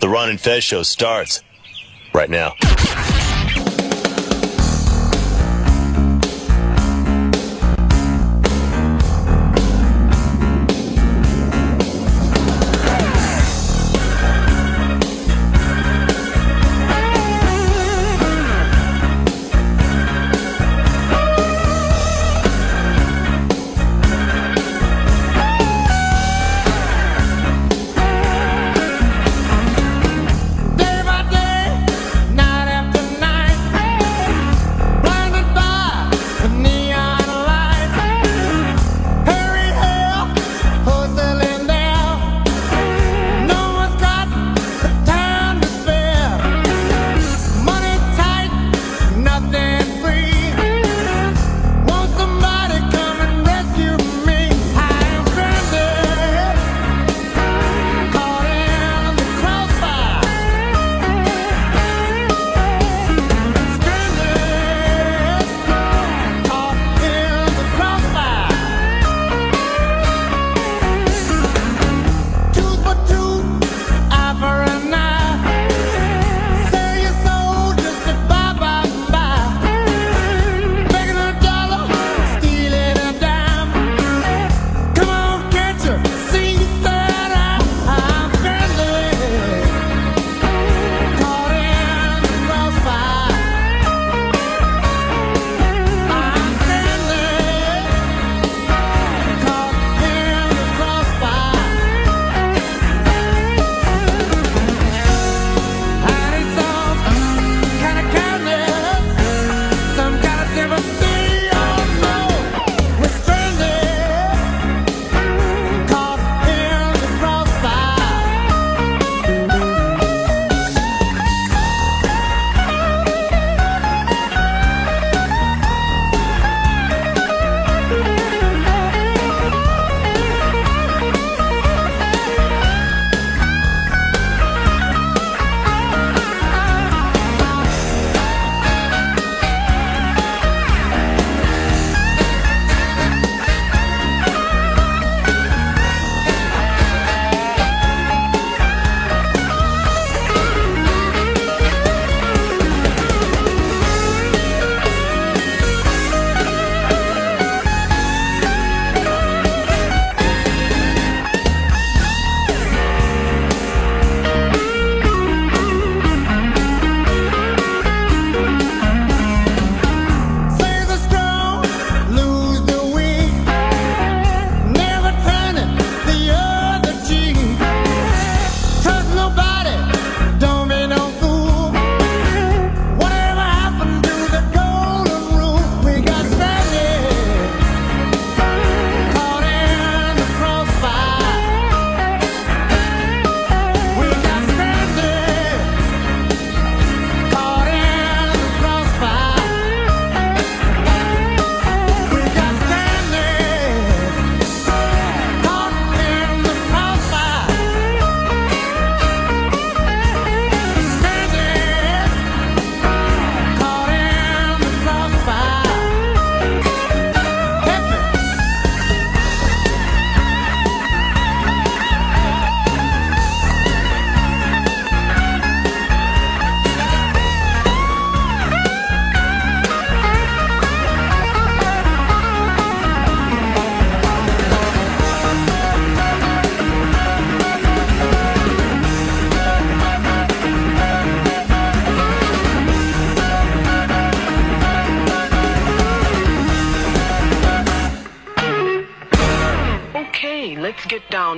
The Ron and Fez show starts right now.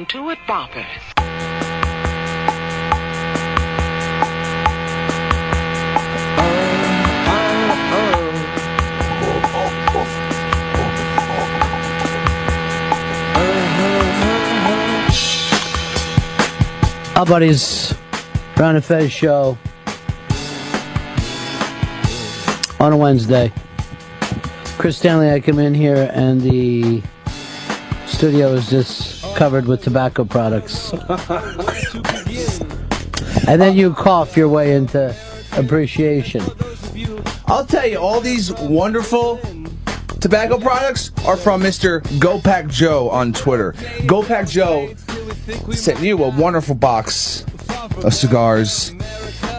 To it, boppers. Buddies, Ron and Fez show on a Wednesday. Chris Stanley, I come in here and the studio is just covered with tobacco products. and then you cough your way into appreciation. I'll tell you, all these wonderful tobacco products are from Mr. GoPack Joe on Twitter. GoPack Joe sent you a wonderful box of cigars.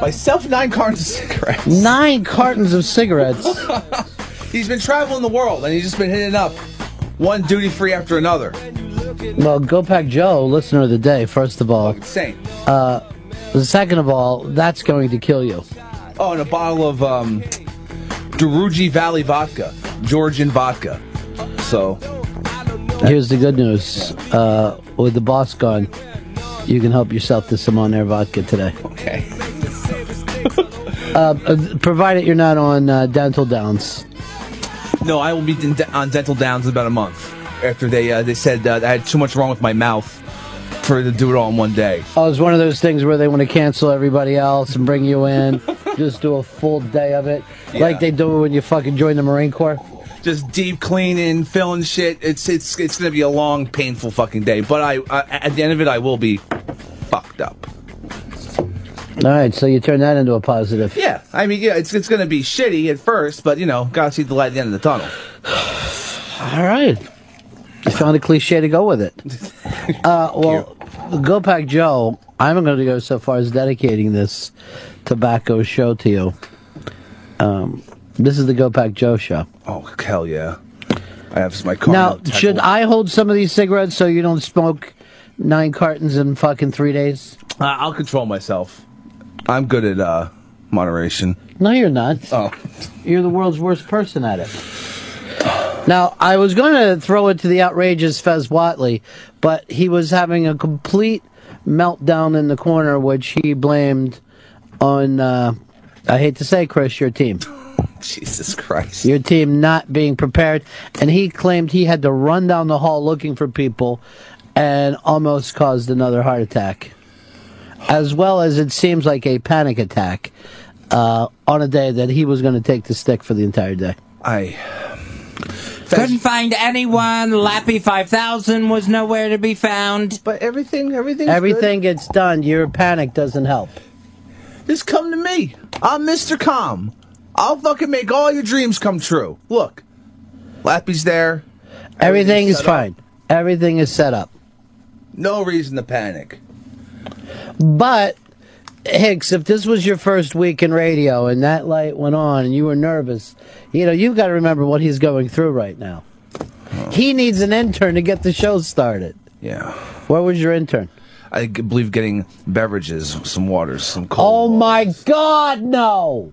Myself, nine cartons of cigarettes. Nine cartons of cigarettes. He's been traveling the world and he's just been hitting up one duty free after another. Well, Go Pack Joe, listener of the day, first of all. Insane. Uh, second of all, that's going to kill you. Oh, and a bottle of um, Daruji Valley vodka, Georgian vodka. So, Here's the good news. Uh, with the boss gone, you can help yourself to some on air vodka today. okay. Uh, uh, provided you're not on uh, dental downs. No, I will be on dental downs in about a month. After they uh, they said uh, I had too much wrong with my mouth for to do it all in one day. Oh, it's one of those things where they want to cancel everybody else and bring you in, just do a full day of it, like they do when you fucking join the Marine Corps. Just deep cleaning, filling shit. It's it's it's gonna be a long, painful fucking day. But I, I at the end of it, I will be fucked up. All right, so you turn that into a positive. Yeah, I mean, yeah, it's it's gonna be shitty at first, but you know, gotta see the light at the end of the tunnel. All right. You found a cliche to go with it. Uh, well, Go Pack Joe, I'm going to go so far as dedicating this tobacco show to you. Um, this is the Go Pack Joe show. Oh hell yeah! I have my car. Now, should I hold some of these cigarettes so you don't smoke nine cartons in fucking three days? Uh, I'll control myself. I'm good at uh, moderation. No, you're not. Oh, You're the world's worst person at it. Now, I was going to throw it to the outrageous Fez Whatley, but he was having a complete meltdown in the corner, which he blamed on, uh, I hate to say, Chris, your team. Jesus Christ! Your team not being prepared. And he claimed he had to run down the hall looking for people and almost caused another heart attack. As well as it seems like a panic attack uh, on a day that he was going to take the stick for the entire day. I Couldn't find anyone. Lappy 5000 was nowhere to be found. But everything, everything, Everything gets done. Your panic doesn't help. Just come to me. I'm Mr. Calm. I'll fucking make all your dreams come true. Look, Lappy's there. Everything is set up. fine. Everything is set up. No reason to panic. But Hicks, if this was your first week in radio and that light went on and you were nervous, you know you've got to remember what he's going through right now. He needs an intern to get the show started. Yeah. Where was your intern? I believe getting beverages, some waters, some cold. Oh cold. my God, no!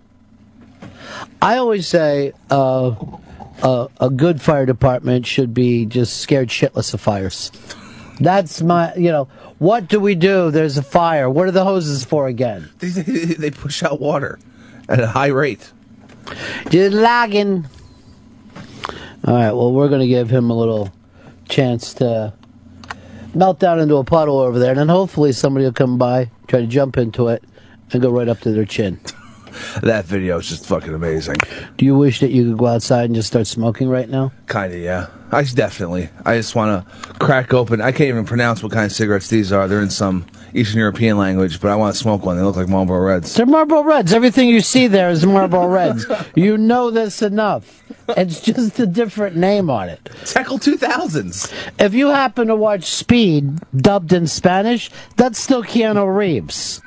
I always say uh, uh, a good fire department should be just scared shitless of fires. That's my, you know, what do we do? There's a fire. What are the hoses for again? They, they push out water at a high rate. Just lagging. All right, well, we're going to give him a little chance to melt down into a puddle over there, and then hopefully somebody will come by, try to jump into it, and go right up to their chin. That video is just fucking amazing. Do you wish that you could go outside and just start smoking right now? Kinda, yeah. I definitely. I just want to crack open. I can't even pronounce what kind of cigarettes these are. They're in some Eastern European language, but I want to smoke one. They look like Marlboro Reds. They're Marlboro Reds. Everything you see there is Marlboro Reds. You know this enough. It's just a different name on it. Teckle 2000s. If you happen to watch Speed dubbed in Spanish, that's still Keanu Reeves.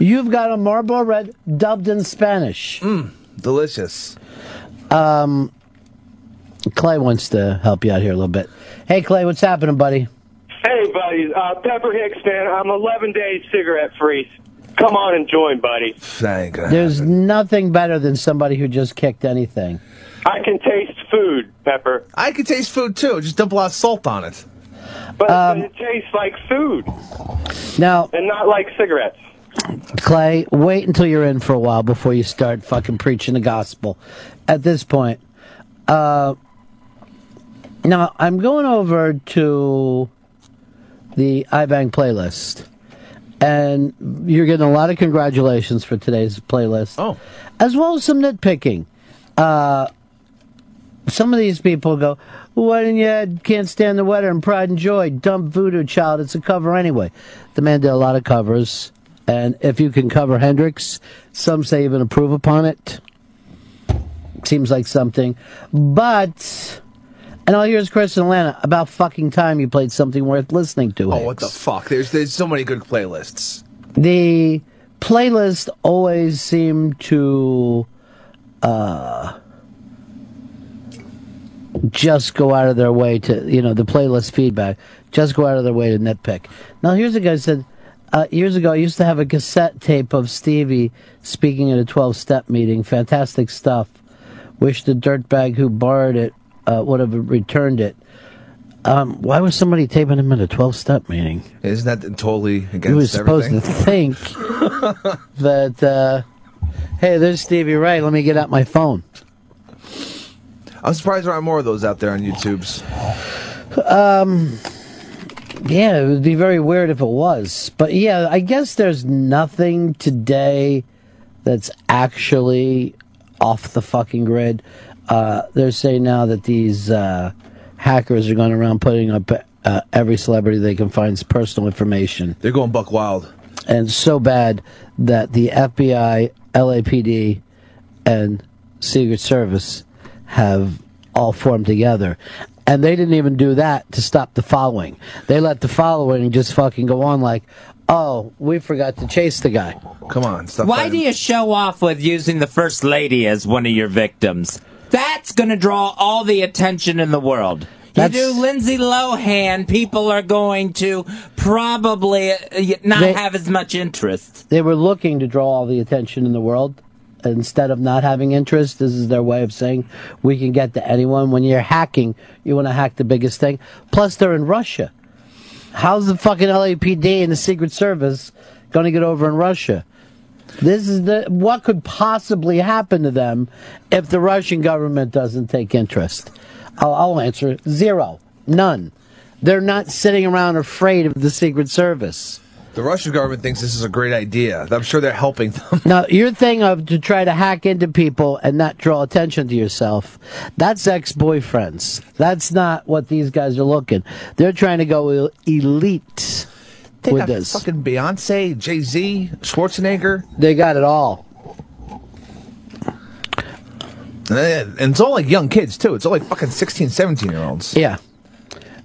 You've got a Marlboro Red dubbed in Spanish. Delicious. Um, Clay wants to help you out here a little bit. Hey, Clay, what's happening, buddy? Hey, buddy. Uh, Pepper Hicks, man. I'm 11 days cigarette free. Come on and join, buddy. Thank ain't gonna There's nothing better than somebody who just kicked anything. I can taste food, Pepper, I can taste food too. Just dump a lot of salt on it. But, Um, but it tastes like food Now, and not like cigarettes. Clay, wait until you're in for a while before you start fucking preaching the gospel. At this point, uh, now I'm going over to the iBang playlist, and you're getting a lot of congratulations for today's playlist. Oh. as well as some nitpicking. Uh, some of these people go, "Why didn't you Can't Stand the Weather and Pride and Joy? Dump Voodoo Child. It's a cover anyway." The man did a lot of covers, and if you can cover Hendrix, some say even approve upon it. Seems like something, but. And all here's Chris in Atlanta. About fucking time you played something worth listening to. Oh, what the fuck? There's there's so many good playlists. the playlist always seemed to uh, just go out of their way to, you know, the playlist feedback, just go out of their way to nitpick. Now, here's a guy who said, uh, years ago, I used to have a cassette tape of Stevie speaking at a 12 step meeting. Fantastic stuff. Wish the dirtbag who borrowed it uh, would have returned it. Um, why was somebody taping him at a 12 step meeting? Isn't that totally against You were supposed everything? to think that, uh, hey, there's Stevie Ray. Let me get out my phone. I'm surprised there aren't more of those out there on YouTube's. Um, yeah, it would be very weird if it was. But yeah, I guess there's nothing today that's actually off the fucking grid. Uh, they're saying now that these uh, hackers are going around putting up uh, every celebrity they can find's personal information. They're going buck wild. And so bad that the FBI, LAPD, and Secret Service have all formed together. And they didn't even do that to stop the following. They let the following just fucking go on like, oh, we forgot to chase the guy. Come on, stop. Why do you show off with using the first lady as one of your victims? That's going to draw all the attention in the world. You do Lindsay Lohan, people are going to probably uh, y- not They- have as much interest. They were looking to draw all the attention in the world. Instead of not having interest, this is their way of saying we can get to anyone. When you're hacking, you want to hack the biggest thing. Plus, they're in Russia. How's the fucking LAPD and the Secret Service going to get over in Russia? This is the what could possibly happen to them if the Russian government doesn't take interest. I'll, I'll answer zero, none. They're not sitting around afraid of the Secret Service. The Russian government thinks this is a great idea. I'm sure they're helping them. Now, your thing of to try to hack into people and not draw attention to yourself, that's ex-boyfriends. That's not what these guys are looking. They're trying to go el- elite They with got this. fucking Beyonce, Jay Z, Schwarzenegger. They got it all. And and it's all like young kids, too. It's all like fucking 16, 17 year olds. Yeah.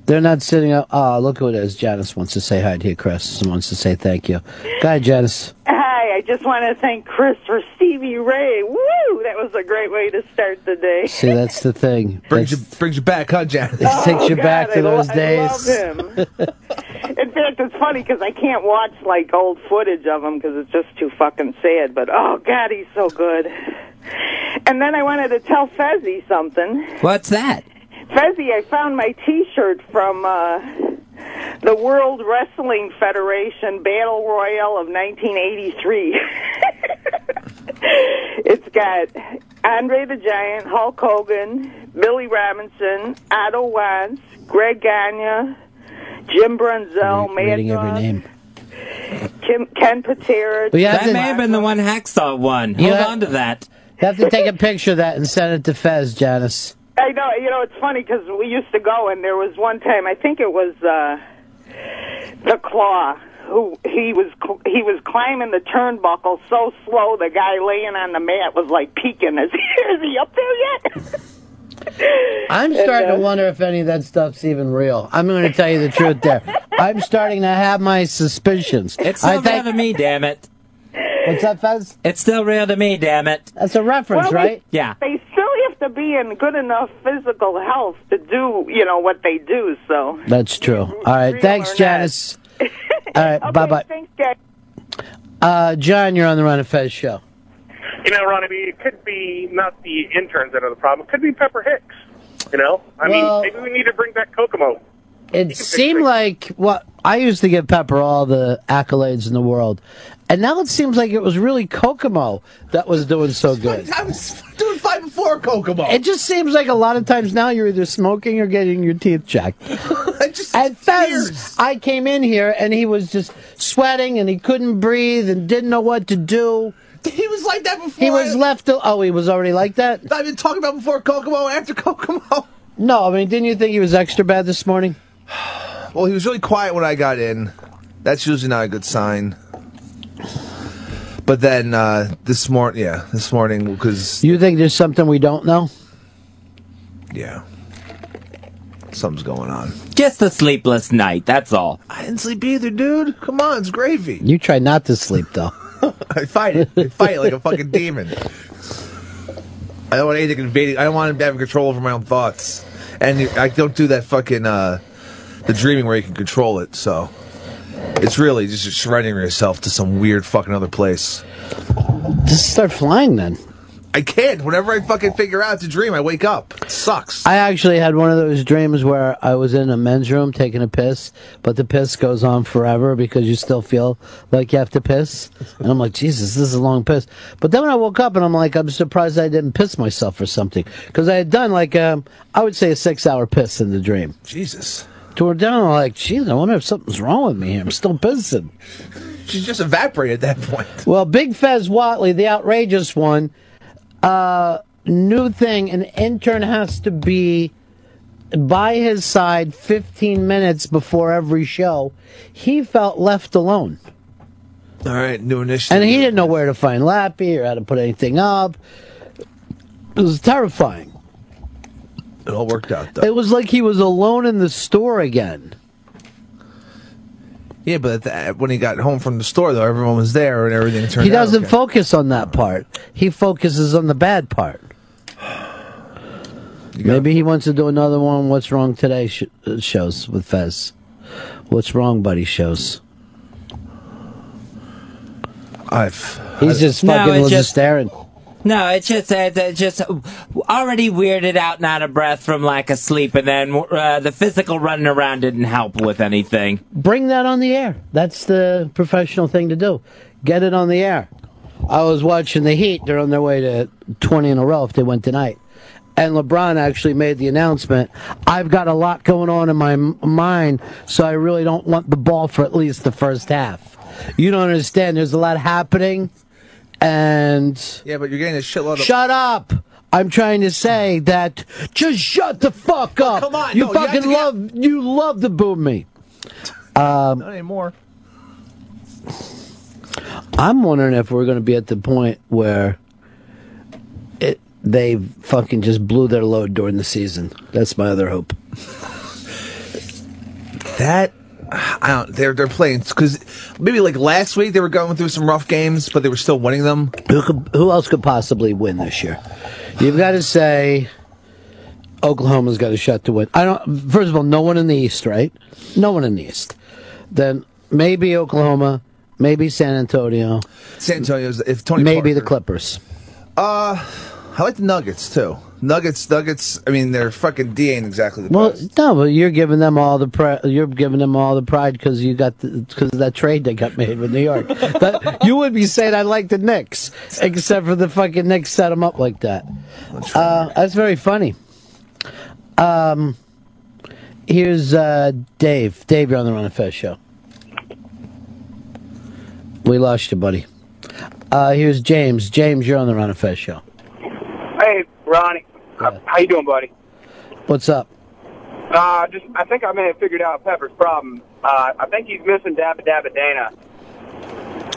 They're not sitting up. Oh, look who it is. Janice wants to say hi to you, Chris, and wants to say thank you. Go ahead, Janice. Hi, I just want to thank Chris for Stevie Ray. Woo! That was a great way to start the day. See, that's the thing. Brings you, brings you back, huh, Janice? It takes you Oh, back to I lo- those I days. love him. In fact, it's funny because I can't watch like old footage of him because it's just too fucking sad. But oh God, he's so good. And then I wanted to tell Fezzi something. What's that? Fezzy, I found my T-shirt from uh, the World Wrestling Federation Battle Royal of 1983. it's got Andre the Giant, Hulk Hogan, Billy Robinson, Otto Wanz, Greg Gagne, Jim Brunzell, Mad Reading every Dog, name. Kim, Ken Patera. But you have that to- may have been the one Hacksaw won. You Hold have- on to that. You have to take a picture of that and send it to Fez, Janice. I know. You know, it's funny because we used to go, and there was one time. I think it was uh, the Claw. Who he was? cl- He was climbing the turnbuckle so slow. The guy laying on the mat was like peeking. Is he, is he up there yet? I'm And, starting uh, to wonder if any of that stuff's even real. I'm going to tell you the truth there. I'm starting to have my suspicions. It's I still real to me, damn it. What's that, Fez? It's still real to me, damn it. That's a reference, Well, right? Yeah. They still have to be in good enough physical health to do, you know, what they do. So, That's true. All right. Thanks. Janice. All right. okay, Bye bye. Thanks, guys. Uh, John, you're on the Ron and Fez show. You know, Ronnie, it could be not the interns that are the problem. It could be Pepper Hicks. You know, I Well- mean, maybe we need to bring back Kokomo. It seemed like what I used to give Pepper all the accolades in the world, and now it seems like it was really Kokomo that was doing so good. I was doing fine before Kokomo. It just seems like a lot of times now you're either smoking or getting your teeth checked. just and Fez, I came in here and he was just sweating and he couldn't breathe and didn't know what to do. He was like that before. He was left. Oh, he was already like that. I've been talking about before Kokomo, after Kokomo. No, I mean, didn't you think he was extra bad this morning? Well, he was really quiet when I got in. That's usually not a good sign. But then uh, this morning, yeah, this morning because You think there's something we don't know? yeah, something's going on. Just a sleepless night, that's all. I didn't sleep either, dude. Come on, it's gravy. You try not to sleep though. I fight it. I fight it like a fucking demon. I don't want anything invading. I don't want to have control over my own thoughts. And I don't do that fucking uh, the dreaming where you can control it. So it's really just surrendering yourself to some weird fucking other place. Just start flying then. I can't. Whenever I fucking figure out to dream, I wake up. It sucks. I actually had one of those dreams where I was in a men's room taking a piss, but the piss goes on forever because you still feel like you have to piss. And I'm like, Jesus, this is a long piss. But then when I woke up and I'm like, I'm surprised I didn't piss myself or something. Because I had done like, um, I would say a six hour piss in the dream. Jesus. Toward down, I'm like, geez, I wonder if something's wrong with me. I'm still pissing. She's just evaporated at that point. Well, Big Fez Whatley, the outrageous one, uh, new thing, an intern has to be by his side 15 minutes before every show. He felt left alone. All right, new initiative. And he didn't know where to find Lappy or how to put anything up. It was terrifying. It all worked out though. It was like he was alone in the store again. Yeah, but at the, when he got home from the store, though, everyone was there and everything turned. He doesn't out okay. focus on that part. He focuses on the bad part. Maybe he wants to do another one. What's wrong today? Sh- uh, shows with Fez. What's wrong, buddy? Shows. I've. He's just fucking it's was just- just staring. No, it's just uh, it's just already weirded out and out of breath from lack of sleep, and then uh, the physical running around didn't help with anything. Bring that on the air. That's the professional thing to do. Get it on the air. I was watching the Heat. They're on their way to 20 in a row if they win tonight. And LeBron actually made the announcement I've got a lot going on in my mind, so I really don't want the ball for at least the first half. You don't understand. There's a lot happening. And Yeah, but you're getting a shitload of. shut up. I'm trying to say that just shut the fuck up. come on, You no, you have fucking to get- love you love to boo me. Um, Not anymore. I'm wondering if we're going to be at the point where it they fucking just blew their load during the season. That's my other hope. That I don't. They're they're playing because maybe like last week they were going through some rough games, but they were still winning them. Who could, who else could possibly win this year? You've got to say Oklahoma's got a shot to win. I don't. First of all, no one in the East, right? No one in the East. Then maybe Oklahoma, maybe San Antonio, San Antonio's if Tony maybe the Clippers. Uh, I like the Nuggets too. Nuggets, Nuggets. I mean, their fucking D ain't exactly the Well, best. no, but you're giving them all the pri- you're giving them all the pride because you got because of that trade that got made with New York. that, you would be saying I like the Knicks, except for the fucking Knicks set them up like that. Uh, that's very funny. Um, here's uh, Dave. Dave, you're on the Ron and Fez show. We lost you, buddy. Uh, here's James. James, you're on the Ron and Fez show. Hey, Ronnie. How, how you doing, buddy? What's up? Uh, just I think I may have figured out Pepper's problem. Uh, I think he's missing Dabba Dabba Dana.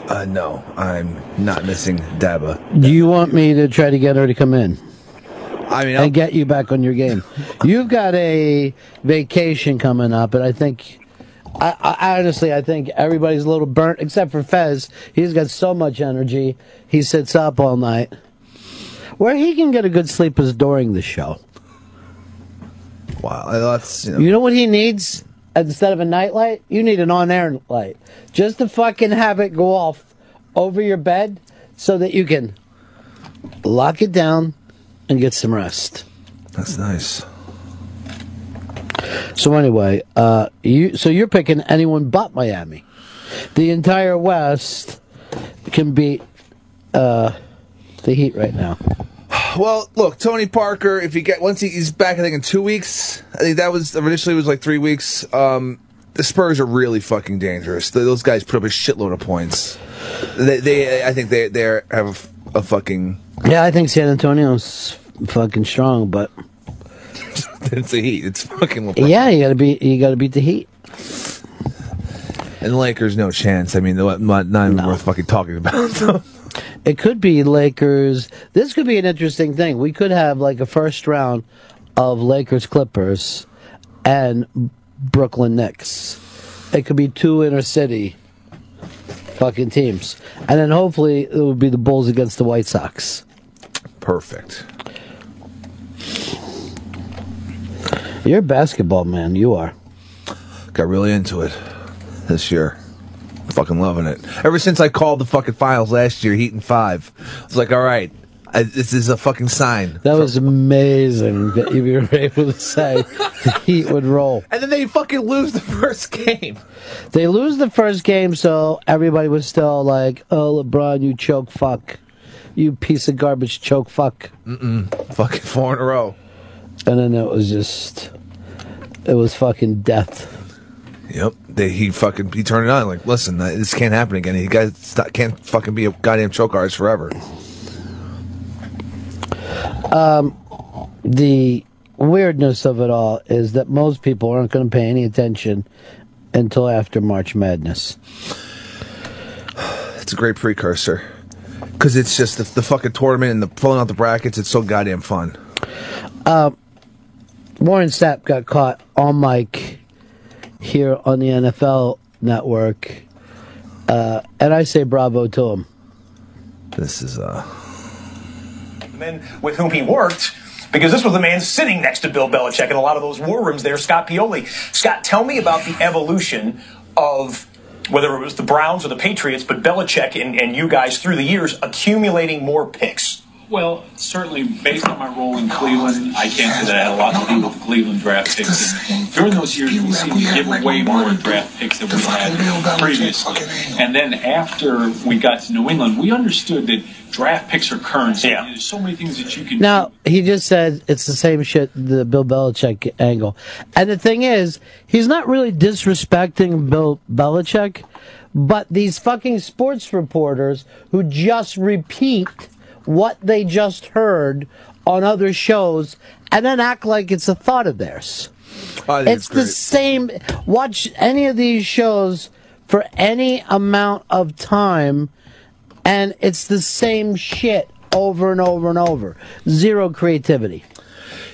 Uh, no, I'm not missing Daba. Do you want me to try to get her to come in? I mean, and get you back on your game. You've got a vacation coming up, and I think, I, I honestly, I think everybody's a little burnt, except for Fez. He's got so much energy. He sits up all night. Where he can get a good sleep is during the show. Wow, that's you know. You know what he needs instead of a night light? You need an on-air light, just to fucking have it go off over your bed, so that you can lock it down and get some rest. That's nice. So anyway, uh, you so you're picking anyone but Miami. The entire West can beat uh, the Heat right now. Well, look, Tony Parker. If he get once he, he's back, I think in two weeks. I think that was initially was like three weeks. Um, the Spurs are really fucking dangerous. Th- Those guys put up a shitload of points. They, they I think they they have a, fucking. Yeah, I think San Antonio's fucking strong, but it's the Heat. It's fucking. LeBron. yeah, you gotta beat you gotta beat the Heat. And the Lakers, no chance. I mean, not, not even worth fucking talking about. It could be Lakers. This could be an interesting thing. We could have like a first round of Lakers Clippers, and Brooklyn Knicks. It could be two inner city fucking teams, and then hopefully it would be the Bulls against the White Sox. Perfect. You're a basketball man. You are. Got really into it this year. Fucking loving it. Ever since I called the fucking finals last year, Heat and Five, I was like, all right, I, this is a fucking sign. That was amazing that you were able to say the Heat would roll. And then they fucking lose the first game. They lose the first game, so everybody was still like, "Oh, LeBron, you choke fuck, you piece of garbage, choke fuck." Mm-mm. Fucking four in a row. And then it was just, it was fucking death. Yep. They, he fucking he turned it on. Like, listen, uh, this can't happen again. You guys stop, can't fucking be a goddamn choke artist forever. Um, the weirdness of it all is that most people aren't going to pay any attention until after March Madness. It's a great precursor because it's just the, the fucking tournament and the pulling out the brackets. It's so goddamn fun. Uh, Warren Sapp got caught on mic here on the NFL network, uh, and I say bravo to him. This is uh the men with whom he worked. Because this was the man sitting next to Bill Belichick in a lot of those war rooms there, Scott Pioli. Scott, tell me about the evolution of whether it was the Browns or the Patriots, but Belichick and, and you guys through the years accumulating more picks. Well, certainly based on my role in Cleveland, I can't say that I had a lot to do with the Cleveland draft picks. And during those years, we seemed to give away more draft picks than we had previously. And then after we got to New England, we understood that draft picks are currency. Yeah. There's so many things that you can Now he just said it's the same shit, the Bill Belichick angle, and the thing is, he's not really disrespecting Bill Belichick, but these fucking sports reporters who just repeat what they just heard on other shows and then act like it's a thought of theirs. I think It's the same. Watch any of these shows for any amount of time, and it's the same shit over and over and over. Zero creativity.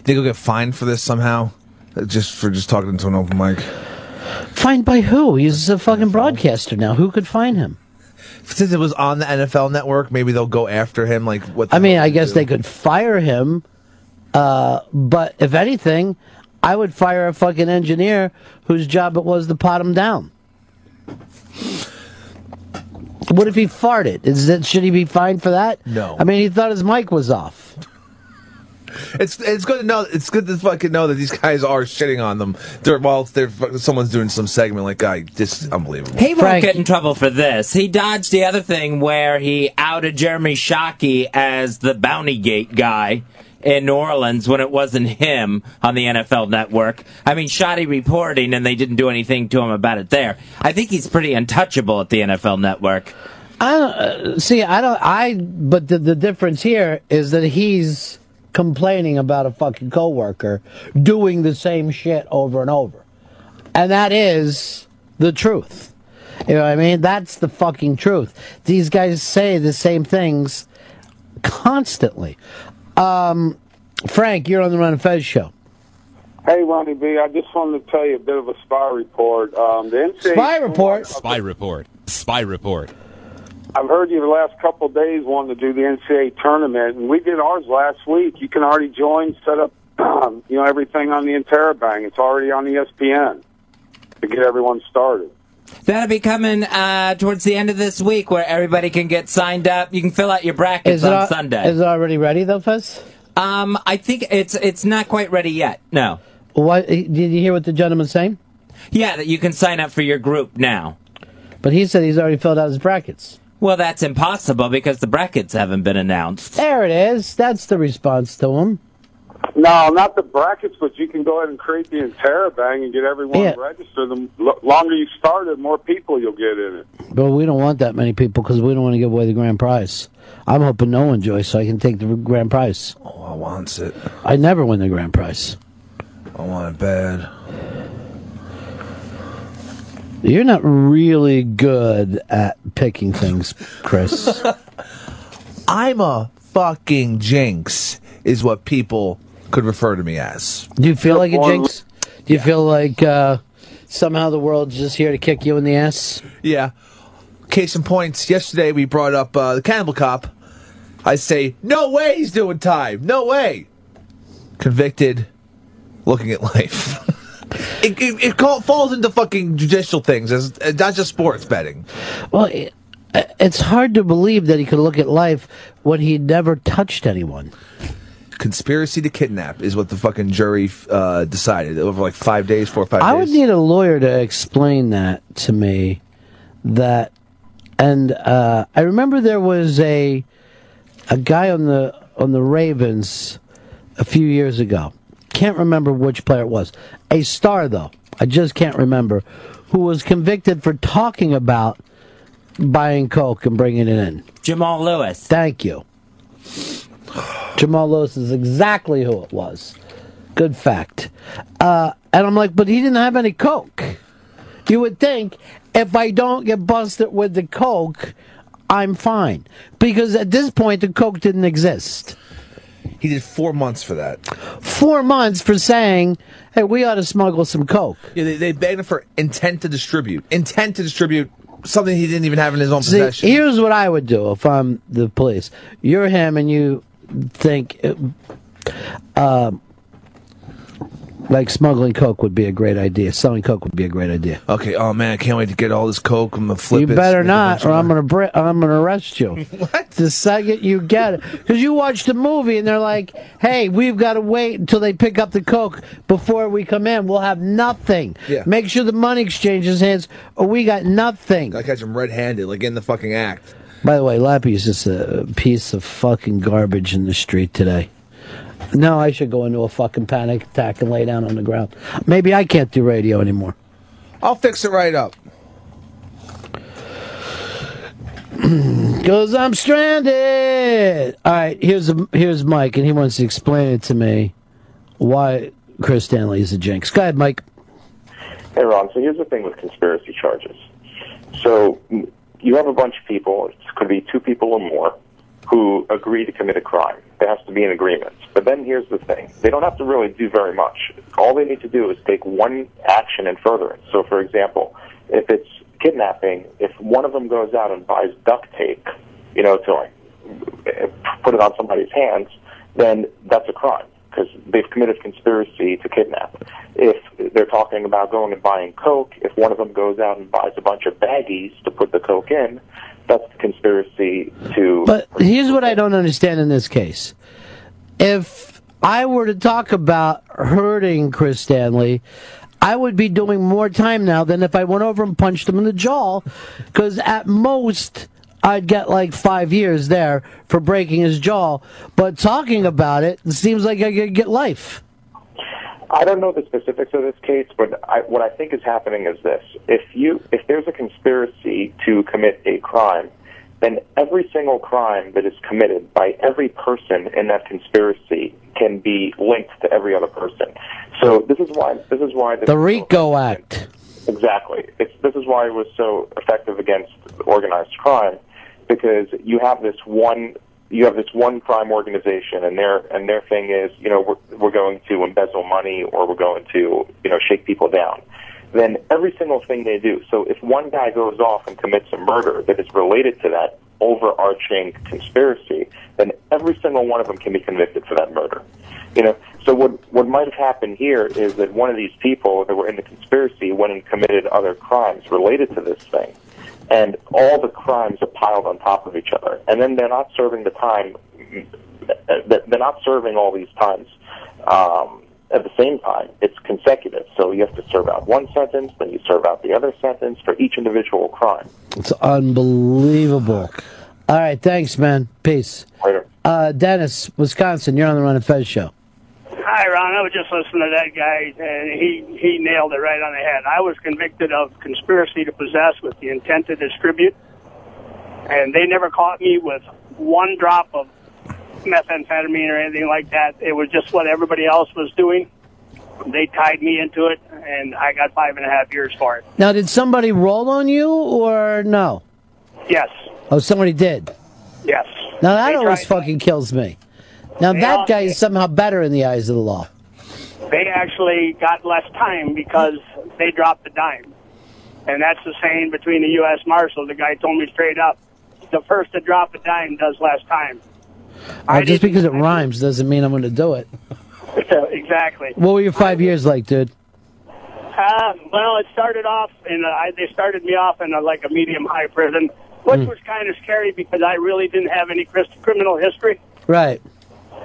Think he'll get fined for this somehow? Uh, Just for just talking into an open mic. Fined by who? He's a fucking broadcaster now. Who could find him? Since it was on the NFL network, maybe they'll go after him. Like what? I mean, I guess they could fire him, uh, but if anything, I would fire a fucking engineer whose job it was to pot him down. What if he farted? Is it should he be fined for that? No. I mean, he thought his mic was off. It's it's good to know. It's good to fucking know that these guys are shitting on them. They're, while they're someone's doing some segment like, "I just unbelievable." He won't get in trouble for this. He dodged the other thing where he outed Jeremy Shockey as the Bounty Gate guy in New Orleans when it wasn't him on the NFL network. I mean, shoddy reporting and they didn't do anything to him about it there. I think he's pretty untouchable at the NFL network. I don't uh, see. I don't. I. But the the difference here is that he's complaining about a fucking coworker doing the same shit over and over, and that is the truth. You know what I mean? That's the fucking truth. These guys say the same things constantly. Um, Frank, you're on the Ron and Fez show. Hey, Ronnie B, I just wanted to tell you a bit of a spy report. Um, the NCAA Spy report. Spy report. Spy report. I've heard you the last couple of days wanting to do the NCAA tournament, and we did ours last week. You can already join, set up, you know, everything on the Interabang. It's already on E ESPN to get everyone started. That'll be coming uh, towards the end of this week where everybody can get signed up. You can fill out your brackets Is on al- Sunday. is it already ready though, Fez? Um, I think it's it's not quite ready yet. No. What did you hear what the gentleman's saying? Yeah, that you can sign up for your group now. But he said he's already filled out his brackets. Well, that's impossible because the brackets haven't been announced. There it is. That's the response to him. No, not the brackets, but you can go ahead and create the Interabang and get everyone Yeah. registered. The lo- longer you start it, more people you'll get in it. But we don't want that many people because we don't want to give away the grand prize. I'm hoping no one joins so I can take the grand prize. Oh, I wants it. I never win the grand prize. I want it bad. You're not really good at picking things, Chris. I'm a fucking jinx, is what people could refer to me as. Do you feel like a jinx? Do you feel like uh, somehow the world's just here to kick you in the ass. Yeah. Case in points, yesterday we brought up uh, the cannibal cop. I say, no way he's doing time. No way. Convicted, looking at life. it it, it call, falls into fucking judicial things, as, uh, not just sports betting. Well, it, it's hard to believe that he could look at life when he never touched anyone. Conspiracy to kidnap is what the fucking jury uh, decided over like five days, four or five I days. would need a lawyer to explain that to me. That, and uh, I remember there was a a guy on the on the Ravens a few years ago. Can't remember which player it was. A star though. I just can't remember who was convicted for talking about buying coke and bringing it in. Jamal Lewis. Thank you. Jamal Lewis is exactly who it was. Good fact. Uh, and I'm like, but he didn't have any coke. You would think if I don't get busted with the coke, I'm fine. Because at this point, the coke didn't exist. He did four months for that. Four months for saying, hey, we ought to smuggle some coke. Yeah, they, they begged him for intent to distribute. Intent to distribute something he didn't even have in his own See, possession. here's what I would do if I'm the police. You're him and you think uh, like smuggling coke would be a great idea. Selling coke would be a great idea. Okay, oh man, I can't wait to get all this coke. I'm gonna flip you it. better not, or I'm gonna bri- I'm gonna arrest you. what? The second you get it, because you watch the movie and they're like, "Hey, we've got to wait until they pick up the coke before we come in. We'll have nothing. Yeah. Make sure the money exchanges hands, or we got nothing." I catch him red-handed, like in the fucking act. By the way, Lappy is just a piece of fucking garbage in the street today. No, I should go into a fucking panic attack and lay down on the ground. Maybe I can't do radio anymore. I'll fix it right up. Cause I'm stranded. All right, here's a, here's Mike, and he wants to explain it to me why Chris Stanley is a jinx. Go ahead, Mike. Hey, Ron. So here's the thing with conspiracy charges. So you have a bunch of people, it could be two people or more, who agree to commit a crime. There has to be an agreement. But then here's the thing. They don't have to really do very much. All they need to do is take one action in furtherance. So, for example, if it's kidnapping, if one of them goes out and buys duct tape, you know, to like put it on somebody's hands, then that's a crime because they've committed conspiracy to kidnap. If they're talking about going and buying coke, if one of them goes out and buys a bunch of baggies to put the coke in, that's conspiracy to. But here's what I don't understand in this case. If I were to talk about hurting Chris Stanley, I would be doing more time now than if I went over and punched him in the jaw, because at most I'd get like five years there for breaking his jaw. But talking about it, it seems like I could get life. I don't know the specifics of this case, but I, what I think is happening is this: if you if there's a conspiracy to commit a crime, then every single crime that is committed by every person in that conspiracy can be linked to every other person. So this is why this is why The RICO Act. Exactly. It's, this is why it was so effective against organized crime, because you have this one you have this one crime organization, and their and their thing is, you know, we're we're going to embezzle money or we're going to you know shake people down. Then every single thing they do. So if one guy goes off and commits a murder that is related to that overarching conspiracy, then every single one of them can be convicted for that murder. You know, so what what might have happened here is that one of these people that were in the conspiracy went and committed other crimes related to this thing, and all the crimes are piled on top of each other, and then they're not serving the time. They're not serving all these times um, at the same time. It's consecutive, so you have to serve out one sentence, then you serve out the other sentence for each individual crime. It's unbelievable. All right, thanks, man. Peace. Later. Uh, Dennis, Wisconsin, you're on the Ron and Fez show. Hi, Ron. I was just listening to that guy, and he he nailed it right on the head. I was convicted of conspiracy to possess with the intent to distribute, and they never caught me with one drop of methamphetamine or anything like that. It was just what everybody else was doing. They tied me into it, and I got five and a half years for it. Now, did somebody roll on you or no? Yes, Oh, somebody did. yes. Now that They always tried- fucking kills me. Now They that all- guy is somehow better in the eyes of the law. They actually got less time because they dropped the dime. And that's the saying between the U.S. Marshal. The guy told me straight up, the first to drop a dime does less time. Uh, just because it rhymes doesn't mean I'm going to do it. exactly. What were your five years like, dude? Uh, well, it started off and I, they started me off in a, like a medium high prison, which Mm. was kind of scary because I really didn't have any criminal history. Right.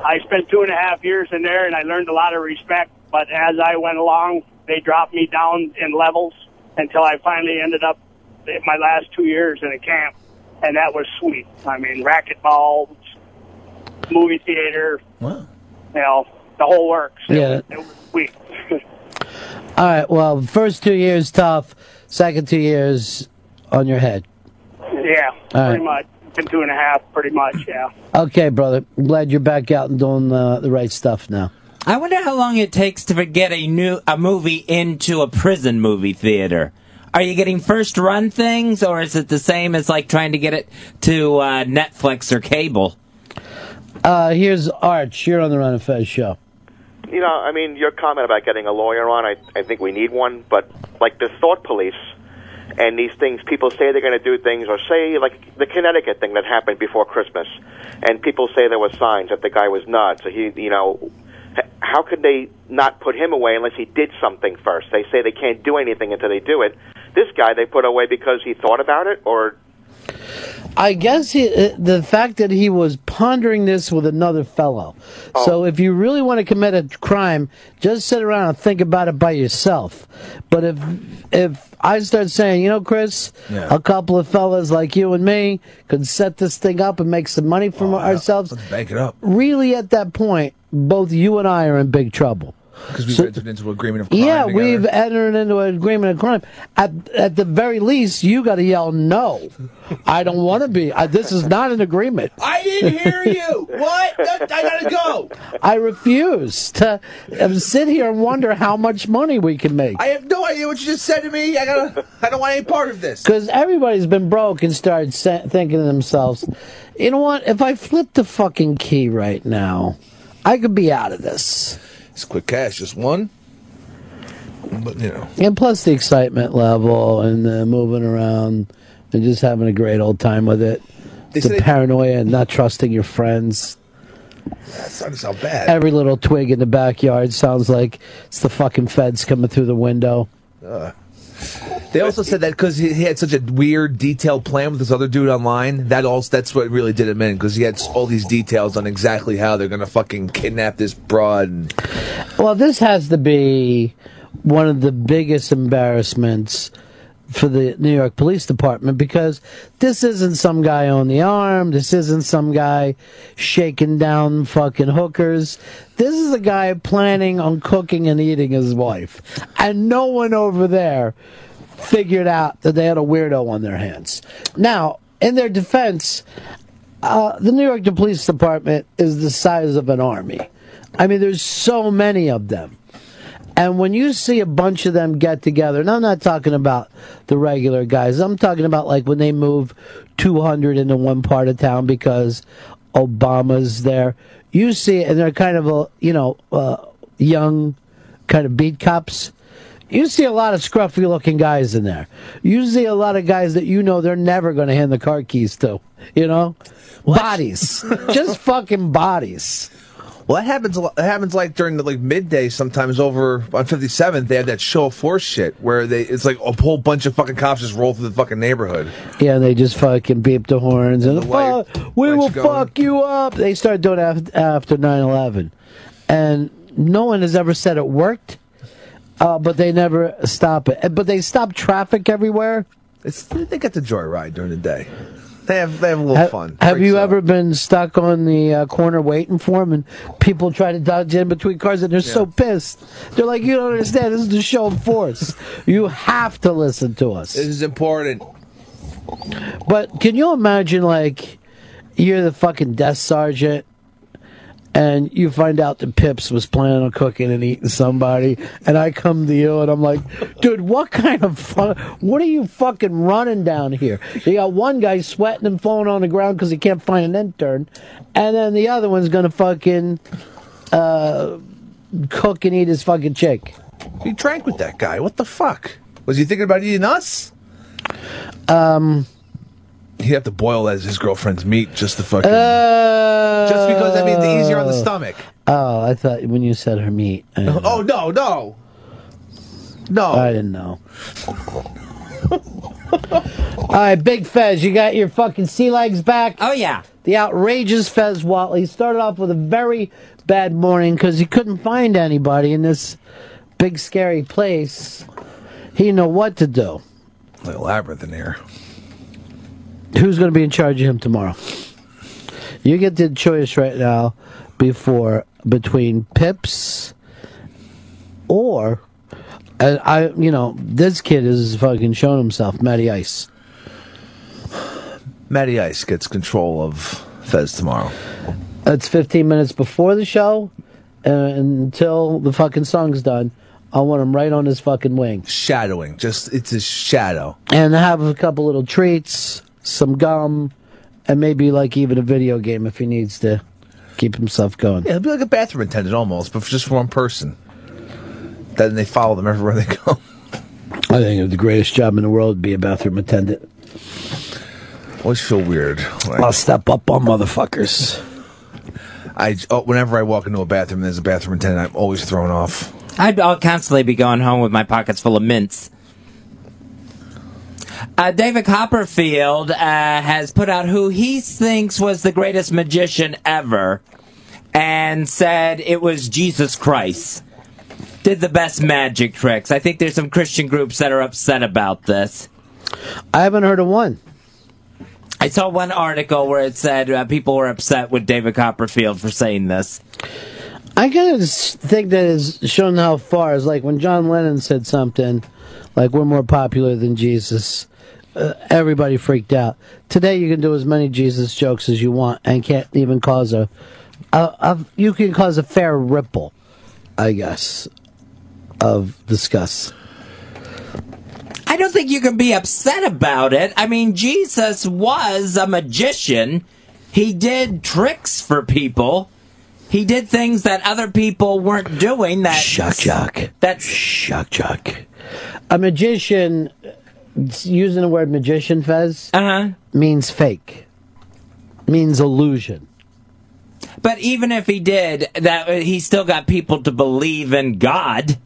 I spent two and a half years in there, and I learned a lot of respect. But as I went along, they dropped me down in levels until I finally ended up in my last two years in a camp, and that was sweet. I mean, racquetball, movie theater, Wow. you know, the whole works. Yeah. It was sweet. All right. Well, first two years tough. Second two years on your head. yeah, All pretty right. much. Been two and a half, pretty much. Yeah. Okay, brother. I'm glad you're back out and doing uh, the right stuff now. I wonder how long it takes to get a new a movie into a prison movie theater. Are you getting first run things, or is it the same as like trying to get it to uh, Netflix or cable? Uh, here's Arch. You're on the Ron and Fez show. You know, I mean, your comment about getting a lawyer on, I, I think we need one, but like the thought police and these things, people say they're going to do things, or say, like the Connecticut thing that happened before Christmas, and people say there were signs that the guy was nuts. So he, you know, how could they not put him away unless he did something first? They say they can't do anything until they do it. This guy they put away because he thought about it, or I guess he, uh, the fact that he was pondering this with another fellow. So if you really want to commit a crime, just sit around and think about it by yourself. But if if I start saying, you know, Chris, Yeah. a couple of fellas like you and me could set this thing up and make some money for ourselves. Let's bank it up. Really, at that point, both you and I are in big trouble. Because we've So- entered into an agreement of crime Yeah, together. we've entered into an agreement of crime. At at the very least, you got to yell no. I don't want to be. I, this is not an agreement. I didn't hear you. What? I gotta go. I refuse to um, sit here and wonder how much money we can make. I have no idea what you just said to me. I gotta. I don't want any part of this. Because everybody's been broke and started sa- thinking to themselves, you know what? If I flip the fucking key right now, I could be out of this. It's quick cash, just one. But you know, And plus the excitement level and the moving around and just having a great old time with it. They the paranoia and not trusting your friends. that's not sound bad. Every little twig in the backyard sounds like it's the fucking feds coming through the window. Uh, they also said that because he, had such a weird, detailed plan with this other dude online. That also that's what really did him in because he had all these details on exactly how they're gonna fucking kidnap this broad. And, Well, this has to be one of the biggest embarrassments for the New York Police Department because this isn't some guy on the arm. This isn't some guy shaking down fucking hookers. This is a guy planning on cooking and eating his wife. And no one over there figured out that they had a weirdo on their hands. Now, in their defense, uh, the New York Police Department is the size of an army. I mean, there's so many of them. And when you see a bunch of them get together, and I'm not talking about the regular guys, I'm talking about like when they move 200 into one part of town because Obama's there. You see it, and they're kind of a, you know, uh, young kind of beat cops. You see a lot of scruffy looking guys in there. You see a lot of guys that you know they're never going to hand the car keys to. You know? Bodies. Just fucking bodies. well, that happens. That happens like during the like midday sometimes over on 57th. They have that show of force shit where they it's like a whole bunch of fucking cops just roll through the fucking neighborhood. Yeah, and they just fucking beep the horns and The light- "Fuck, we will going. fuck you up. They started doing it after 9-11. And no one has ever said it worked, uh, but they never stop it. But they stop traffic everywhere. It's they get the joyride during the day. They have they have a little Ha- fun. Have you ever been stuck on the uh, corner waiting for them and people try to dodge in between cars and they're so pissed? They're like, you don't understand. This is the show of force. you have to listen to us. This is important. But can you imagine, like, you're the fucking death sergeant, and you find out that Pips was planning on cooking and eating somebody, and I come to you and I'm like, dude, what kind of fun? What are you fucking running down here? You got one guy sweating and falling on the ground because he can't find an intern, and then the other one's gonna fucking uh, cook and eat his fucking chick. He drank with that guy. What the fuck? Was he thinking about eating us? Um. He'd have to boil as his girlfriend's meat just to fucking. Uh, just because that means easier on the stomach. Oh, I thought when you said her meat. Oh no, no, no! I didn't know. All right, Big Fez, you got your fucking sea legs back. Oh yeah, the outrageous Fez Whatley started off with a very bad morning because he couldn't find anybody in this big scary place. He didn't know what to do. Like a labyrinth in here. Who's going to be in charge of him tomorrow? You get the choice right now before between Pips or and I, you know, this kid is fucking shown himself, Matty Ice. Matty Ice gets control of Fez tomorrow. It's 15 minutes before the show until the fucking song's done. I want him right on his fucking wing. Shadowing, just it's his shadow. And have a couple little treats, some gum, and maybe like even a video game if he needs to keep himself going. Yeah, it'll be like a bathroom attendant almost, but just for one person. Then they follow them everywhere they go. I think the greatest job in the world would be a bathroom attendant. Always feel weird. Like, I'll step up on motherfuckers. I oh, whenever I walk into a bathroom, and there's a bathroom attendant. I'm always thrown off. I'd, I'll constantly be going home with my pockets full of mints. Uh, David Copperfield uh, has put out who he thinks was the greatest magician ever, and said it was Jesus Christ. Did the best magic tricks. I think there's some Christian groups that are upset about this. I haven't heard of one. I saw one article where it said uh, people were upset with David Copperfield for saying this. I kind of think that that is shown how far is like when John Lennon said something like we're more popular than Jesus. Uh, everybody freaked out. Today you can do as many Jesus jokes as you want and can't even cause a, a, a you can cause a fair ripple, I guess, of disgust. I don't think you can be upset about it. I mean, Jesus was a magician. He did tricks for people. He did things that other people weren't doing. That Shock jock. That's shock jock. A magician, using the word magician, Fez, uh-huh. means fake, means illusion. But even if he did, that he still got people to believe in God.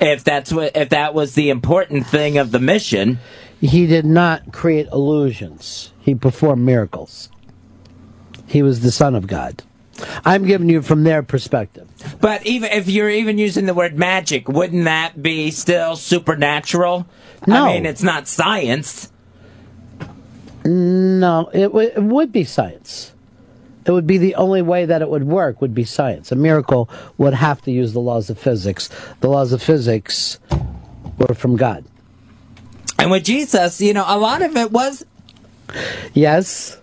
If that's what, if that was the important thing of the mission, He did not create illusions. He performed miracles. He was the Son of God. I'm giving you from their perspective. But even if you're even using the word magic, wouldn't that be still supernatural? No. I mean, it's not science. No, it, w- it would be science. It would be the only way that it would work would be science. A miracle would have to use the laws of physics. The laws of physics were from God. And with Jesus, you know, a lot of it was Yes.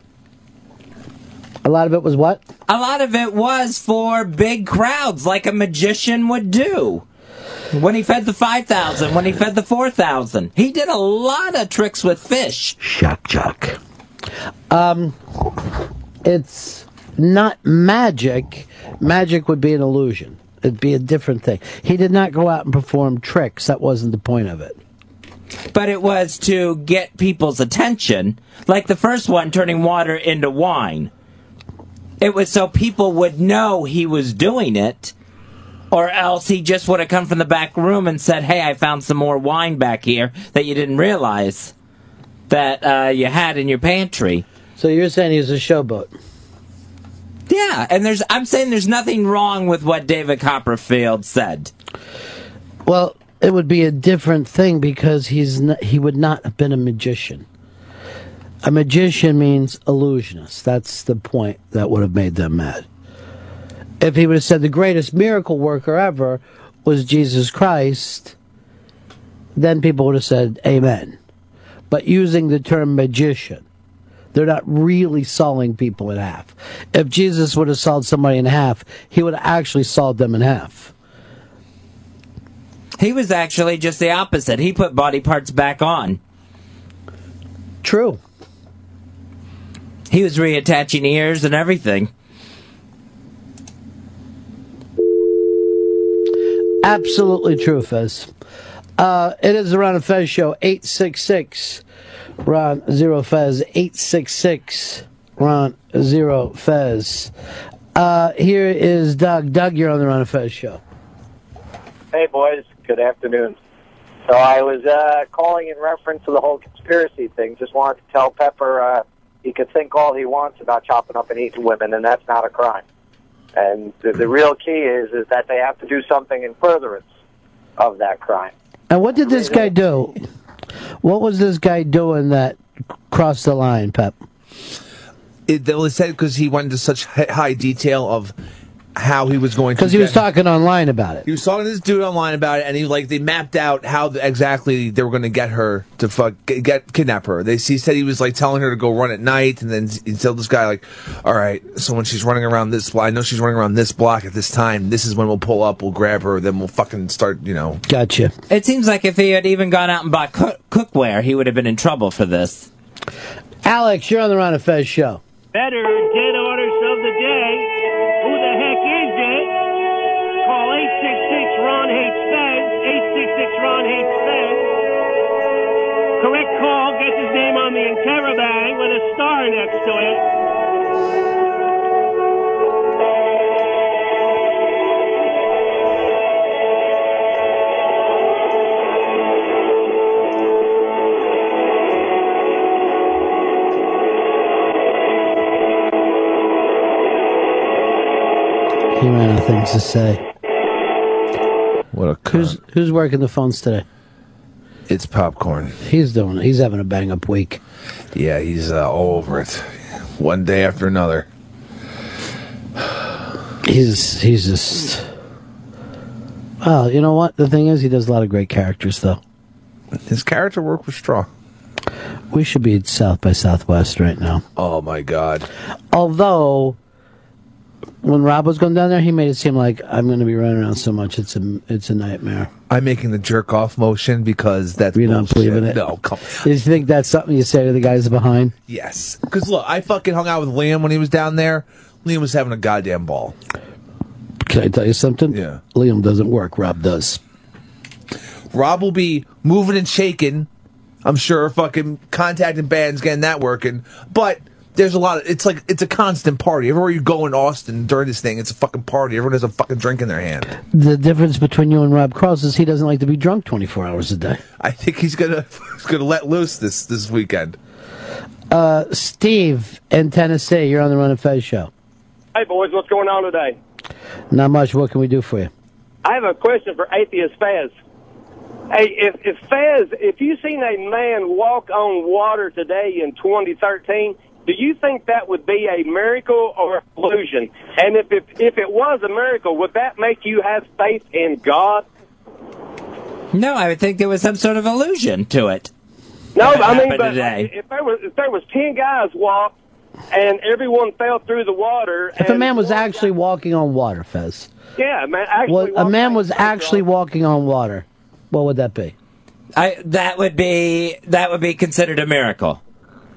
A lot of it was what? a lot of it was for big crowds, like a magician would do. When he fed the five thousand, when he fed the four thousand, he did a lot of tricks with fish. Shock jock. Um, it's not magic. Magic would be an illusion. It'd be a different thing. He did not go out and perform tricks. That wasn't the point of it. But it was to get people's attention, like the first one, turning water into wine. It was so people would know he was doing it, or else he just would have come from the back room and said, "Hey, I found some more wine back here that you didn't realize that uh, you had in your pantry." So you're saying he's a showboat? Yeah, and there's I'm saying there's nothing wrong with what David Copperfield said. Well, it would be a different thing because he's not, he would not have been a magician. A magician means illusionist. That's the point that would have made them mad. If he would have said the greatest miracle worker ever was Jesus Christ, then people would have said amen. But using the term magician, they're not really sawing people in half. If Jesus would have sawed somebody in half, he would have actually sawed them in half. He was actually just the opposite. He put body parts back on. True. He was reattaching ears and everything. Absolutely true, Fez. Uh, it is the Ron and Fez show, 866 Ron Zero Fez, 866 Ron Zero Fez. Uh, here is Doug. Doug, you're on the Ron and Fez show. Hey, boys. Good afternoon. So I was uh, calling in reference to the whole conspiracy thing. Just wanted to tell Pepper uh, he could think all he wants about chopping up and eating women, and that's not a crime. And the, the real key is is that they have to do something in furtherance of that crime. And what did this guy do? What was this guy doing that crossed the line, Pep? It, they said because he went into such high detail of how he was going to. Because he was talking online about it. He was talking to this dude online about it, and he like they mapped out how the, exactly they were going to get her to fuck get, get kidnap her. They he said he was like telling her to go run at night, and then he told this guy like, "All right, so when she's running around this block, I know she's running around this block at this time. This is when we'll pull up, we'll grab her, then we'll fucking start, you know." Gotcha. It seems like if he had even gone out and bought cook- cookware, he would have been in trouble for this. Alex, you're on the Ron and Fez show. Better dead things to say. What a who's who's working the phones today? It's popcorn. He's doing. He's having a bang up week. Yeah, he's uh, all over it, one day after another. He's he's just. Well, you know what? The thing is, he does a lot of great characters, though. His character work was strong. We should be at South by Southwest right now. Oh my god! Although, when Rob was going down there, he made it seem like I'm going to be running around so much it's a it's a nightmare. I'm making the jerk off motion because that's You don't believe in it? No, come. Did you think that's something you say to the guys behind? Yes, because look, I fucking hung out with Liam when he was down there. Liam was having a goddamn ball. Can I tell you something? Yeah. Liam doesn't work. Rob does. Rob will be moving and shaking. I'm sure, fucking contacting bands, getting that working. But there's a lot of. It's like it's a constant party. Everywhere you go in Austin during this thing, it's a fucking party. Everyone has a fucking drink in their hand. The difference between you and Rob Cross is he doesn't like to be drunk 24 hours a day. I think he's gonna he's gonna let loose this this weekend. Uh, Steve in Tennessee, you're on the Ron and Fez show. Hey, boys, what's going on today? Not much. What can we do for you? I have a question for Atheist Fez. Hey, if, if Fez, if you seen a man walk on water today in 2013, do you think that would be a miracle or a illusion? And if, if, if it was a miracle, would that make you have faith in God? No, I would think there was some sort of illusion to it. No, I mean, but today? if there was if there was ten guys walked and everyone fell through the water, If a man was actually walking on water, Fez, yeah, man, actually, well, a man was actually walking on water, what would that be? I that would be that would be considered a miracle.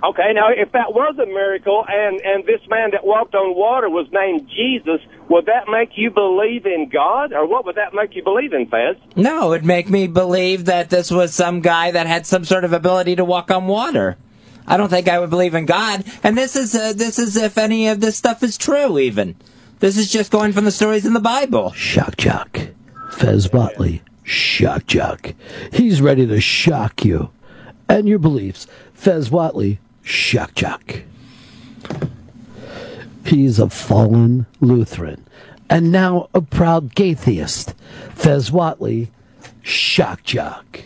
Okay, now if that was a miracle and and this man that walked on water was named Jesus, would that make you believe in God, or what would that make you believe in, Fez? No, it would make me believe that this was some guy that had some sort of ability to walk on water. I don't think I would believe in God. And this is uh, this is if any of this stuff is true. Even this is just going from the stories in the Bible. Shock jock. Fez Whatley, shock jock. He's ready to shock you and your beliefs. Fez Whatley, shock jock. He's a fallen Lutheran and now a proud gaytheist. Fez Whatley, shock jock.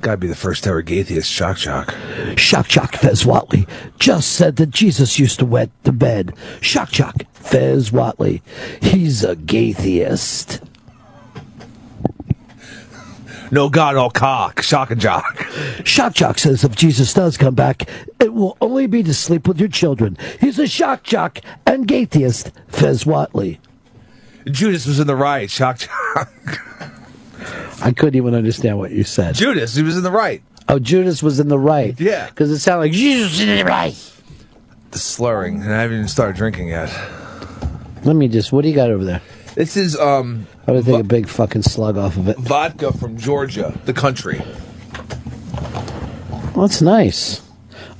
Gotta be the first ever gaytheist shock shock. Shock Jock Fez Whatley just said that Jesus used to wet the bed. Shock Jock Fez Whatley. He's a gaytheist. No God, all cock, shock and jock. Shock Jock says if Jesus does come back, it will only be to sleep with your children. He's a shock jock and gaytheist, Fez Whatley. Judas was in the right, shock jock. I couldn't even understand what you said. Judas, he was in the right. Oh, Judas was in the right. Yeah. Because it sounded like Jesus in the right. The slurring, and I haven't even started drinking yet. Let me just, what do you got over there? This is um I would take a big fucking slug off of it. vodka from Georgia, the country. Well, that's nice.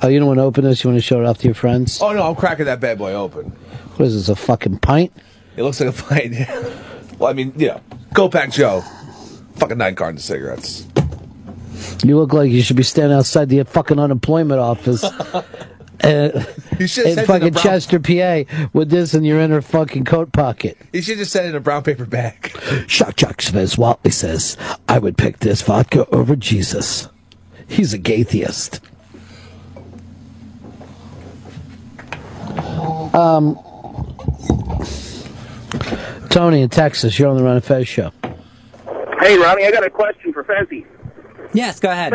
Oh, you don't want to open this? You want to show it off to your friends? Oh no, I'm cracking that bad boy open. What is this, a fucking pint? It looks like a pint. well, I mean, yeah. go pack Joe. Fucking nine cartons of cigarettes. You look like you should be standing outside the fucking unemployment office. Uh, You should in send it in a fucking brown- Chester, PA, with this in your inner fucking coat pocket. You should just send it in a brown paper bag. Shock Chuck Svez Whatley says, I would pick this vodka over Jesus. He's a gaytheist. Um, Tony in Texas, you're on the Ron of Fez show. Hey, Ronnie, I got a question for Fezzy. Yes, go ahead.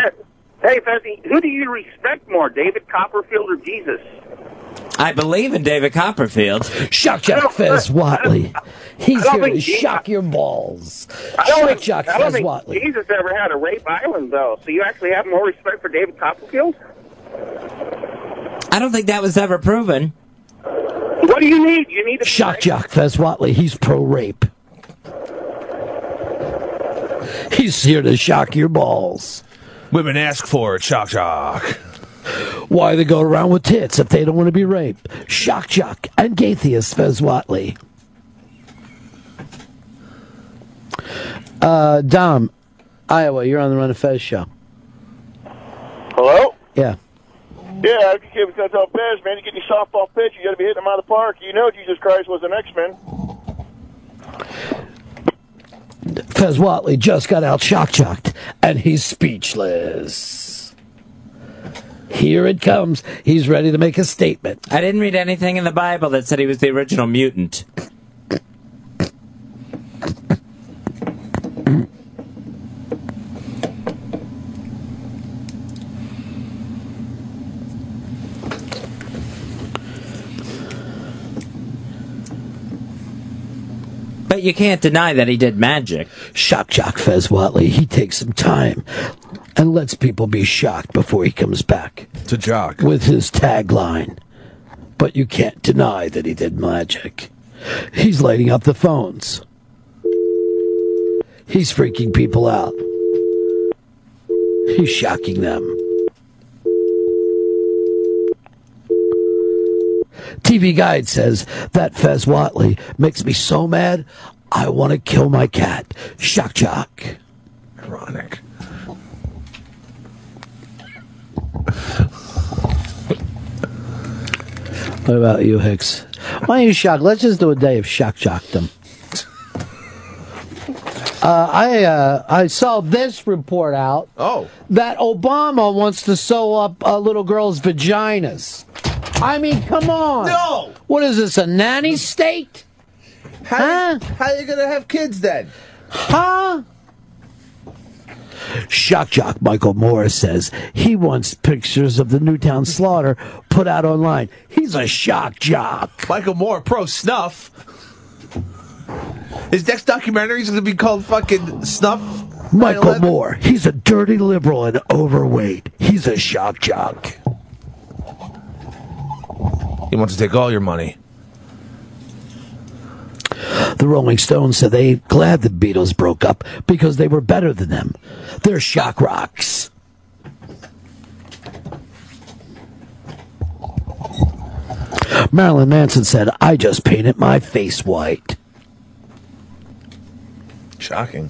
Hey, Fezzi, who do you respect more, David Copperfield or Jesus? I believe in David Copperfield. Shock Chuck Fez Whatley. He's I here to think shock your balls. I Shock think, Chuck Fez Whatley. Jesus ever had a rape island, though. So you actually have more respect for David Copperfield? I don't think that was ever proven. What do you need? You need a Shock Jock Fez Whatley. He's pro rape. He's here to shock your balls. Women ask for it, shock shock. Why they go around with tits if they don't want to be raped? Shock shock and Gaytheist Fez Whatley. Uh, Dom, Iowa, you're on the Ron of Fez show. Hello? Yeah. Yeah, I was going to tell Bez, man, you get your softball pitch, you got to be hitting them out of the park. You know Jesus Christ was an X-Men. Fez Whatley just got out shock jocked and he's speechless. Here it comes. He's ready to make a statement. I didn't read anything in the Bible that said he was the original mutant. But you can't deny that he did magic. Shock Jock Fez Whatley, he takes some time and lets people be shocked before he comes back. To jock. With his tagline. But you can't deny that he did magic. He's lighting up the phones. He's freaking people out. He's shocking them. TV Guide says that Fez Whatley makes me so mad, I want to kill my cat. Shock Jock. Ironic. What about you, Hicks? Why don't you shock? Let's just do a day of shock jockdom. Uh, I uh, I saw this report out. Oh, that Obama wants to sew up uh, little girls' vaginas. I mean, come on. No. What is this? A nanny state? How, how are you going to have kids then? Huh? Shock Jock Michael Morris says he wants pictures of the Newtown slaughter put out online. He's a shock jock. Michael Moore, pro snuff. His next documentary is going to be called fucking Snuff. Michael 9/11. Moore, he's a dirty liberal and overweight. He's a shock jock. He wants to take all your money. The Rolling Stones said they glad the Beatles broke up because they were better than them. They're shock rocks. Marilyn Manson said, I just painted my face white. Shocking.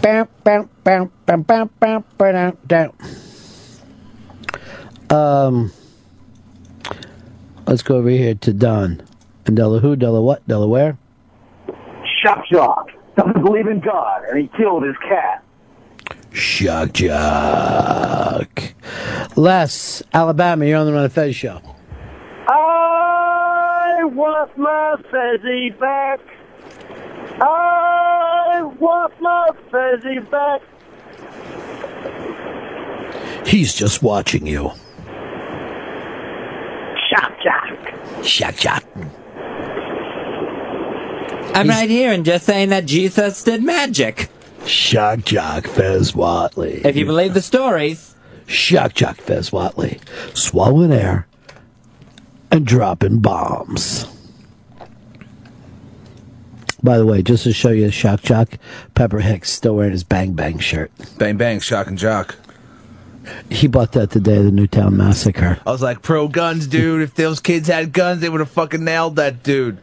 Bam, bam, bam, Um, let's go over here to Don. And Della who? Della what? Delaware? Shock Jock doesn't believe in God, and he killed his cat. Shock Jock. Les, Alabama, you're on the Ron of Fez show. I want my fezzy back. I want my fezzy back. He's just watching you. Shock Jock. Shock Jock. I'm right here and just saying that Jesus did magic. Shock Jock Fez Whatley. If you believe the stories. Shock Jock Fez Whatley. Swallowing air and dropping bombs. By the way, just to show you shock jock, Pepper Hicks still wearing his Bang Bang shirt. Bang bang, shock and jock. He bought that the day of the Newtown Massacre. I was like, pro guns, dude. If those kids had guns, they would have fucking nailed that dude.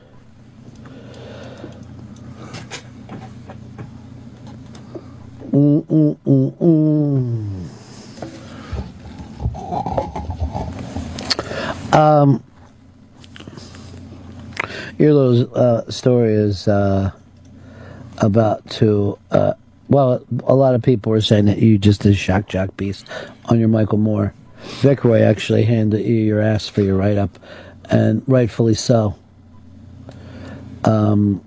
Mm, mm, mm, mm. Um, your little uh, story is uh, about to. Uh, well, a lot of people were saying that you just did a shock jock piece on your Michael Moore. Vic Roy actually handed you your ass for your write up, and rightfully so. Um,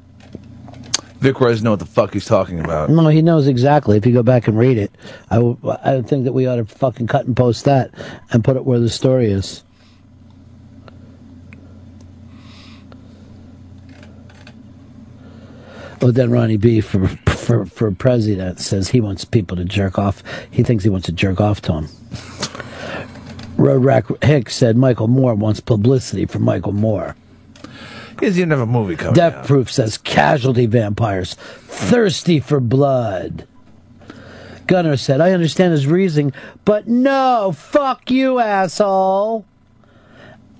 Vic Roy doesn't know what the fuck he's talking about. no, he knows exactly. If you go back and read it, I, w- I think that we ought to fucking cut and post that and put it where the story is. Well, then Ronnie B for for for president says he wants people to jerk off. He thinks he wants to jerk off to him. Road Rack Hicks said Michael Moore wants publicity for Michael Moore. Doesn't even have a movie coming Death out. Proof says casualty vampires thirsty for blood. Gunner said, I understand his reasoning, but no, fuck you, asshole.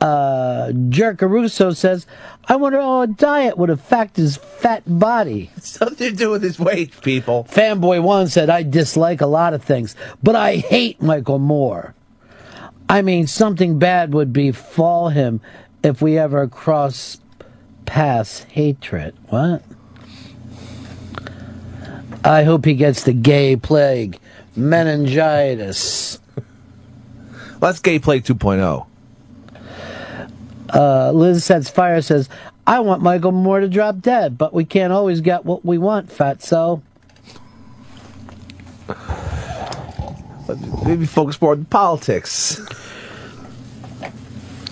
Uh, Jerk Caruso says, I wonder how a diet would affect his fat body. Something to do with his weight, people. Fanboy One said, I dislike a lot of things, but I hate Michael Moore. I mean, something bad would befall him if we ever cross paths hatred. What? I hope he gets the gay plague, meningitis. That's Gay Plague 2.0. Uh, Liz Sets Fire says, I want Michael Moore to drop dead, but we can't always get what we want, fatso. Maybe focus more on politics.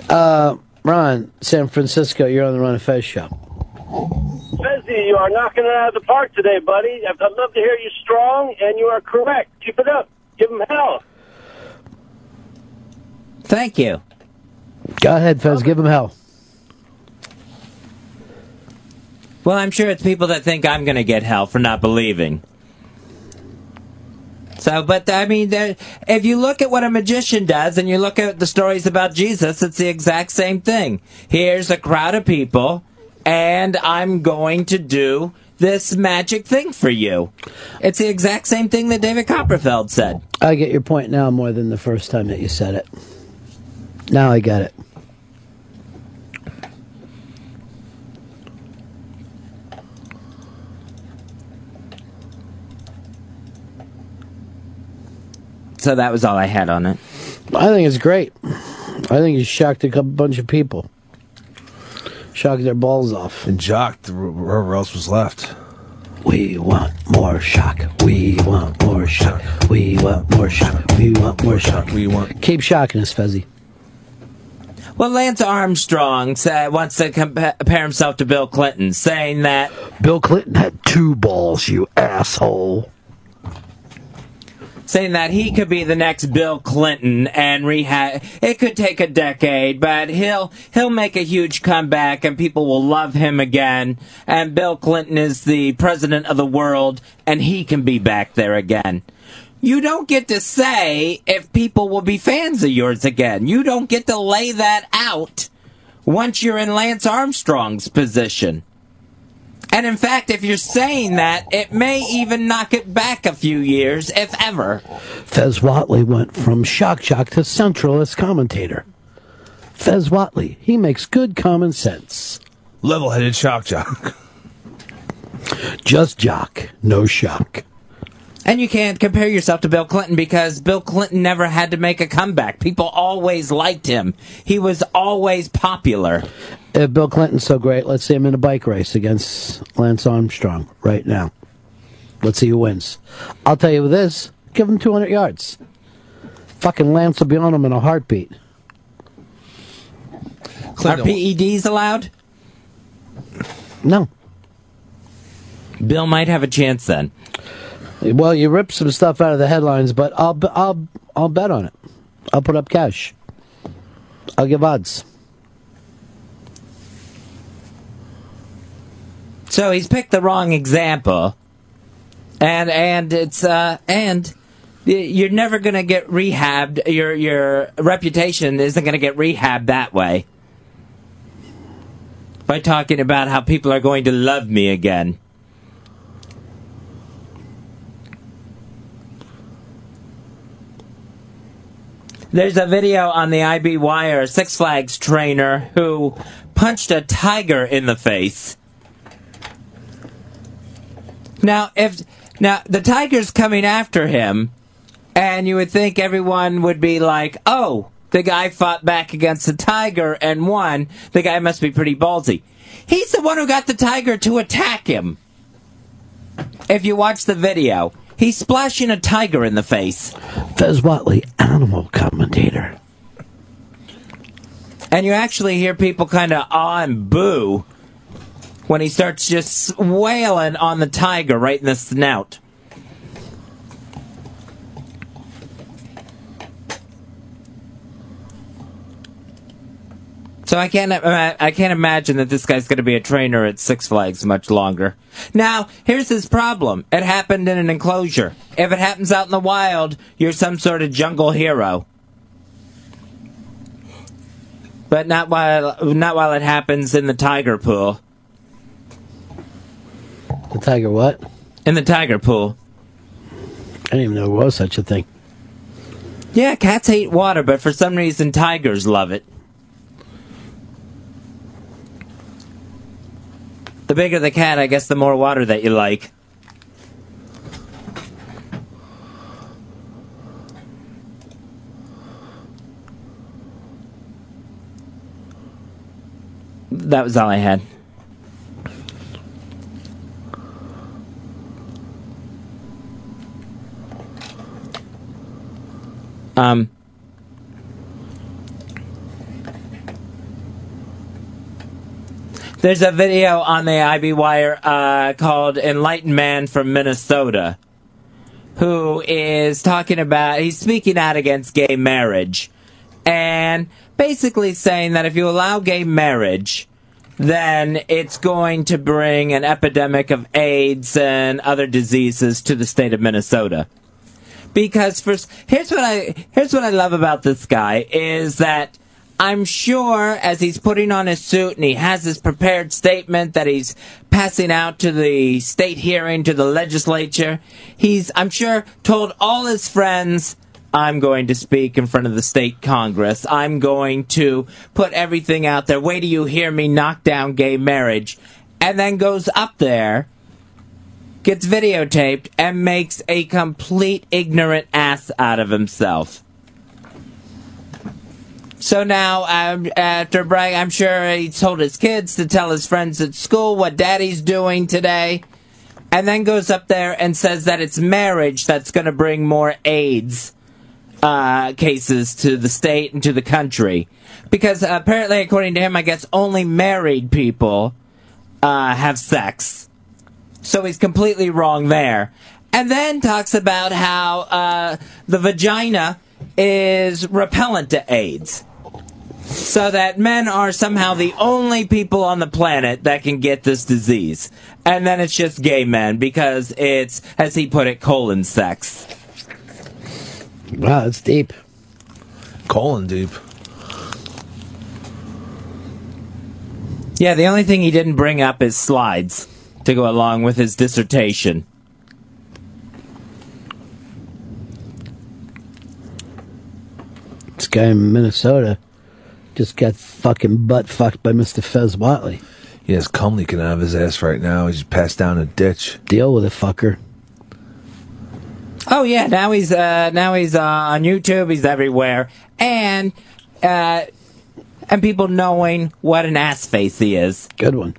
Uh, Ron, San Francisco, you're on the Ron and Fez show. Fezzy, you are knocking it out of the park today, buddy. I'd I'd love to hear you strong, and you are correct. Keep it up. Give him hell. Thank you. Go ahead, Fez, give him hell. Well, I'm sure it's people that think I'm going to get hell for not believing. So, but I mean, there, if you look at what a magician does and you look at the stories about Jesus, it's the exact same thing. Here's a crowd of people, and I'm going to do this magic thing for you. It's the exact same thing that David Copperfield said. I get your point now more than the first time that you said it. Now I get it. So that was all I had on it. I think it's great. I think you shocked a couple bunch of people. Shocked their balls off. And jocked wherever else was left. We want more shock. We want more shock. We want more shock. We want more shock. We want. Keep shocking us, Fezzy. Well, Lance Armstrong sa wants to compare himself to Bill Clinton, saying that Bill Clinton had two balls, you asshole. saying that he could be the next Bill Clinton and rehab. It could take a decade, but he'll he'll make a huge comeback and people will love him again. And Bill Clinton is the president of the world, and he can be back there again. You don't get to say if people will be fans of yours again. You don't get to lay that out once you're in Lance Armstrong's position. And in fact, if you're saying that, it may even knock it back a few years, if ever. Fez Whatley went from shock jock to centralist commentator. Fez Whatley, he makes good common sense. Level headed shock jock. Just jock, no shock. And you can't compare yourself to Bill Clinton because Bill Clinton never had to make a comeback. People always liked him. He was always popular. If Bill Clinton's so great, let's see him in a bike race against Lance Armstrong right now. Let's see who wins. I'll tell you this give him 200 yards. Fucking Lance will be on him in a heartbeat. Are PEDs allowed? No. Bill might have a chance then. Well, you ripped some stuff out of the headlines, but I'll I'll I'll bet on it. I'll put up cash. I'll give odds. So he's picked the wrong example, and and it's uh and you're never going to get rehabbed. Your your reputation isn't going to get rehabbed that way by talking about how people are going to love me again. There's a video on the IB Wire Six Flags trainer who punched a tiger in the face. Now, if now the tiger's coming after him, and you would think everyone would be like, "Oh, the guy fought back against the tiger and won. The guy must be pretty ballsy." He's the one who got the tiger to attack him. If you watch the video, he's splashing a tiger in the face. Fez Whatley, animal commentator. And you actually hear people kind of awe and boo when he starts just wailing on the tiger right in the snout. So I can't uh, I can't imagine that this guy's going to be a trainer at Six Flags much longer. Now, here's his problem. It happened in an enclosure. If it happens out in the wild, you're some sort of jungle hero. But not while not while it happens in the tiger pool. The tiger what? In the tiger pool. I didn't even know there was such a thing. Yeah, cats hate water, but for some reason tigers love it. The bigger the cat, I guess the more water that you like. That was all I had. Um, there's a video on the IB Wire uh, called Enlightened Man from Minnesota who is talking about, he's speaking out against gay marriage and basically saying that if you allow gay marriage, then it's going to bring an epidemic of AIDS and other diseases to the state of Minnesota. Because first here's what I here's what I love about this guy is that I'm sure as he's putting on his suit and he has his prepared statement that he's passing out to the state hearing to the legislature, he's I'm sure told all his friends I'm going to speak in front of the state congress. I'm going to put everything out there. Wait till you hear me knock down gay marriage. And then goes up there gets videotaped and makes a complete ignorant ass out of himself. So now, um, after brag, I'm sure he told his kids to tell his friends at school what daddy's doing today, and then goes up there and says that it's marriage that's going to bring more AIDS uh, cases to the state and to the country. Because apparently, according to him, I guess only married people uh, have sex. So he's completely wrong there. And then talks about how uh, the vagina is repellent to AIDS. So that men are somehow the only people on the planet that can get this disease. And then it's just gay men because it's, as he put it, colon sex. Wow, that's deep. Colon deep. Yeah, the only thing he didn't bring up is slides to go along with his dissertation. This guy in Minnesota just got fucking butt fucked by Mr. Fez Whatley. He has cum leaking out of his ass right now. He's passed down a ditch. Deal with it, fucker. Oh yeah, now he's uh, now he's uh, on YouTube. He's everywhere, and uh, and people knowing what an ass face he is. Good one.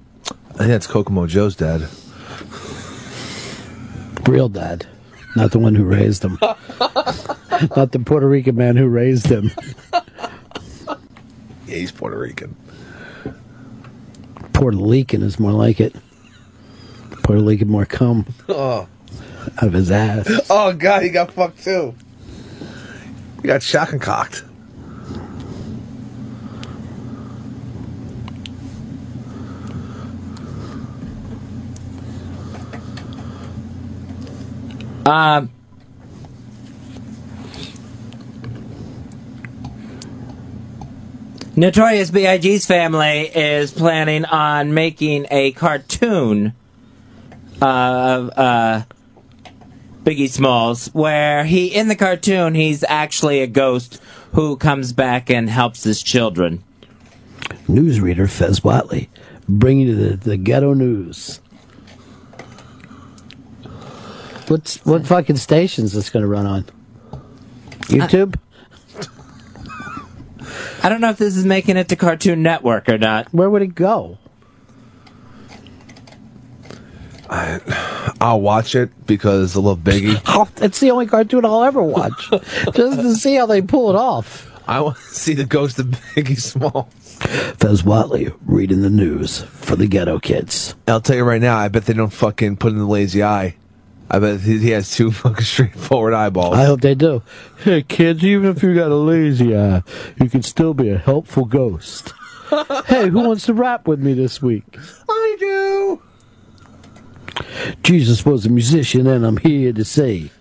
I think that's Kokomo Joe's dad. Real dad. Not the one who raised him. Not the Puerto Rican man who raised him. Yeah, he's Puerto Rican. Puerto Rican is more like it. Puerto Rican more cum. Oh. Out of his ass. Oh, God, he got fucked too. He got shock and cocked. Um, Notorious B.I.G.'s family is planning on making a cartoon of uh, Biggie Smalls, where he, in the cartoon, he's actually a ghost who comes back and helps his children. Newsreader Fez Whatley, bringing you the, the ghetto news. What's what fucking stations this going to run on? YouTube. I don't know if this is making it to Cartoon Network or not. Where would it go? I, I'll watch it because I love Biggie. Oh, it's the only cartoon I'll ever watch, just to see how they pull it off. I want to see the ghost of Biggie Smalls. Fez Whatley reading the news for the ghetto kids. I'll tell you right now, I bet they don't fucking put in the lazy eye. I bet he has two fucking straightforward eyeballs. I hope they do. Hey kids, even if you got a lazy eye, you can still be a helpful ghost. hey, who wants to rap with me this week? I do. Jesus was a musician, and I'm here to say.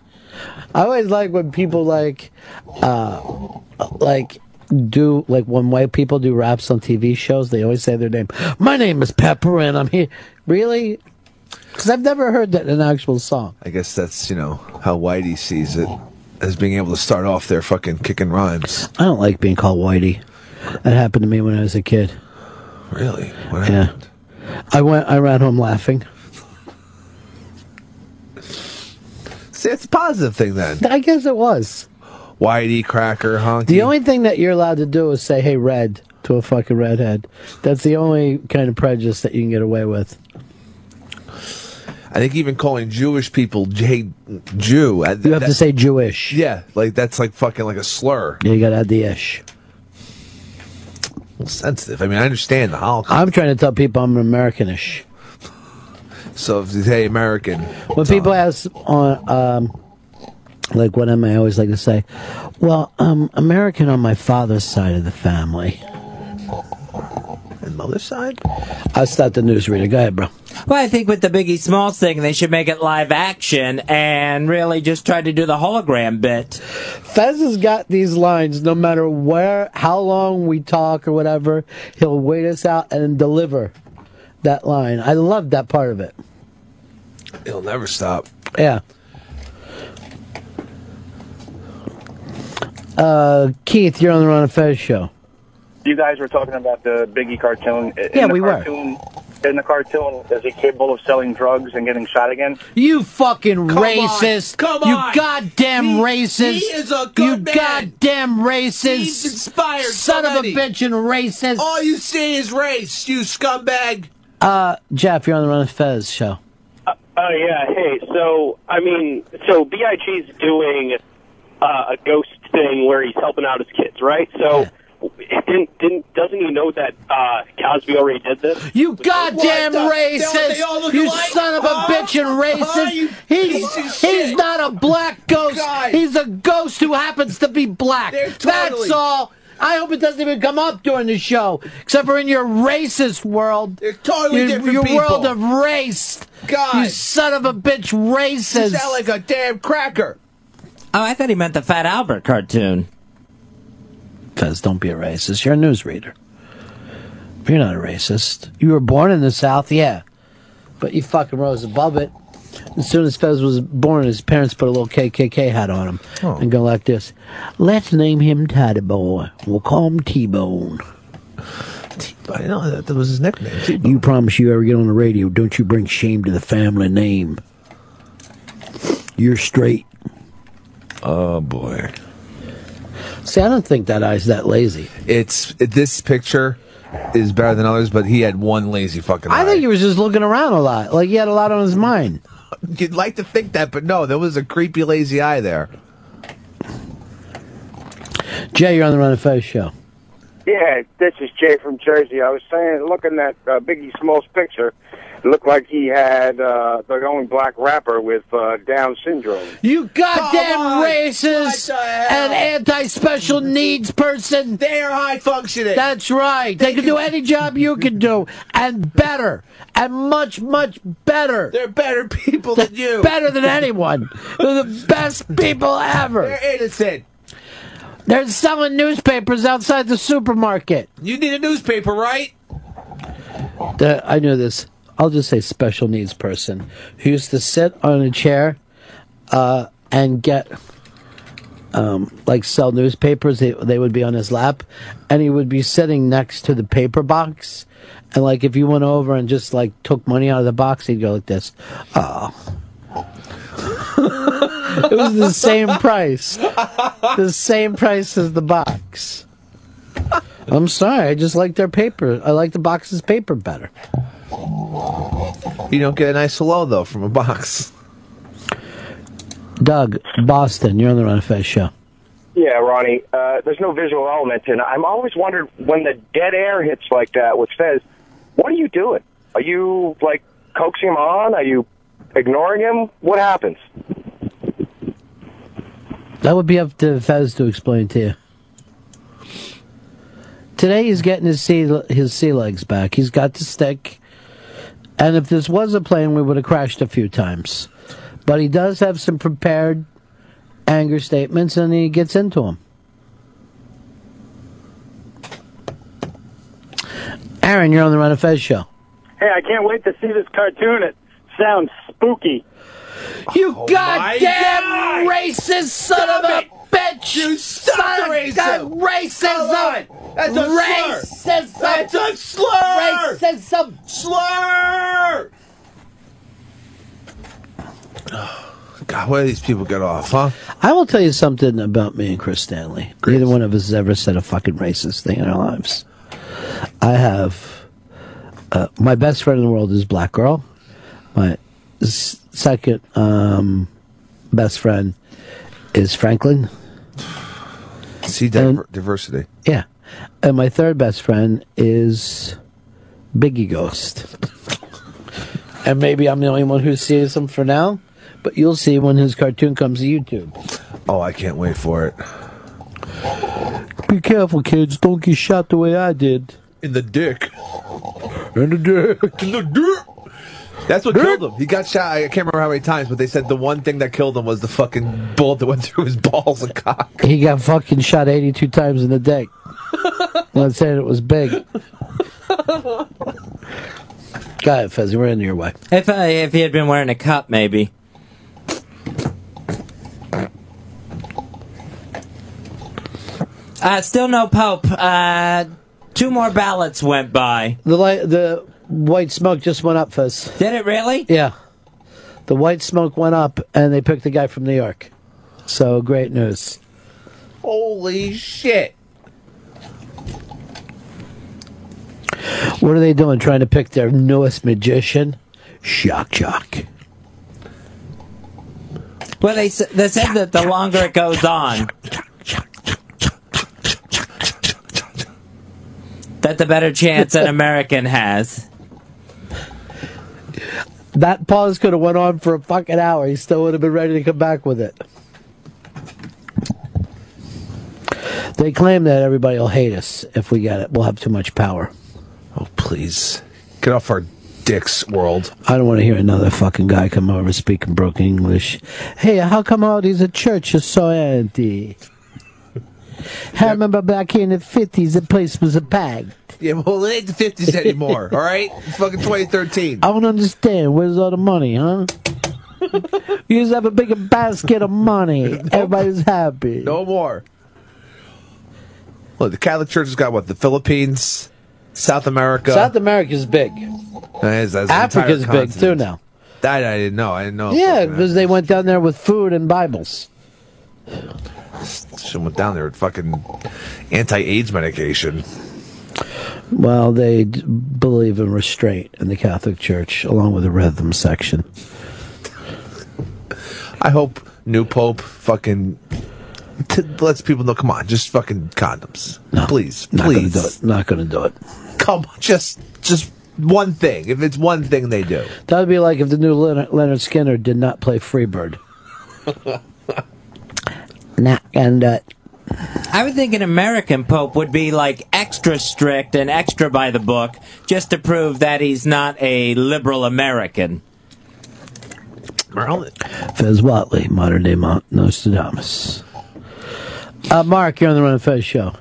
I always like when people like, uh, like do like when white people do raps on TV shows. They always say their name. My name is Pepper, and I'm here. Really? Because I've never heard that in an actual song. I guess that's, you know, how Whitey sees it as being able to start off their fucking kicking rhymes. I don't like being called Whitey. That happened to me when I was a kid. Really? What Yeah. I went. I ran home laughing. See, it's a positive thing then. I guess it was. Whitey, cracker, honky. The only thing that you're allowed to do is say, "Hey, red" to a fucking redhead. That's the only kind of prejudice that you can get away with. I think even calling Jewish people J- Jew. uh, You have to say Jewish. Yeah, like that's like fucking like a slur. Yeah, you gotta add the ish. Well, sensitive. I mean, I understand the Holocaust. I'm trying to tell people I'm Americanish. So if you say American, When people ask on, um, like, what am I? I always like to say, well, um, American on my father's side of the family. And mother's side? I'll start the newsreader. Go ahead, bro. Well, I think with the Biggie Smalls thing, they should make it live action and really just try to do the hologram bit. Fez has got these lines no matter where, how long we talk or whatever. He'll wait us out and deliver that line. I love that part of it. it'll never stop. Yeah. Uh, Keith, you're on the Ron and Fez show. You guys were talking about the Biggie cartoon. In Yeah, the we were. cartoon, In the cartoon, is he capable of selling drugs and getting shot again? You fucking racist. Come on. You on. goddamn racist! he is a You good man. goddamn racist! He's inspired son of a bitch and racist! All you see is race, you scumbag. Uh, Jeff, you're on the Ron and Fez show. Oh yeah. Hey, so I mean, so Big's doing uh, a ghost thing where he's helping out his kids, right? So didn't didn't doesn't he know that uh, Cosby already did this? You goddamn What racist! don't they all look you alike? son of a Huh? bitch and racist! Huh? He's he's shit. not a black ghost. God. He's a ghost who happens to be black. That's all. I hope it doesn't even come up during the show, except for in your racist world. They're totally your, different Your people. world of race. God. you son of a bitch, racist. You sound like a damn cracker. Oh, I thought he meant the Fat Albert cartoon. Fez, don't be a racist. You're a newsreader. You're not a racist. You were born in the South, yeah. But you fucking rose above it. As soon as Fez was born, his parents put a little KKK hat on him Oh. and go like this. Let's name him Toddy Boy. We'll call him T-Bone. I know that, that was his nickname. T-Bone. You promise you ever get on the radio, don't you bring shame to the family name. You're straight. Oh boy. See, I don't think that eye's that lazy. It's this picture is better than others, but he had one lazy fucking. I eye. think he was just looking around a lot. Like he had a lot on his mind. You'd like to think that, but no, there was a creepy lazy eye there. Jay, you're on the Ron and Fez show. Yeah, this is Jay from Jersey. I was saying, looking at uh, Biggie Smalls' picture, It looked like he had uh, the only black rapper with uh, Down syndrome. You goddamn racist and anti-special needs person. They are high functioning. That's right. They, can do any job you can do, and better, and much, much better. They're better people than you. Better than anyone. They're the best people ever. They're innocent. They're selling newspapers outside the supermarket. You need a newspaper, right? The, I knew this. I'll just say special needs person who used to sit on a chair uh, and get um, like sell newspapers. They, they would be on his lap, and he would be sitting next to the paper box. And like if you went over and just like took money out of the box, he'd go like this. Oh. it was the same price. The same price as the box. I'm sorry, I just like their paper. I like the box's paper better. You don't get a nice hello though from a box. Doug, Boston, you're on the Ron of Fez show. Yeah, Ronnie. Uh, there's no visual element, and I'm always wondered when the dead air hits like that with Fez. What are you doing? Are you like coaxing him on? Are you ignoring him? What happens? That would be up to Fez to explain to you. Today he's getting his sea his sea legs back. He's got the stick, and if this was a plane, we would have crashed a few times. But he does have some prepared anger statements, and he gets into them. Aaron, you're on the Ron of Fez show. Hey, I can't wait to see this cartoon. It sounds spooky. You goddamn racist son of a bitch! You stop the racism! racism! That's a slur! That's a slur! Racism! Slur! God, where do these people get off, huh? I will tell you something about me and Chris Stanley. Neither one of us has ever said a fucking racist thing in our lives. I have uh, my best friend in the world is black girl. My s- second um, best friend is Franklin. See diver- diversity. Yeah, and my third best friend is Biggie Ghost. and maybe I'm the only one who sees him for now, but you'll see when his cartoon comes to YouTube. Oh, I can't wait for it. Be careful, kids. Don't get shot the way I did. In the dick. In the dick. In the dick. That's what killed him. He got shot. I can't remember how many times, but they said the one thing that killed him was the fucking bullet that went through his balls and cock. He got fucking shot 82 times in the day. I'm saying it was big. Go ahead, Fezzy. We're in your way. If uh, if he had been wearing a cup, maybe. Uh, still no Pope. Uh, two more ballots went by. The light, the white smoke just went up, Fez. Did it really? Yeah. The white smoke went up, and they picked the guy from New York. So great news. Holy shit. What are they doing? Trying to pick their newest magician? Shock, shock. Well, they s- they said that the longer it goes on, that the better chance an American has. That pause could have went on for a fucking hour. He still would have been ready to come back with it. They claim that everybody will hate us if we get it. We'll have too much power. Oh, please. Get off our dicks, world. I don't want to hear another fucking guy come over speaking broken English. Hey, how come all these churches so empty? I remember back here in the 50s, the place was a bag. Yeah, well, it ain't the 50s anymore, all right? It's fucking 2013. I don't understand. Where's all the money, huh? you just have a bigger basket of money. Everybody's happy. No more. Look, the Catholic Church has got what? The Philippines, South America. South America's big. That's- that's Africa's big too now. That I didn't know. I didn't know. Yeah, because they went down there with food and Bibles. She went down there with fucking anti-AIDS medication. Well, they d- believe in restraint in the Catholic Church, along with the rhythm section. I hope new pope fucking t- lets people know. Come on, just fucking condoms, please, Not gonna please. do it. Not going to do it. Come on, just just one thing. If it's one thing they do. That would be like if the new Lynyrd, Lynyrd Skynyrd did not play Freebird. Nah, and uh, I would think an American Pope would be like extra strict and extra by the book just to prove that he's not a liberal American. Fez Whatley, modern day Mount Nostradamus. Uh, Mark, you're on the Ron of Fez show.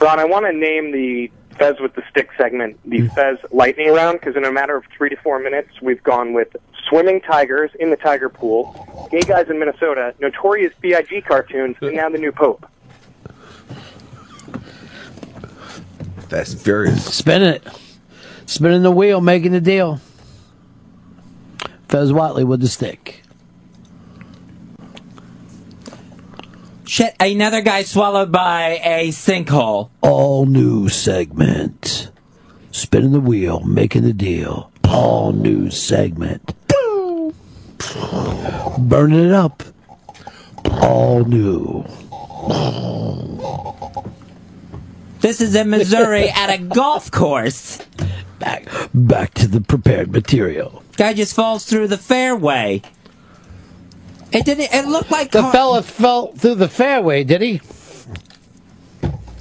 Ron, I want to name the Fez with the Stick segment the mm. Fez Lightning Round because in a matter of three to four minutes, we've gone with swimming tigers in the tiger pool, gay guys in Minnesota, notorious B.I.G. cartoons, and now the new Pope. That's very. Furious. Spinning it. Spinning the wheel, making the deal. Fez Whatley with the stick. Shit, another guy swallowed by a sinkhole. All new segment. Spinning the wheel, making the deal. All new segment. Burning it up. All new. This is in Missouri at a golf course. Back, back to the prepared material. Guy just falls through the fairway. It didn't. It looked like The fella fell through the fairway, did he?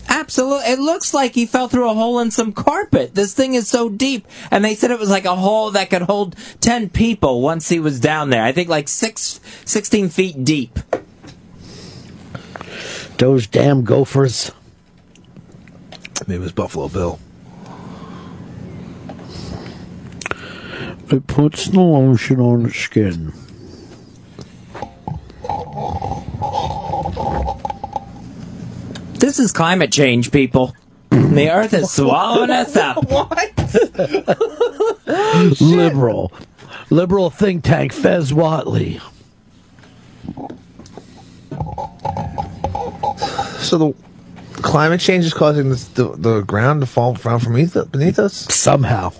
Absolutely. It looks like he fell through a hole in some carpet. This thing is so deep. And they said it was like a hole that could hold 10 people once he was down there. I think like six, 16 feet deep. Those damn gophers. Maybe it was Buffalo Bill. It puts the lotion on the skin. This is climate change, people. The earth is swallowing us up. What? Liberal. Liberal think tank Fez Whatley. So the climate change is causing the, the, the ground to fall from beneath, beneath us? Somehow.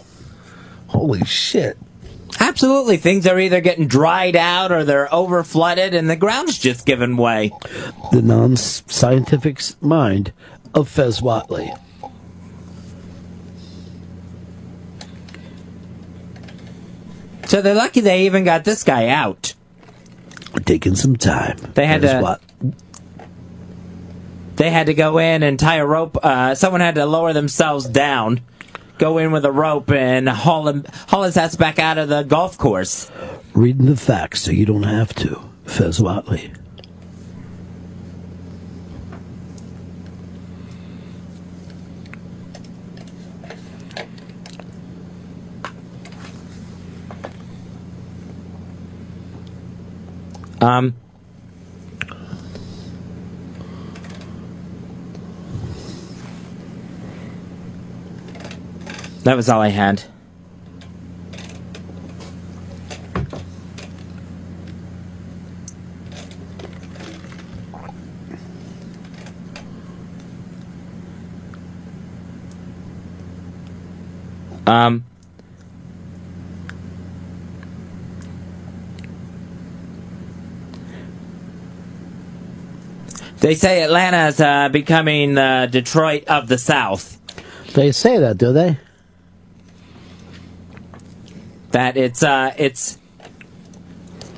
Holy shit. Absolutely. Things are either getting dried out or they're over flooded and the ground's just giving way. The non scientific mind of Fez Whatley. So they're lucky they even got this guy out. Taking some time. They had Fez to. Wat- They had to go in and tie a rope. Uh, someone had to lower themselves down, go in with a rope, and haul him, haul his ass back out of the golf course. Reading the facts so you don't have to. Fez Whatley. Um. That was all I had. Um. They say Atlanta is uh, becoming the Detroit of the South. They say that, do they? That it's uh, it's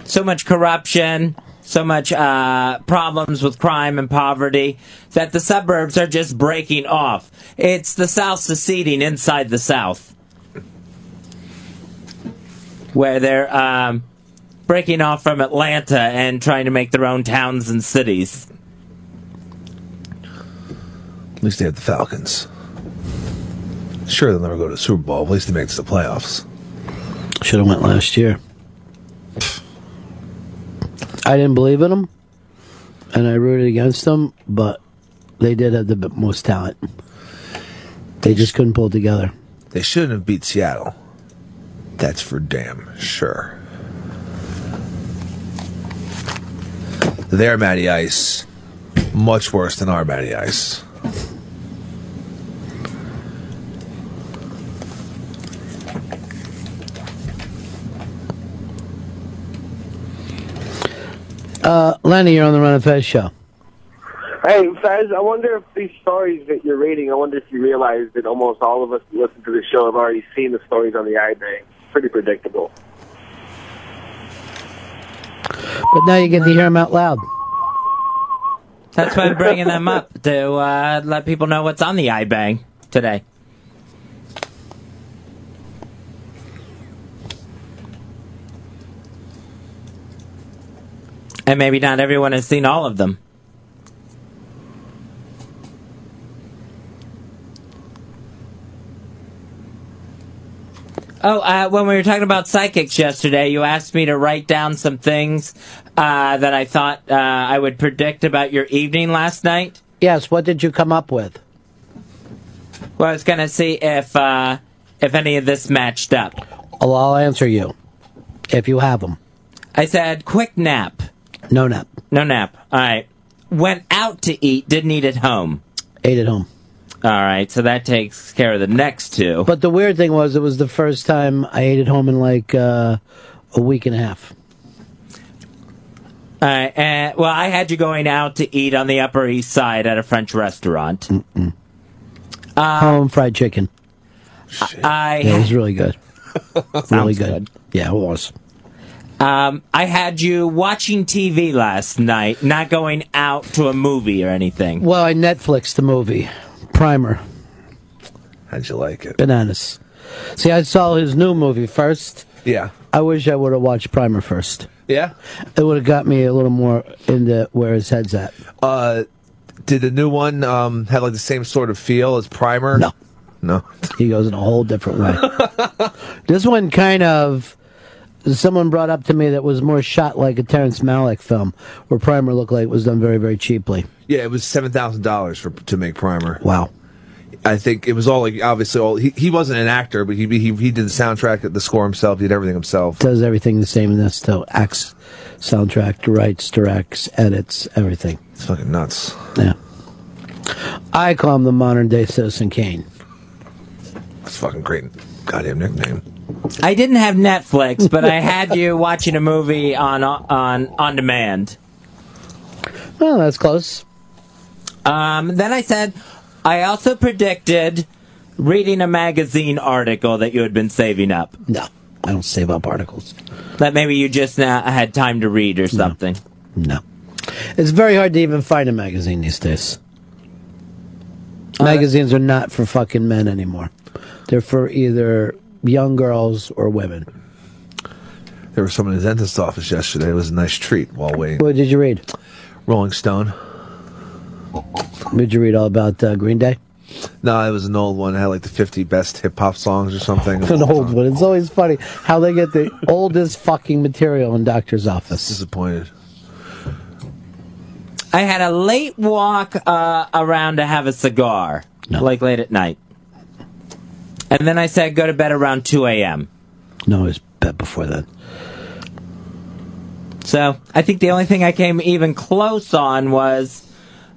so much corruption, so much uh, problems with crime and poverty that the suburbs are just breaking off. It's the South seceding inside the South, where they're um, breaking off from Atlanta and trying to make their own towns and cities. At least they have the Falcons. Sure, they'll never go to the Super Bowl. At least they make it to the playoffs. Should have went last year. I didn't believe in them, and I rooted against them, but they did have the most talent. They just couldn't pull together. They shouldn't have beat Seattle. That's for damn sure. Their Matty Ice, much worse than our Matty Ice. Uh, Lenny, you're on the Ron of Fez show. Hey, Fez, I wonder if these stories that you're reading, I wonder if you realize that almost all of us who listen to the show have already seen the stories on the iBang. Pretty predictable. But now you get to hear them out loud. That's why I'm bringing them up to uh, let people know what's on the iBang today. And maybe not everyone has seen all of them. Oh, uh, when we were talking about psychics yesterday, you asked me to write down some things uh, that I thought uh, I would predict about your evening last night. Yes, what did you come up with? Well, I was going to see if uh, if any of this matched up. Oh, I'll answer you if you have them. I said quick nap. No nap. No nap. All right. Went out to eat. Didn't eat at home. Ate at home. All right. So that takes care of the next two. But the weird thing was, it was the first time I ate at home in like uh, a week and a half. All right. Uh, well, I had you going out to eat on the Upper East Side at a French restaurant. Uh, home fried chicken. I Yeah, it was really good. really Sounds good. Yeah, it was. Um, I had you watching TV last night, not going out to a movie or anything. Well, I Netflixed the movie Primer. How'd you like it? Bananas. See, I saw his new movie first. Yeah. I wish I would have watched Primer first. Yeah? It would have got me a little more into where his head's at. Uh, did the new one um, have like the same sort of feel as Primer? No. No. He goes in a whole different way. this one kind of. Someone brought up to me that was more shot like a Terrence Malick film, where Primer looked like it was done very, very cheaply. Yeah, it was seven thousand dollars for to make Primer. Wow. I think it was all like obviously all he, he wasn't an actor, but he, he he did the soundtrack, the score himself, he did everything himself. Does everything the same in this, though. Acts, soundtrack, writes, directs, edits, everything. It's fucking nuts. Yeah. I call him the modern day Citizen Kane. It's fucking great goddamn nickname. I didn't have Netflix, but I had you watching a movie on on on demand. Oh, that's close. Um, then I said I also predicted reading a magazine article that you had been saving up. No, I don't save up articles. That maybe you just uh, had time to read or something. No. It's very hard to even find a magazine these days. Uh, Magazines are not for fucking men anymore. They're for either young girls or women. There was someone in the dentist's office yesterday. It was a nice treat while waiting. What did you read? Rolling Stone. Did you read all about uh, Green Day? No, it was an old one. It had like the 50 best hip hop songs or something. An old one. It's always funny how they get the oldest fucking material in doctor's office. Disappointed. I had a late walk uh, around to have a cigar, like late at night. And then I said go to bed around 2 a.m. No, it was bed before that. So I think the only thing I came even close on was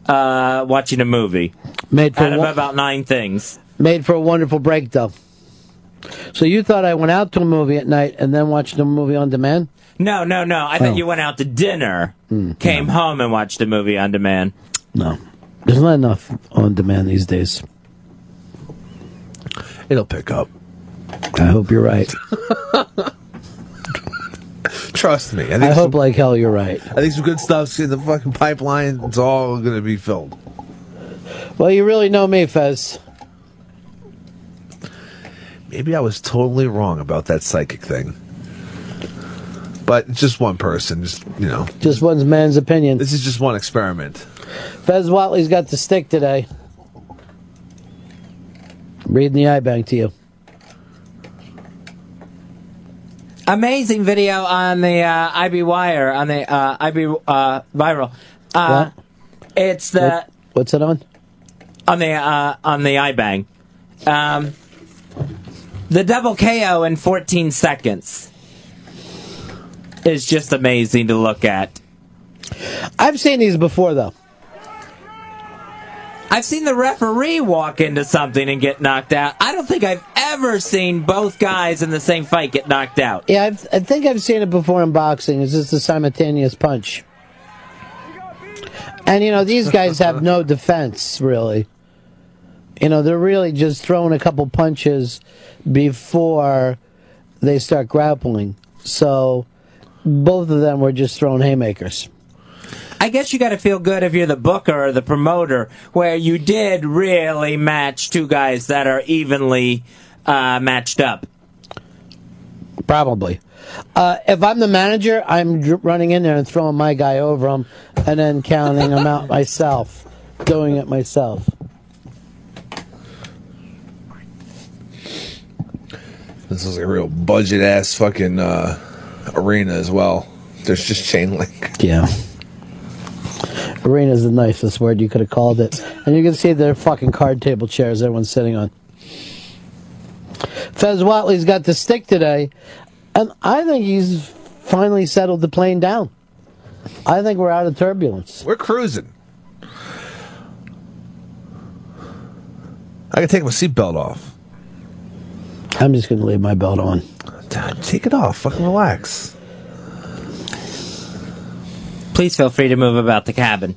uh, watching a movie. Made for out of one- about nine things. Made for a wonderful break, though. So you thought I went out to a movie at night and then watched a movie on demand? No, no, no. I thought Oh. you went out to dinner, Hmm, came home, and watched a movie on demand. No. There's not enough on demand these days. It'll pick up. I hope you're right. Trust me. I, think I hope some, like hell you're right. I think some good stuff's in the fucking pipeline. It's all going to be filled. Well, you really know me, Fez. Maybe I was totally wrong about that psychic thing. But just one person, just you know. Just one man's opinion. This is just one experiment. Fez Whatley's got the stick today. Reading the iBang to you. Amazing video on the uh, IB Wire on the uh, IB uh, Viral. Uh, It's the What- what's it on? on the uh, on the iBang. Um, the double KO in 14 seconds is just amazing to look at. I've seen these before, though. I've seen the referee walk into something and get knocked out. I don't think I've ever seen both guys in the same fight get knocked out. Yeah, I've, I think I've seen it before in boxing. It's just a simultaneous punch. And you know, these guys have no defense, really. You know, they're really just throwing a couple punches before they start grappling. So both of them were just throwing haymakers. I guess you got to feel good if you're the booker or the promoter, where you did really match two guys that are evenly uh, matched up. Probably. Uh, if I'm the manager, I'm running in there and throwing my guy over him, and then counting him out myself, doing it myself. This is a real budget ass fucking uh, arena as well. There's just chain link. Yeah. Arena is the nicest word you could have called it. And you can see their fucking card table chairs everyone's sitting on. Fez Whatley's got the stick today, and I think he's finally settled the plane down. I think we're out of turbulence. We're cruising. I can take my seatbelt off. I'm just going to leave my belt on. Take it off. Fucking relax. Please feel free to move about the cabin.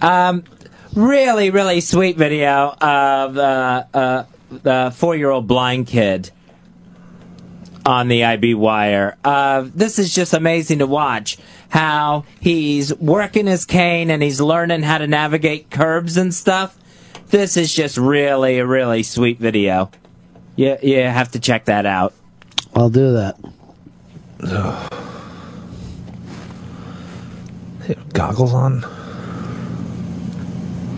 Um, really, really sweet video of uh, uh, the four-year-old blind kid on the IB wire. Uh, this is just amazing to watch. How he's working his cane and he's learning how to navigate curbs and stuff. This is just really, a really sweet video. Yeah, you have to check that out. I'll do that. Goggles on?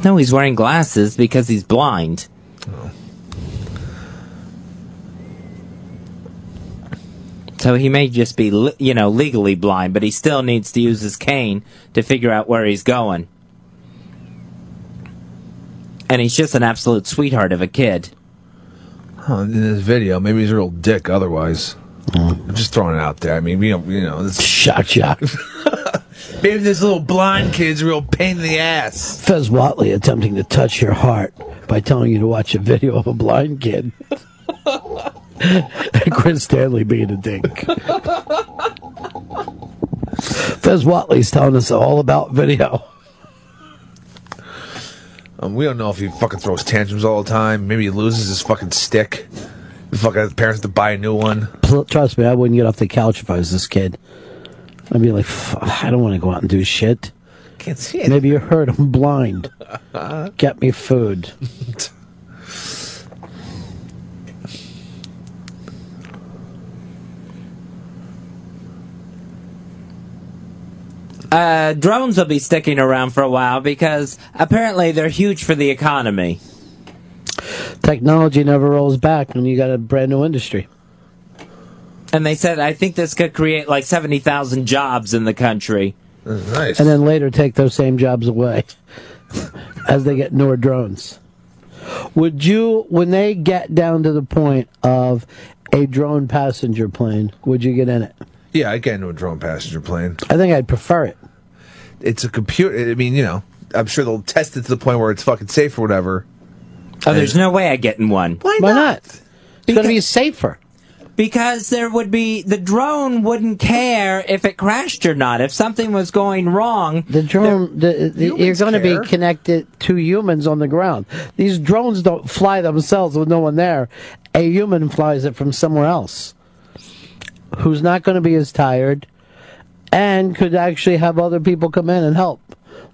No, he's wearing glasses because he's blind. So he may just be, you know, legally blind, but he still needs to use his cane to figure out where he's going. And he's just an absolute sweetheart of a kid. Huh, in this video, maybe he's a real dick. Otherwise, I'm just throwing it out there. I mean, we don't, you know, this shot, shock. maybe this little blind kid's a real pain in the ass. Fez Whatley attempting to touch your heart by telling you to watch a video of a blind kid. and Chris Stanley being a dink. Fez Whatley's telling us all about video. Um, we don't know if he fucking throws tantrums all the time. Maybe he loses his fucking stick. The fucking parents have to buy a new one. Trust me, I wouldn't get off the couch if I was this kid. I'd be like, "F- I don't want to go out and do shit. Can't see it. Maybe you heard I'm blind. Get me food. Uh, drones will be sticking around for a while because apparently they're huge for the economy. Technology never rolls back when you got a brand new industry. And they said, I think this could create like 70,000 jobs in the country. Nice. And then later take those same jobs away as they get newer drones. Would you, when they get down to the point of a drone passenger plane, would you get in it? Yeah, I'd get into a drone passenger plane. I think I'd prefer it. It's a computer. I mean, you know, I'm sure they'll test it to the point where it's fucking safe or whatever. Oh, there's no way I get in one. Why, not? It's going to be safer. Because there would be the drone wouldn't care if it crashed or not. If something was going wrong, The drone, the, the, you're going to be connected to humans on the ground. These drones don't fly themselves with no one there. A human flies it from somewhere else, who's not going to be as tired, and could actually have other people come in and help.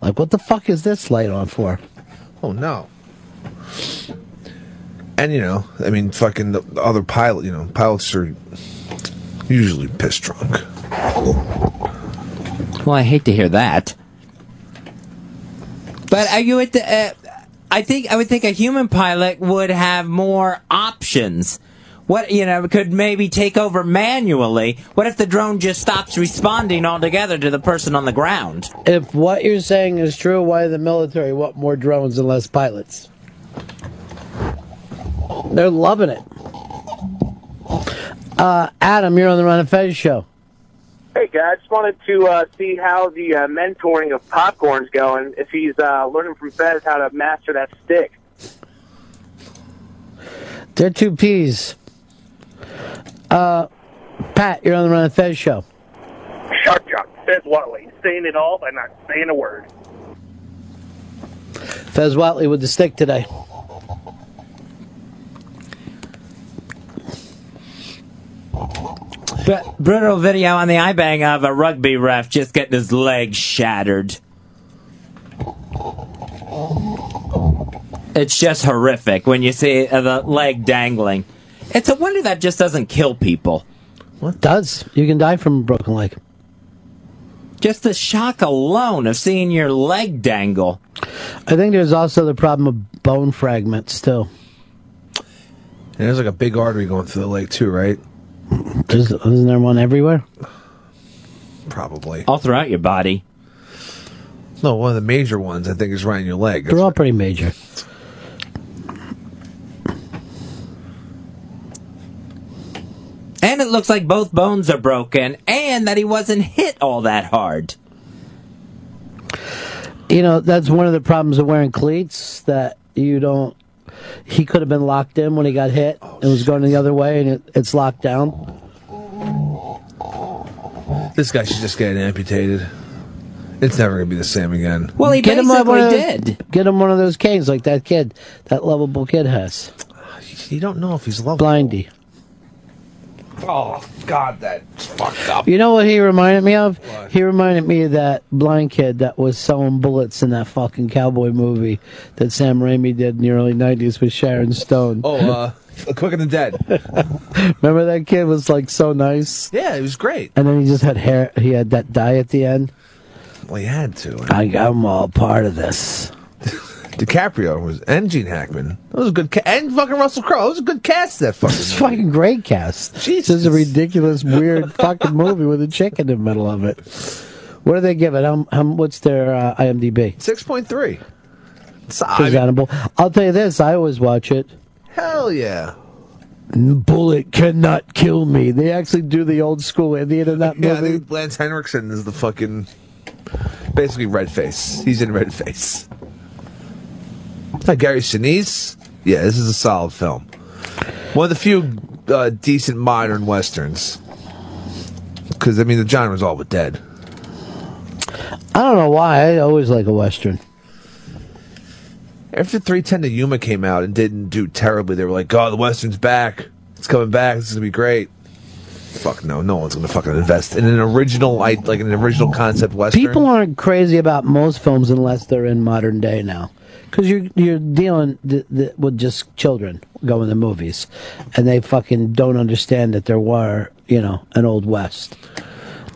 Like, what the fuck is this light on for? Oh no. And you know, I mean, fucking the, the other pilot. You know, pilots are usually piss drunk. Well, I hate to hear that. But are you at the? Uh, I think I would think a human pilot would have more options. What you know could maybe take over manually. What if the drone just stops responding altogether to the person on the ground? If what you're saying is true, why the military want more drones and less pilots? They're loving it. Uh, Adam, you're on the Ron of Fez show. Hey, guys, just wanted to uh, see how the uh, mentoring of Popcorn's going. If he's uh, learning from Fez how to master that stick. They're two peas. Uh, Pat, you're on the Ron of Fez show. Shock Jock Fez Whatley, saying it all by not saying a word. Fez Whatley with the stick today. Br- brutal video on the iBang of a rugby ref just getting his leg shattered. It's just horrific when you see uh, the leg dangling. It's a wonder that just doesn't kill people. What does? You can die from a broken leg. Just the shock alone of seeing your leg dangle. I think there's also the problem of bone fragments too. And there's like a big artery going through the leg too, right? There's, isn't there one everywhere? Probably. All throughout your body. No, one of the major ones I think is right in your leg. They're all pretty major. And it looks like both bones are broken and that he wasn't hit all that hard. You know, that's one of the problems of wearing cleats that you don't. He could have been locked in when he got hit and was going the other way, and it, it's locked down. This guy should just get amputated. It's never gonna be the same again. Well, he Get him one basically of those- did. Get him one of those canes like that kid, that lovable kid has. You don't know if he's lovable. Blindy. Oh God, that's fucked up. You know what he reminded me of? He reminded me of that blind kid that was selling bullets in that fucking cowboy movie that Sam Raimi did in the early '90s with Sharon Stone. Oh, uh, Quick and the Dead. Remember that kid was like so nice, Yeah, it was great. and then he just had hair. He had that dye at the end. Well, he had to. I got him all part of this. DiCaprio was and Gene Hackman. That was a good ca- and fucking Russell Crowe. That was a good cast. That fucking. It's fucking great cast. Jesus. This is a ridiculous, weird fucking movie with a chick in the middle of it. What do they give it? Um, um, what's their uh, IMDb? Six point three. Presentable. I'll tell you this. I always watch it. Hell yeah. Bullet cannot kill me. They actually do the old school Indian in that Yeah, I movie. think Lance Henriksen is the fucking basically red face. He's in red face. Uh, Gary Sinise. Yeah, this is a solid film. One of the few uh, decent modern westerns. Because I mean, the genre's all but dead. I don't know why. I always like a western. After 310 to Yuma came out and didn't do terribly, they were like, "Oh, the western's back. It's coming back. This is gonna be great." Fuck no, no one's gonna fucking invest in an original, like like an original concept western. People aren't crazy about most films unless they're in modern day now, because you're you're dealing th- th- with just children going to movies, and they fucking don't understand that there were you know an old west.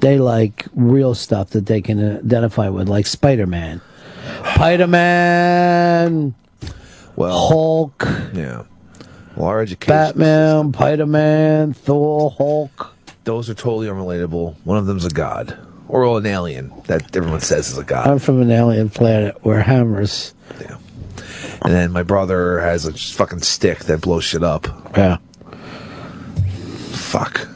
They like real stuff that they can identify with, like Spider Man, Spider Man, well, Hulk, yeah. Well, our education Batman, Spider Man, Thor, Hulk. Those are totally unrelatable. One of them's a god. Or an alien that everyone says is a god. I'm from an alien planet where hammers. And then my brother has a fucking stick that blows shit up. Yeah. Fuck.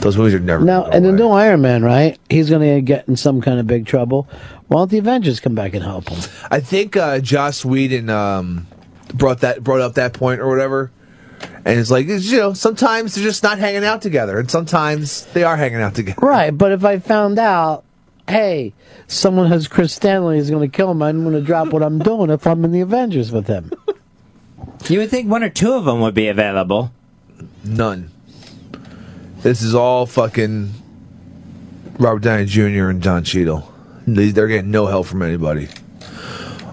Those movies are never. Now, and the new Iron Man, right? He's going to get in some kind of big trouble. Why don't the Avengers come back and help him? I think uh, Joss Whedon um, brought that brought up that point or whatever, and it's like it's, you know sometimes they're just not hanging out together, and sometimes they are hanging out together. Right, but if I found out, hey, someone has Chris Stanley is going to kill him, I'm going to drop what I'm doing if I'm in the Avengers with him. You would think one or two of them would be available. None. This is all fucking Robert Downey Jr. and Don Cheadle. They- They're getting no help from anybody.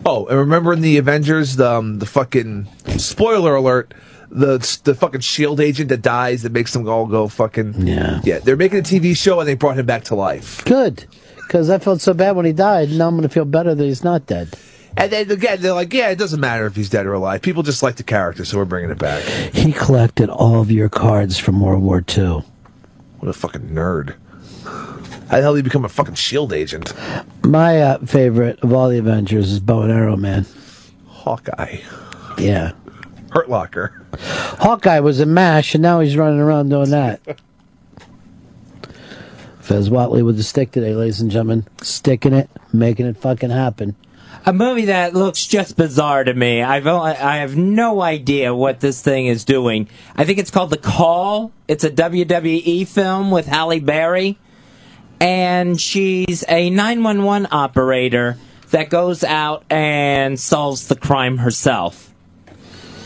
Oh, and remember in the Avengers, the um, the fucking spoiler alert, the the fucking Shield agent that dies that makes them all go fucking yeah yeah. They're making a TV show and they brought him back to life. Good, because I felt so bad when he died. Now I'm going to feel better that he's not dead. And then again, they're like, yeah, it doesn't matter if he's dead or alive. People just like the character, so we're bringing it back. He collected all of your cards from World War II. What a fucking nerd! How the hell did he become a fucking Shield agent? My uh, favorite of all the Avengers is Bow and Arrow Man. Hawkeye. Yeah. Hurt Locker. Hawkeye was a mash, and now he's running around doing that. Fez Whatley with the stick today, ladies and gentlemen. Sticking it, making it fucking happen. A movie that looks just bizarre to me. I've only, I have no idea what this thing is doing. I think it's called The Call. It's a WWE film with Halle Berry. and she's a 911 operator that goes out and solves the crime herself.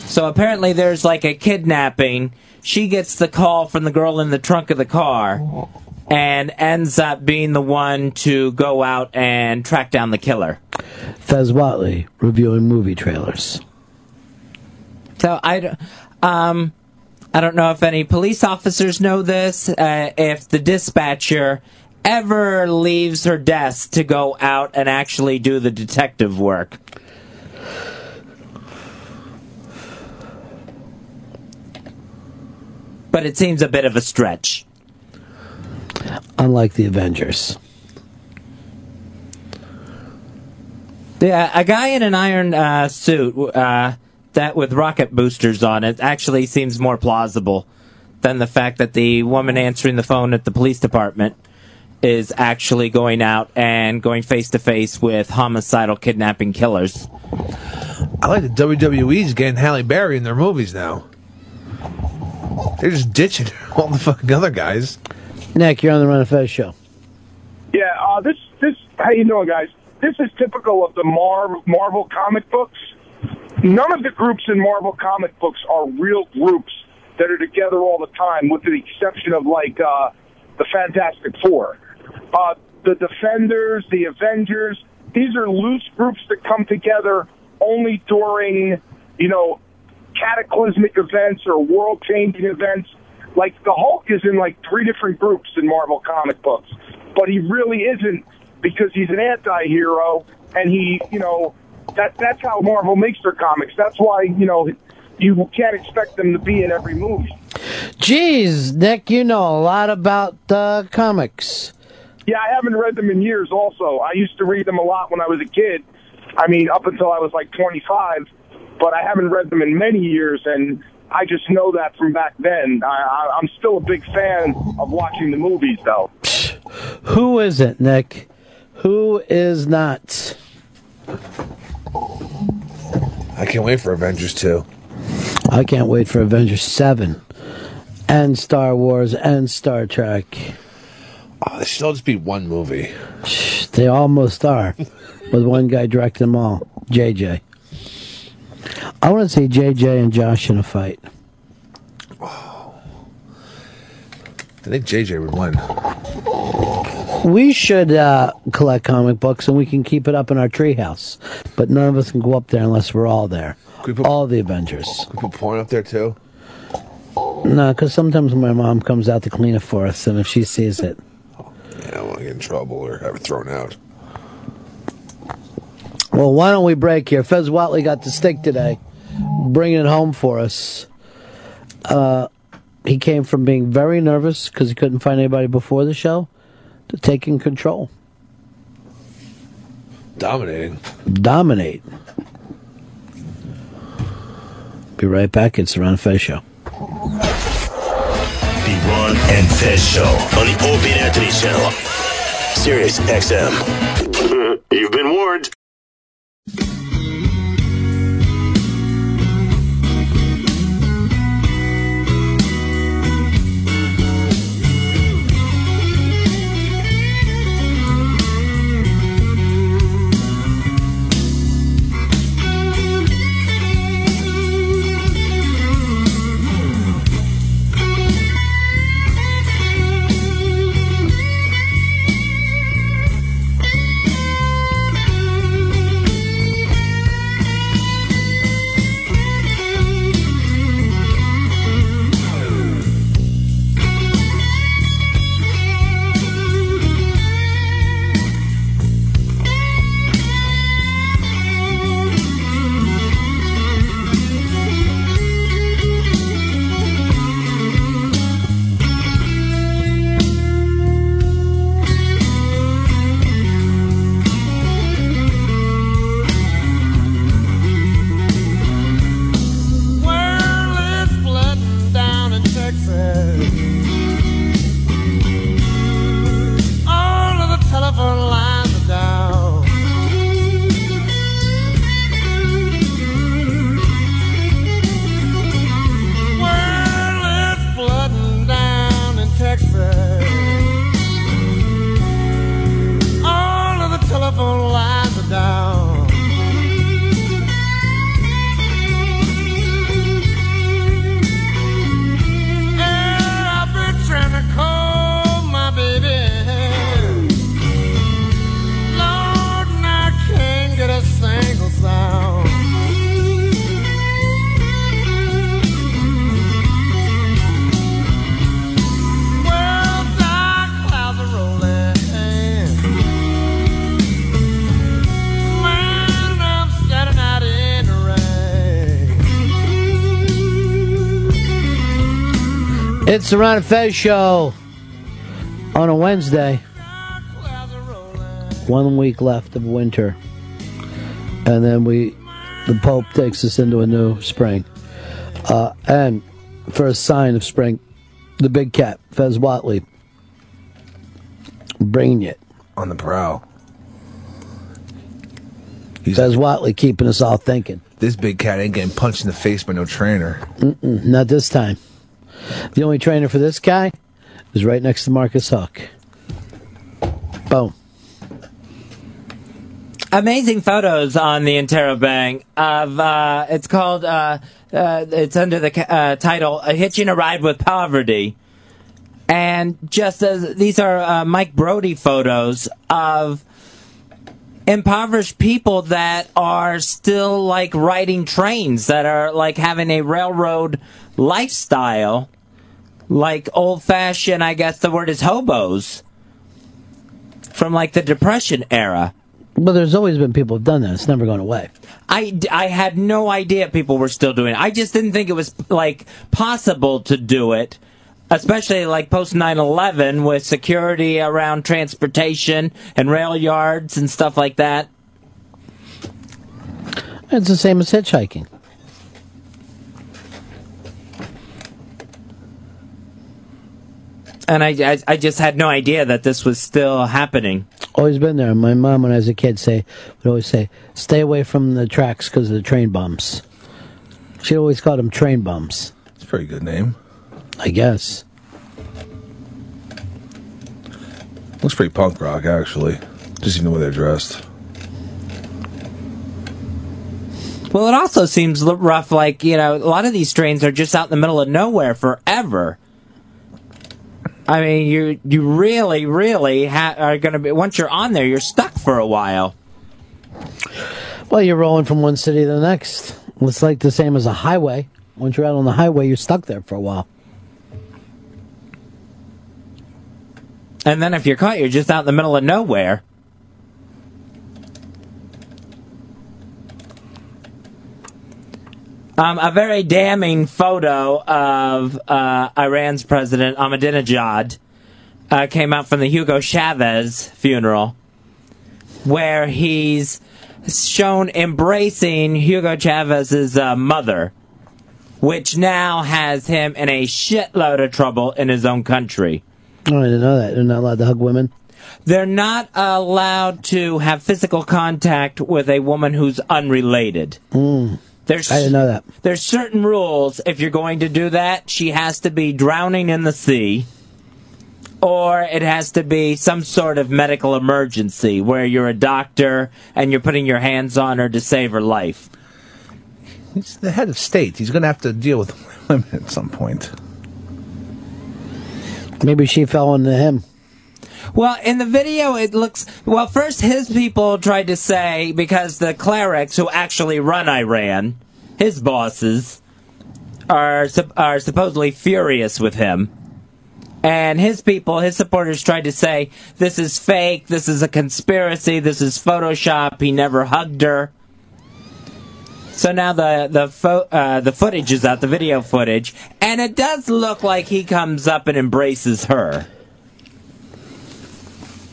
So apparently there's like a kidnapping. She gets the call from the girl in the trunk of the car and ends up being the one to go out and track down the killer. Fez Whatley reviewing movie trailers. So I, um, I don't know if any police officers know this. Uh, if the dispatcher ever leaves her desk to go out and actually do the detective work. But it seems a bit of a stretch. Unlike the Avengers. Yeah, a guy in an iron uh, suit uh, that with rocket boosters on it actually seems more plausible than the fact that the woman answering the phone at the police department is actually going out and going face to face with homicidal kidnapping killers. I like the WWE's getting Halle Berry in their movies now. They're just ditching all the fucking other guys. Nick, you're on the Ron of Fez show. Yeah, uh, this this how you doing, guys? This is typical of the Mar- Marvel comic books. None of the groups in Marvel comic books are real groups that are together all the time, with the exception of like uh, the Fantastic Four, uh, the Defenders, the Avengers. These are loose groups that come together only during, you know, cataclysmic events or world-changing events. Like the Hulk is in like three different groups in Marvel comic books, but he really isn't because he's an anti-hero and he, you know, that that's how Marvel makes their comics. That's why, you know, you can't expect them to be in every movie. Jeez, Nick, you know a lot about uh, comics. Yeah, I haven't read them in years also. I used to read them a lot when I was a kid. I mean, up until I was like 25, but I haven't read them in many years and I just know that from back then. I, I, I'm still a big fan of watching the movies, though. Who is it, Nick? Who is not? I can't wait for Avengers 2. I can't wait for Avengers 7 and Star Wars and Star Trek. Ah, oh, they should all just be one movie. They almost are, with one guy directing them all, JJ. I want to see JJ and Josh in a fight. I think JJ would win. We should uh, collect comic books and we can keep it up in our treehouse, but none of us can go up there unless we're all there. all the Avengers. Can we put porn up there too? No, because sometimes my mom comes out to clean it for us, and if she sees it, Yeah, I don't want to get in trouble or have it thrown out. Well, why don't we break here? Fez Whatley got the stick today, bringing it home for us. Uh, he came from being very nervous because he couldn't find anybody before the show to taking control, Dominating. dominate. Be right back. It's the Ron Fez Show. The Ron and Fez Show on the Opie and Anthony channel. Sirius XM. You've been warned thank you It's the Ron and Fez show on a Wednesday. One week left of winter. And then we, the Pope takes us into a new spring. Uh, and for a sign of spring, the big cat, Fez Whatley, bringing it. On the prowl. Fez Whatley keeping us all thinking. This big cat ain't getting punched in the face by no trainer. Mm-mm, not this time. The only trainer for this guy is right next to Marcus Huck. Boom. Amazing photos on the Interrobang of uh, it's called uh, uh, it's under the uh, title "Hitching a Ride with Poverty," and just as these are uh, Mike Brodie photos of impoverished people that are still like riding trains that are like having a railroad lifestyle like old fashioned i guess the word is hobos from like the depression era Well, there's always been people who've done that. It's never gone away. I, I had no idea people were still doing it. I just didn't think it was like possible to do it, especially like post 9/11 with security around transportation and rail yards and stuff like that. It's the same as hitchhiking. And I, I, I just had no idea that this was still happening. Always been there. My mom, when I was a kid, say would always say, "Stay away from the tracks because of the train bumps." She always called them train bumps. It's a pretty good name. I guess. Looks pretty punk rock, actually. Just even the way they're dressed. Well, it also seems rough. Like you know, a lot of these trains are just out in the middle of nowhere forever. I mean, you you really, really ha- are going to be once you're on there, you're stuck for a while. Well, you're rolling from one city to the next. It's like the same as a highway. Once you're out on the highway, you're stuck there for a while. And then if you're caught, you're just out in the middle of nowhere. Um, a very damning photo of uh, Iran's president Ahmadinejad uh, came out from the Hugo Chavez funeral, where he's shown embracing Hugo Chavez's uh, mother, which now has him in a shitload of trouble in his own country. Oh, I didn't know that. They're not allowed to hug women. They're not allowed to have physical contact with a woman who's unrelated. Mm. There's, I didn't know that. There's certain rules. If you're going to do that, she has to be drowning in the sea, or it has to be some sort of medical emergency where you're a doctor and you're putting your hands on her to save her life. He's the head of state. He's going to have to deal with women at some point. Maybe she fell into him. Well, in the video, it looks. Well, first, his people tried to say, because the clerics who actually run Iran, his bosses, are, are supposedly furious with him. And his people, his supporters, tried to say, this is fake, this is a conspiracy, this is Photoshop, he never hugged her. So now the the fo- uh, the footage is out, the video footage, and it does look like he comes up and embraces her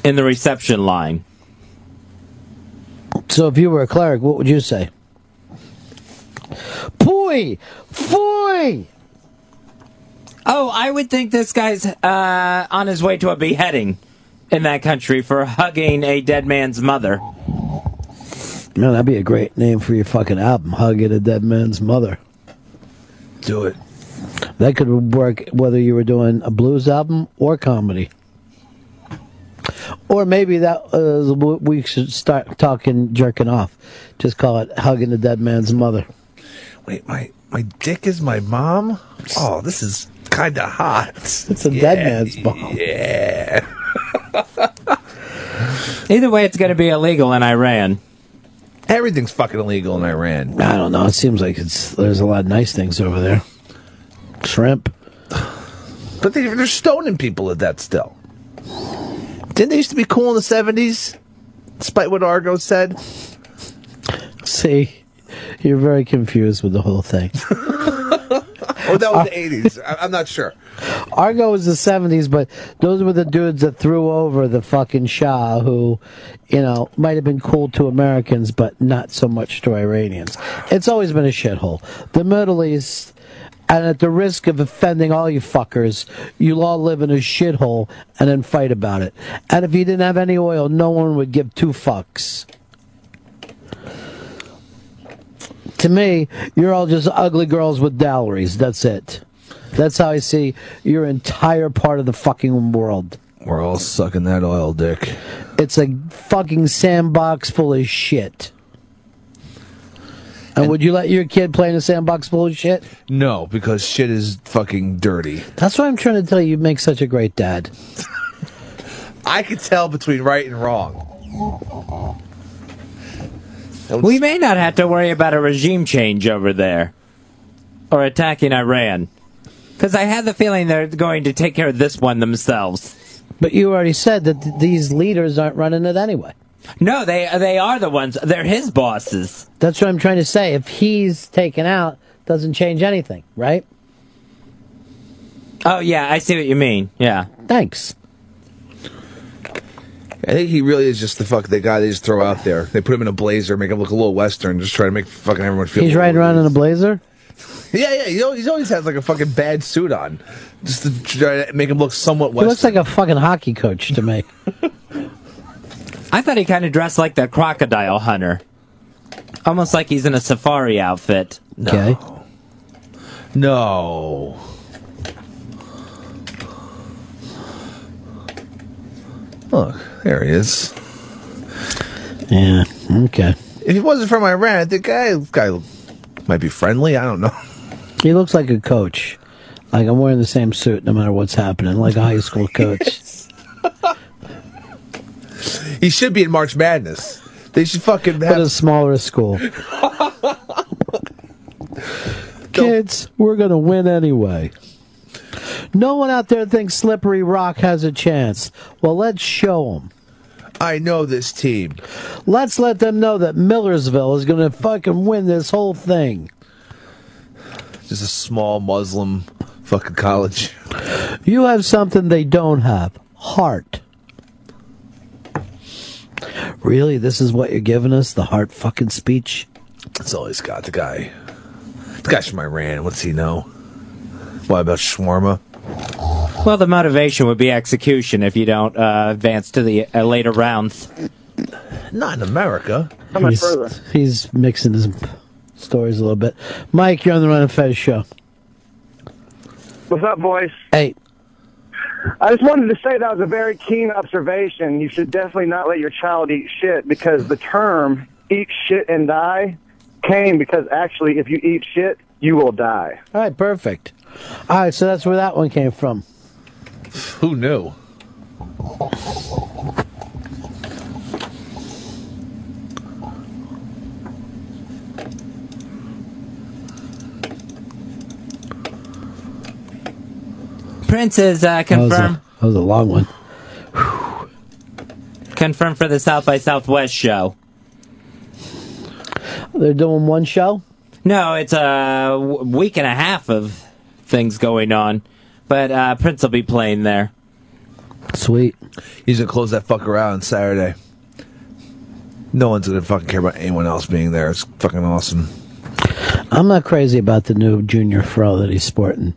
in the reception line. So if you were a cleric, what would you say? Boy, boy. Oh, I would think this guy's uh, on his way to a beheading in that country for hugging a dead man's mother. Man, that'd be a great name for your fucking album, Hugging a Dead Man's Mother. Do it. That could work whether you were doing a blues album or comedy. Or maybe that uh, we should start talking jerking off. Just call it Hugging the Dead Man's Mother. Wait, my my dick is my mom? Oh, this is kind of hot. It's a dead man's mom. Yeah. Either way, it's going to be illegal in Iran. Everything's fucking illegal in Iran. I don't know. It seems like it's there's a lot of nice things over there. Shrimp. But they, they're stoning people at that still. Didn't they used to be cool in the 70s? Despite what Argo said? See, you're very confused with the whole thing. oh, that was the 80s. I, I'm not sure. Argo was the 70s, but those were the dudes that threw over the fucking Shah, who, you know, might have been cool to Americans, but not so much to Iranians. It's always been a shithole. The Middle East, and at the risk of offending all you fuckers, you'll all live in a shithole and then fight about it. And if you didn't have any oil, no one would give two fucks. To me, you're all just ugly girls with dowries. That's it. That's how I see your entire part of the fucking world. We're all sucking that oil dick. It's a fucking sandbox full of shit. And, would you let your kid play in a sandbox full of shit? No, because shit is fucking dirty. That's why I'm trying to tell you. You make such a great dad. I could tell between right and wrong. We may not have to worry about a regime change over there or attacking Iran. Because I have the feeling they're going to take care of this one themselves. But you already said that th- these leaders aren't running it anyway. No, they they are the ones. They're his bosses. That's what I'm trying to say. If he's taken out, doesn't change anything, right? Oh yeah, I see what you mean. Yeah. Thanks. I think he really is just the fuck the guy they just throw out there. They put him in a blazer, make him look a little western, just try to make fucking everyone feel. He's riding around in a blazer. Yeah, yeah. He always, he always has like a fucking bad suit on, just to try to make him look somewhat He looks like a fucking hockey coach to me. I thought he kind of dressed like the crocodile hunter, almost like he's in a safari outfit. Okay. No. Look, there he is. Yeah. Okay. If he wasn't from Iran, I think guy guy might be friendly. I don't know. He looks like a coach. Like I'm wearing the same suit no matter what's happening, like a high school coach. He should be in March Madness. They should fucking But have. a smaller school. Kids, we're gonna win anyway. No one out there thinks Slippery Rock has a chance. Well, let's show them. I know this team. Let's let them know that Millersville is gonna fucking win this whole thing. Just a small Muslim fucking college. You have something they don't have heart. Really? This is what you're giving us? The heart fucking speech? That's all he's got. The guy. The guy's from Iran. What's he know? What about shawarma? Well, the motivation would be execution if you don't uh, advance to the uh, later rounds. Not in America. How much he's, He's mixing his stories a little bit. Mike, you're on the Ron and Fez show. What's up, boys? Hey. I just wanted to say that was a very keen observation. You should definitely not let your child eat shit because the term eat shit and die came because actually, if you eat shit, you will die. All right, perfect. All right, so that's where that one came from. Who knew? Prince is uh, That was, a, confirmed that was a long one. confirmed for the South by Southwest show. They're doing one show? No, it's a week and a half of things going on, but uh, Prince will be playing there. Sweet. He's gonna close that fucker out on Saturday. No one's gonna fucking care about anyone else being there. It's fucking awesome. I'm not crazy about the new junior fro that he's sporting.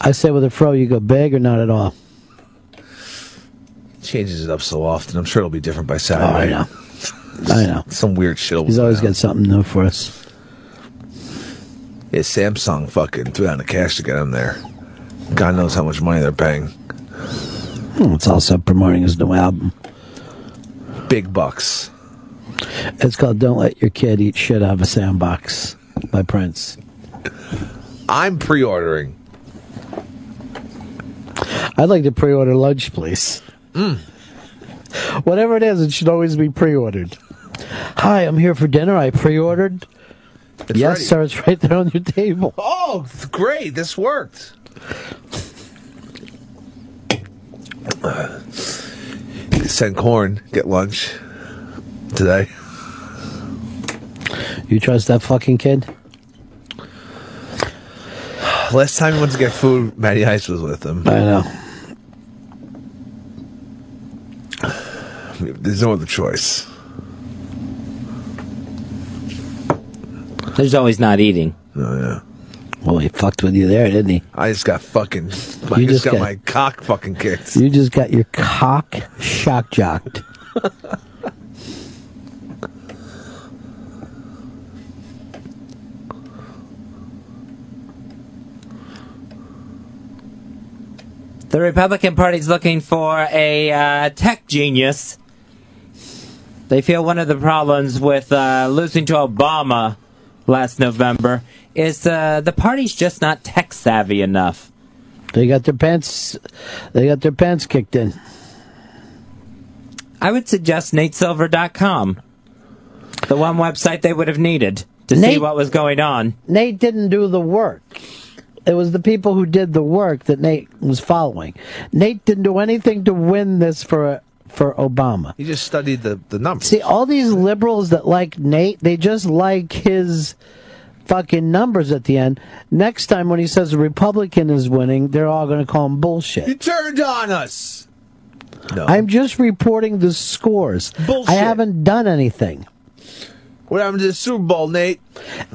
I say with a fro, you go big or not at all. Changes it up so often. I'm sure it'll be different by Saturday. Oh, I know. I know. Some weird shit. He's always got something new for us. Yeah, Samsung fucking threw down the cash to get him there. God knows how much money they're paying. Hmm, It's also promoting his new album. Big bucks. It's called "Don't Let Your Kid Eat Shit Out of a Sandbox" by Prince. I'm pre-ordering. I'd like to pre-order lunch, please. Mm. Whatever it is, it should always be pre-ordered. Hi, I'm here for dinner. I pre-ordered. It's yes, ready. sir. It's right there on your table. Oh, great! This worked. Send corn. Get lunch today. You trust that fucking kid? Last time he went to get food, Matty Ice was with him. I know. There's no other choice. There's always not eating. Oh yeah. Well, he fucked with you there, didn't he? I just got fucking. I You just just got, got- my cock fucking kicked. You just got your cock shock jocked. The Republican Party's looking for a uh, tech genius. They feel one of the problems with uh, losing to Obama last November is uh, the party's just not tech savvy enough. They got their pants. They got their pants kicked in. I would suggest NateSilver.com, the one website they would have needed to see what was going on. Nate didn't do the work. It was the people who did the work that Nate was following. Nate didn't do anything to win this for for Obama. He just studied the the numbers. See, all these liberals that like Nate, they just like his fucking numbers at the end. Next time when he says a Republican is winning, they're all going to call him bullshit. He turned on us. No. I'm just reporting the scores. Bullshit. I haven't done anything. What happened to the Super Bowl, Nate?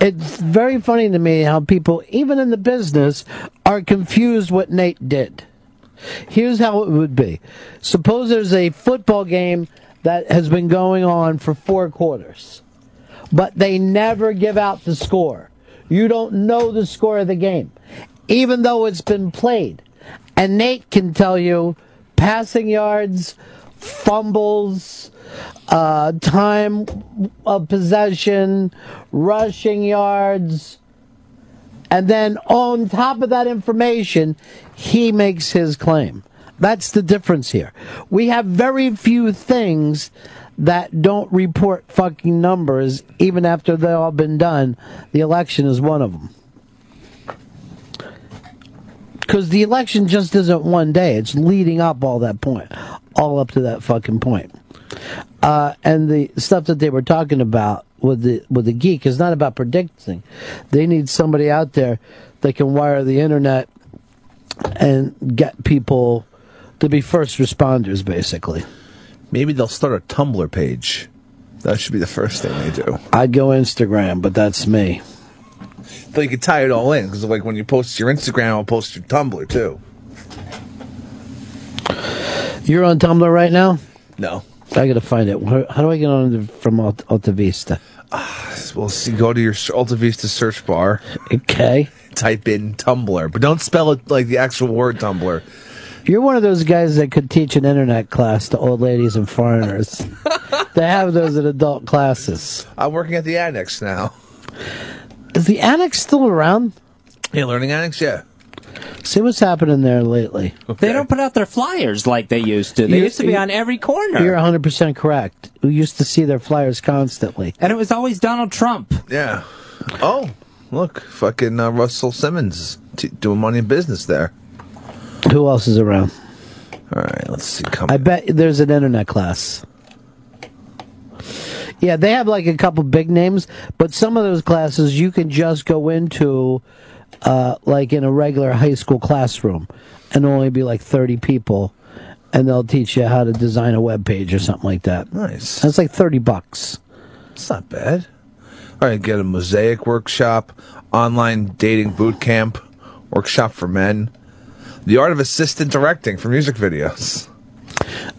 It's very funny to me how people, even in the business, are confused what Nate did. Here's how it would be. Suppose there's a football game that has been going on for four quarters, but they never give out the score. You don't know the score of the game, even though it's been played. And Nate can tell you passing yards, fumbles, uh, time of possession, rushing yards, and then on top of that information, he makes his claim. That's the difference here. We have very few things that don't report fucking numbers even after they've all been done. The election is one of them. Because the election just isn't one day. It's leading up all that point, all up to that fucking point. Uh, and the stuff that they were talking about with the with the geek is not about predicting. They need somebody out there that can wire the internet and get people to be first responders, basically. Maybe they'll start a Tumblr page. That should be the first thing they do. I'd go Instagram, but that's me. So you could tie it all in because, like, when you post your Instagram, I'll post your Tumblr too. You're on Tumblr right now? No. I gotta find it. How do I get on to- from Alt- Alta Vista? Ah, well, see, go to your Alta Vista search bar. Okay. Type in Tumblr, but don't spell it like the actual word Tumblr. You're one of those guys that could teach an internet class to old ladies and foreigners. they have those in adult classes. I'm working at the Annex now. Is the annex still around? Yeah, Learning Annex, yeah. See what's happening there lately. They don't put out their flyers like they used to. They You- used to be you- on every corner. You're 100% correct. We used to see their flyers constantly. And it was always Donald Trump. Yeah. Oh, look, fucking uh, Russell Simmons t- doing money in business there. Who else is around? All right, let's see. Come I bet there's an internet class. Yeah, they have like a couple big names, but some of those classes you can just go into uh, like in a regular high school classroom and only be like 30 people and they'll teach you how to design a web page or something like that. Nice. That's like 30 bucks. It's not bad. All right, get a mosaic workshop, online dating boot camp, workshop for men, the art of assistant directing for music videos.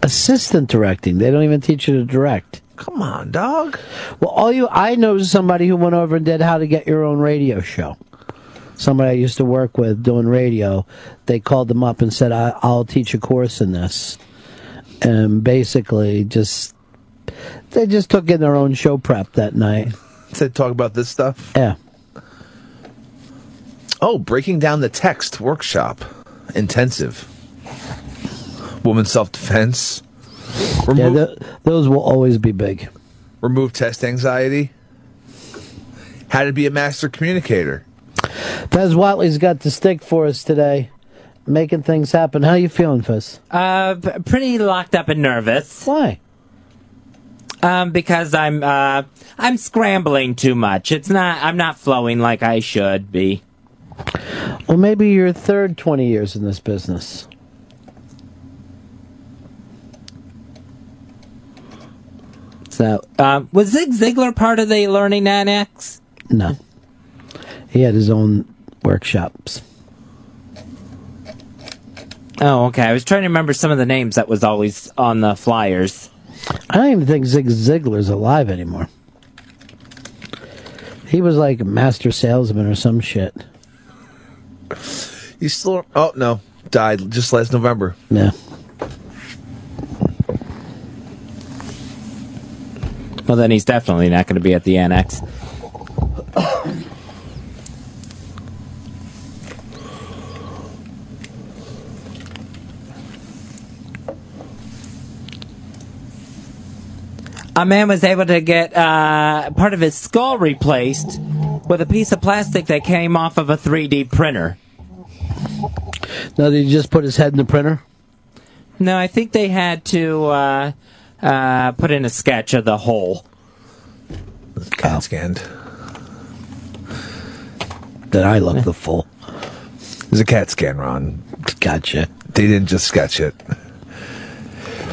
Assistant directing. They don't even teach you to direct. Come on, dog. Well, all you I know is somebody who went over and did how to get your own radio show. Somebody I used to work with doing radio. They called them up and said, I, "I'll teach a course in this," and basically just they just took in their own show prep that night. Said talk about this stuff. Yeah. Oh, breaking down the text workshop, intensive. Woman self defense. Yeah, th- those will always be big. Remove test anxiety. How to be a master communicator. Fez Whatley's got the stick for us today, making things happen. How you feeling, Fez? Uh, pretty locked up and nervous. Why? Um, because I'm uh, I'm scrambling too much. It's not. I'm not flowing like I should be. Well, maybe your third 20 years in this business. So, um, was Zig Ziglar part of the Learning Annex? No. He had his own workshops. Oh, okay. I was trying to remember some of the names that was always on the flyers. I don't even think Zig Ziglar's alive anymore. He was like a master salesman or some shit. You still? Oh no, died just last November. Yeah. Well, then he's definitely not going to be at the annex. A man was able to get uh, part of his skull replaced with a piece of plastic that came off of a 3D printer. Now, did he just put his head in the printer? No, I think they had to uh, uh, put in a sketch of the hole. CAT scanned. Then I look the full. There's a CAT scan, Ron. Gotcha. They didn't just sketch it.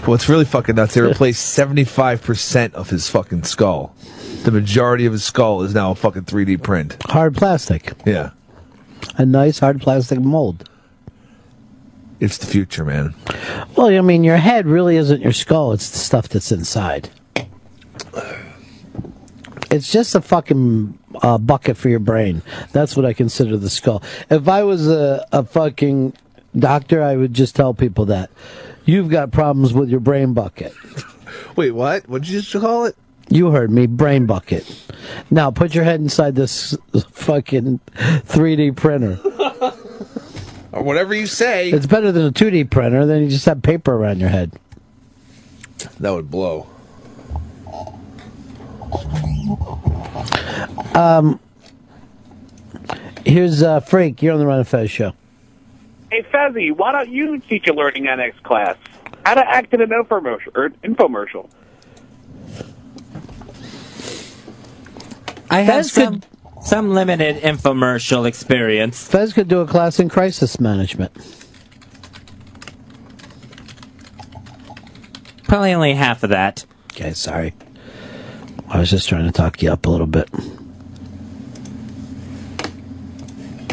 What's really fucking nuts, they replaced 75% of his fucking skull. The majority of his skull is now a fucking 3D print. Hard plastic. Yeah. A nice hard plastic mold. It's the future, man. Well, I mean, your head really isn't your skull, it's the stuff that's inside. It's just a fucking uh, bucket for your brain. That's what I consider the skull. If I was a, a fucking doctor, I would just tell people that. You've got problems with your brain bucket. Wait, what? What did you just call it? You heard me, brain bucket. Now put your head inside this fucking 3D printer. Or whatever you say. It's better than a 2D printer, then you just have paper around your head. That would blow. Um, here's uh, Freak. You're on the Ron and Fez show. Hey, Fezzy, why don't you teach a Learning Annex class? How to act in an infomercial. Or infomercial. I have some, some limited infomercial experience. Fez could do a class in crisis management. Probably only half of that. Okay, sorry. I was just trying to talk you up a little bit.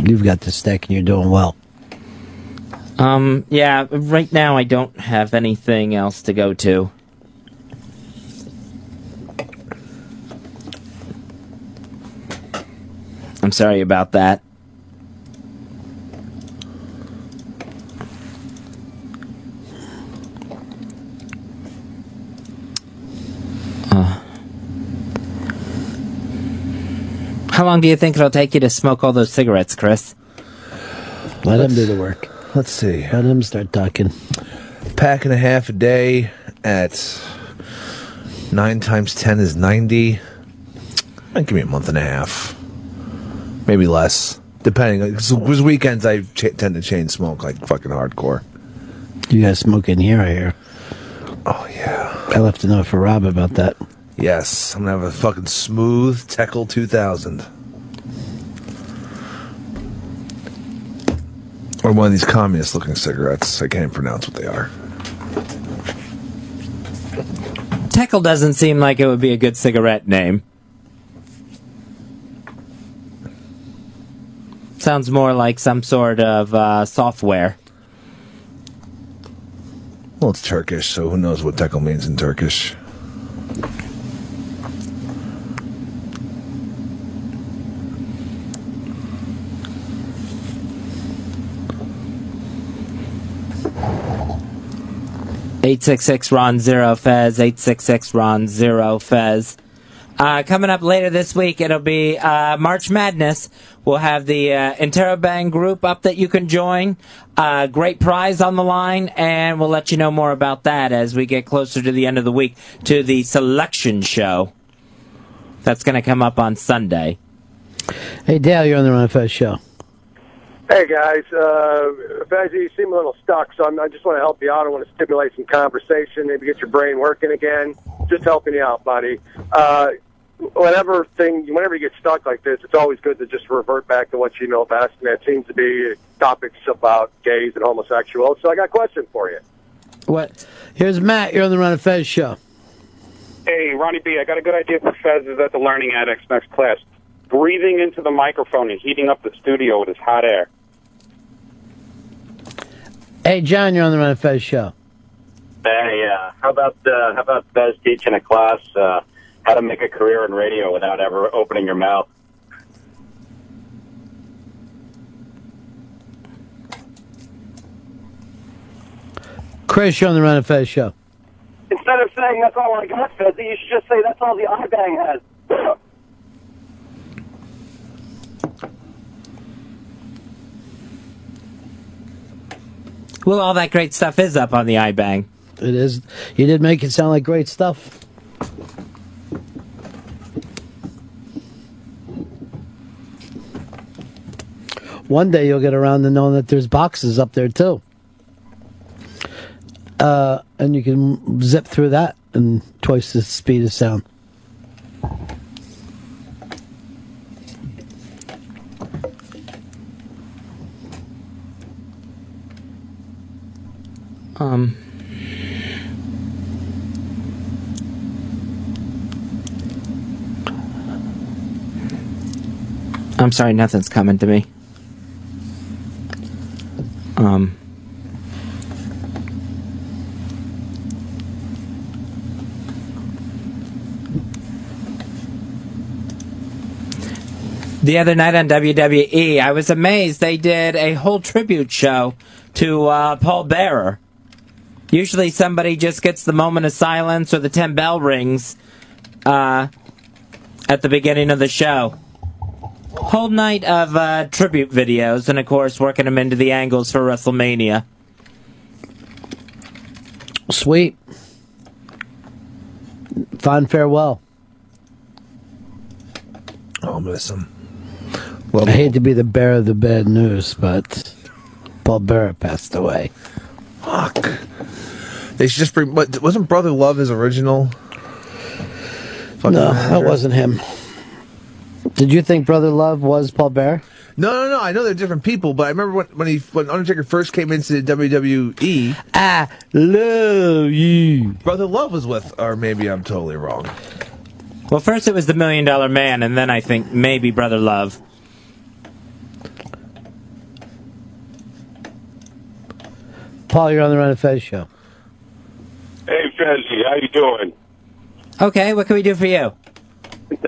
You've got the stick and you're doing well. Um, yeah, right now I don't have anything else to go to. I'm sorry about that. Uh, how long do you think it'll take you to smoke all those cigarettes, Chris? Let him do the work. Let's see. Let him start talking. Pack and a half a day at nine times ten is ninety. Might give me a month and a half, maybe less, depending. Because weekends I ch- tend to chain smoke like fucking hardcore. You guys smoke in here, I hear. Oh yeah. I left a note for Rob about that. Yes, I'm gonna have a fucking smooth Tekel 2000. Or one of these communist looking cigarettes. I can't pronounce what they are. Tekel doesn't seem like it would be a good cigarette name. Sounds more like some sort of uh, software. Well, it's Turkish, so who knows what Tekel means in Turkish. Eight six six Ron Zero Fez. Eight six six Ron Zero Fez. Uh, coming up later this week, it'll be uh, March Madness. We'll have the uh, Interrobang group up that you can join. Uh, great prize on the line, and we'll let you know more about that as we get closer to the end of the week to the selection show. That's going to come up on Sunday. Hey, Dale, you're on the Ron Fez show. Hey guys, uh, Fezzy, you seem a little stuck, so I'm, I just want to help you out. I want to stimulate some conversation, maybe get your brain working again. Just helping you out, buddy. Uh, whenever thing, whenever you get stuck like this, it's always good to just revert back to what you know best, and that seems to be topics about gays and homosexuals. So I got a question for you. What? Here's Matt. You're on the Ron of Fez show. Hey, Ronnie B, I got a good idea for Fez is at the Learning Addicts next class. Breathing into the microphone and heating up the studio with his hot air. Hey, John. You're on the Ron of Fez show. Hey, uh, how about uh, how about Fez teaching a class uh, how to make a career in radio without ever opening your mouth? Chris, you're on the Ron of Fez show. Instead of saying that's all I got, Fezzy, you should just say that's all the iBang has. Well, all that great stuff is up on the iBang. It is. You did make it sound like great stuff. One day you'll get around to knowing that there's boxes up there too. Uh, and you can zip through that in twice the speed of sound. Um. I'm sorry, nothing's coming to me. Um. The other night on WWE, I was amazed they did a whole tribute show to uh, Paul Bearer. Usually somebody just gets the moment of silence or the 10 bell rings uh, at the beginning of the show. Whole night of uh, tribute videos, and of course, working them into the angles for WrestleMania. Sweet. Fond farewell. I'll miss him. Well, I hate to be the bearer of the bad news, but Paul Bearer passed away. Fuck. They should just bring. What, wasn't Brother Love his original? fucking no, that wasn't him. Did you think Brother Love was Paul Bear? No, no, no. I know they're different people, but I remember when, when he when Undertaker first came into the WWE. I love you. Brother Love was with, or maybe I'm totally wrong. Well, first it was the Million Dollar Man, and then I think maybe Brother Love. Paul, you're on the Ron of Fez show. Hey, Fezzy, how you doing? Okay, what can we do for you?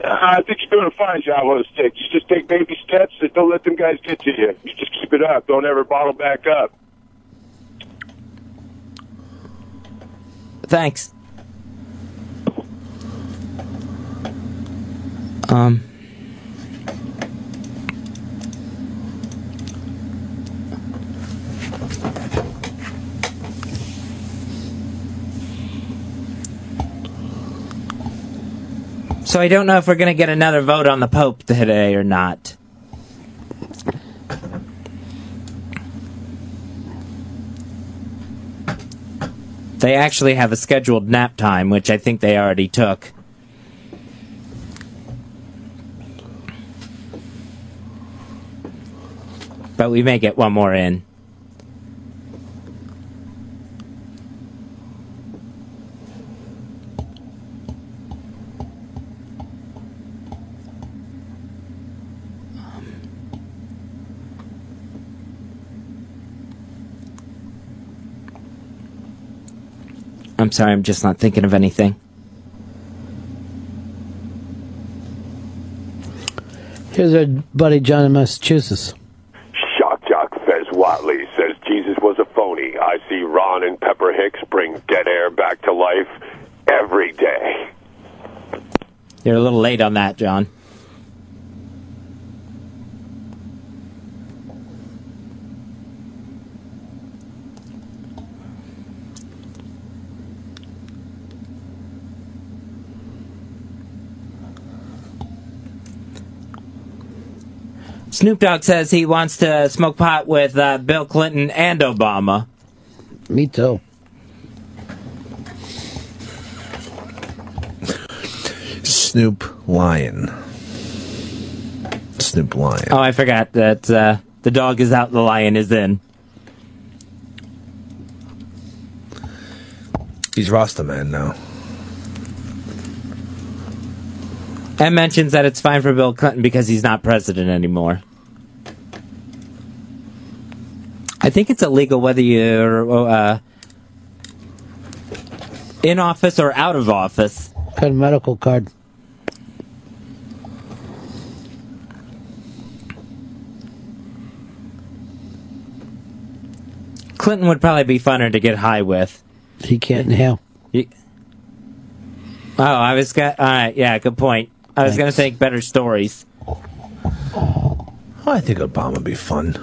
I think you're doing a fine job on the stick. You just take baby steps and don't let them guys get to you. You just keep it up. Don't ever bottle back up. Thanks. Um. So I don't know if we're going to get another vote on the Pope today or not. They actually have a scheduled nap time, which I think they already took. But we may get one more in. I'm sorry, I'm just not thinking of anything. Here's our buddy John in Massachusetts. Shock Jock Fez Whatley says Jesus was a phony. I see Ron and Pepper Hicks bring dead air back to life every day. You're a little late on that, John. Snoop Dogg says he wants to smoke pot with uh, Bill Clinton and Obama. Me too. Snoop Lion. Snoop Lion. Oh, I forgot that uh, the dog is out, the lion is in. He's Rasta man now. And mentions that it's fine for Bill Clinton because he's not president anymore. I think it's illegal whether you're uh, in office or out of office. Got a medical card. Clinton would probably be funner to get high with. He can't inhale. He- oh, I was got. All right, yeah, good point. I was going to think better stories. I think Obama would be fun.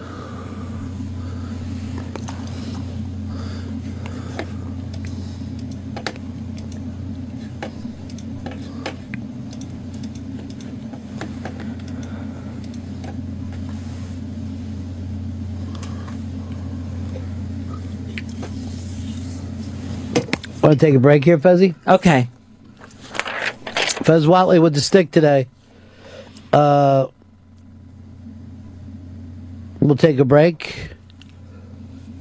Want to take a break here, Fezzy? Okay. Fez Whatley with the stick today. Uh, we'll take a break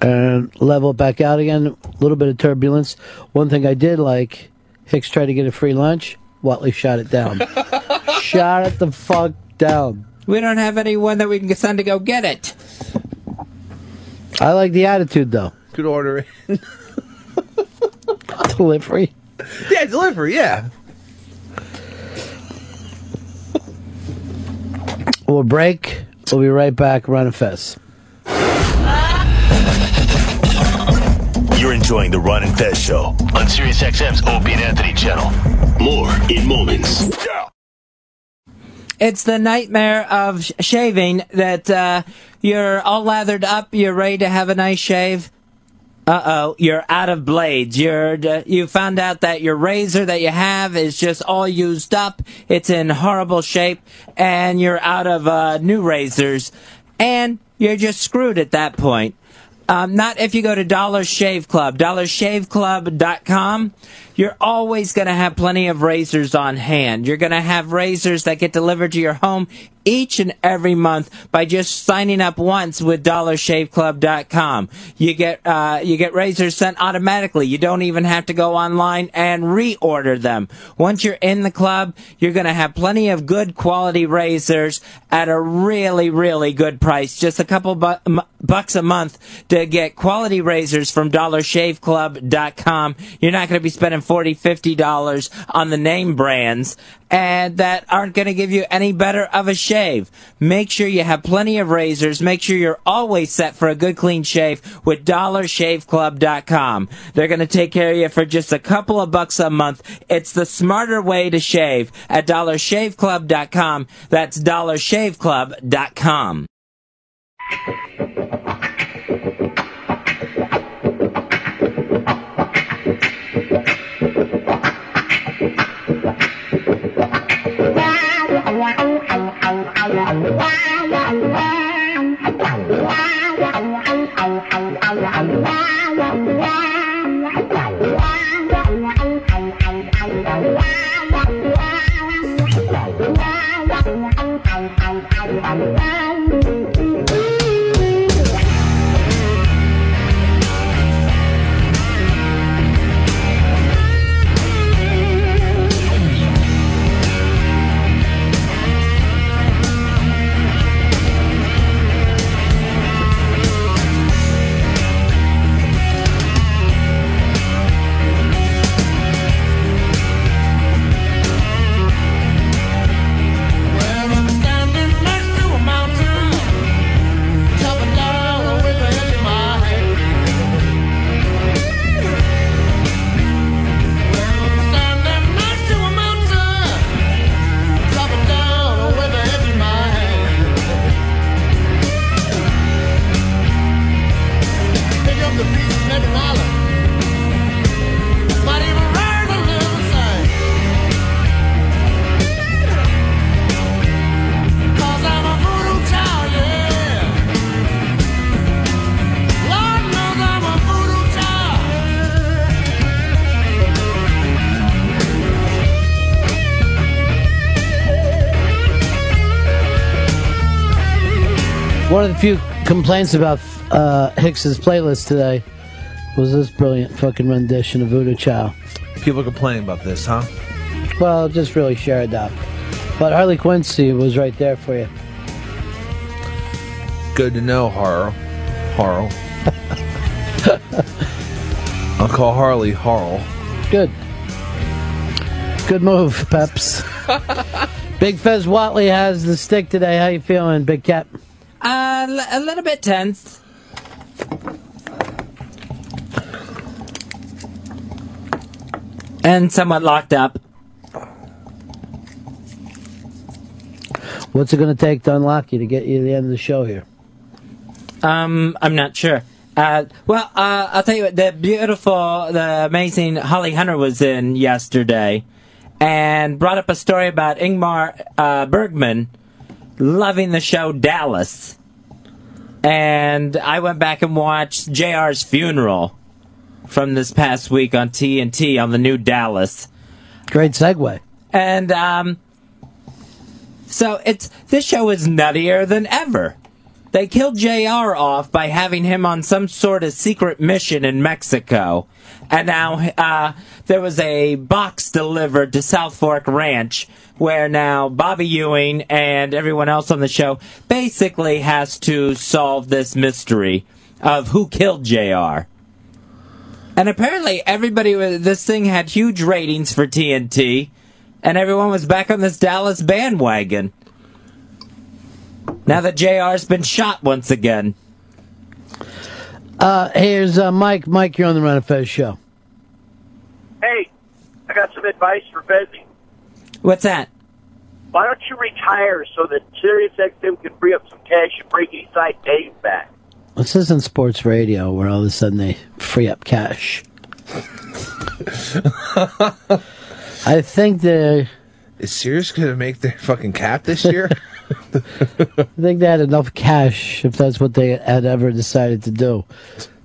and level it back out again. A little bit of turbulence. One thing I did like, Hicks tried to get a free lunch. Whatley shot it down. shot it the fuck down. We don't have anyone that we can send to go get it. I like the attitude though. Good order. Delivery. Yeah, delivery. Yeah. We'll break. We'll be right back. Ron and Fez. You're enjoying the Ron and Fez show on Sirius XM's Opie and Anthony channel. More in moments. It's the nightmare of sh- shaving that uh, you're all lathered up, you're ready to have a nice shave. Uh oh, you're out of blades. You're uh, you found out that your razor that you have is just all used up. It's in horrible shape, and you're out of uh, new razors, and you're just screwed at that point. Um, not if you go to Dollar Shave Club, dollarshaveclub.com. You're always going to have plenty of razors on hand. You're going to have razors that get delivered to your home each and every month by just signing up once with dollarshaveclub.com. You get uh, you get razors sent automatically. You don't even have to go online and reorder them. Once you're in the club, you're going to have plenty of good quality razors at a really really good price. Just a couple bu- m- bucks a month to get quality razors from dollarshaveclub.com. You're not going to be spending 40 50 dollars on the name brands and that aren't going to give you any better of a shave. Make sure you have plenty of razors. Make sure you're always set for a good clean shave with dollarshaveclub.com. They're going to take care of you for just a couple of bucks a month. It's the smarter way to shave at dollarshaveclub.com. That's dollarshaveclub.com. Bye. One of the few complaints about uh, Hicks's playlist today was this brilliant fucking rendition of Voodoo Child. People complaining about this, huh? Well, just really shared it up. But Harley Quincy was right there for you. Good to know, Harl. Harl. I'll call Harley Harl. Good. Good move, Peps. Big Fez Whatley has the stick today. How you feeling, Big Cat? Uh, l- a little bit tense. And somewhat locked up. What's it going to take to unlock you to get you to the end of the show here? Um, I'm not sure. Uh, well, uh, I'll tell you what, the beautiful, the amazing Holly Hunter was in yesterday and brought up a story about Ingmar uh, Bergman loving the show Dallas. And I went back and watched JR's funeral from this past week on TNT on the new Dallas. Great segue. And, um, so it's, this show is nuttier than ever. They killed JR off by having him on some sort of secret mission in Mexico. And now, uh, there was a box delivered to Southfork Ranch where now Bobby Ewing and everyone else on the show basically has to solve this mystery of who killed JR. And apparently everybody, this thing had huge ratings for TNT and everyone was back on this Dallas bandwagon. Now that JR's been shot once again. Uh, here's uh, Mike. Mike, you're on the Ron and Fez show. Hey, I got some advice for Fezzi. What's that? Why don't you retire so that Sirius XM can free up some cash and bring Eastside Dave back? This isn't sports radio where all of a sudden they free up cash. I think they. Is Sirius going to make their fucking cap this year? I think they had enough cash if that's what they had ever decided to do.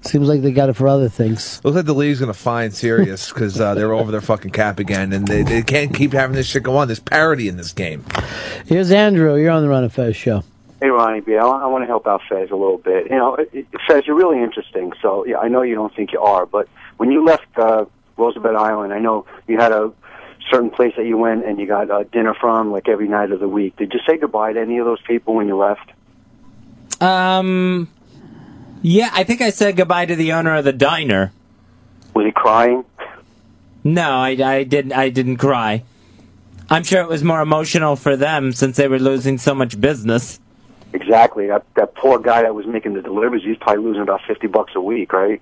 Seems like they got it for other things. Looks like the league's going to fine Sirius because uh, they're over their fucking cap again, and they, they can't keep having this shit go on. There's parody in this game. Here's Andrew. You're on the Ron and Fez show. Hey, Ronnie B. I, I want to help out Fez a little bit. You know, it, it- Fez, you're really interesting. So yeah, I know you don't think you are, but when you left uh, Roosevelt Island, I know you had a certain place that you went and you got uh, dinner from like every night of the week. Did you say goodbye to any of those people when you left? Um, yeah, I think I said goodbye to the owner of the diner. Was he crying? No, I, I didn't. I didn't cry. I'm sure it was more emotional for them since they were losing so much business. Exactly. That that poor guy that was making the deliveries, he's probably losing about fifty bucks a week, right?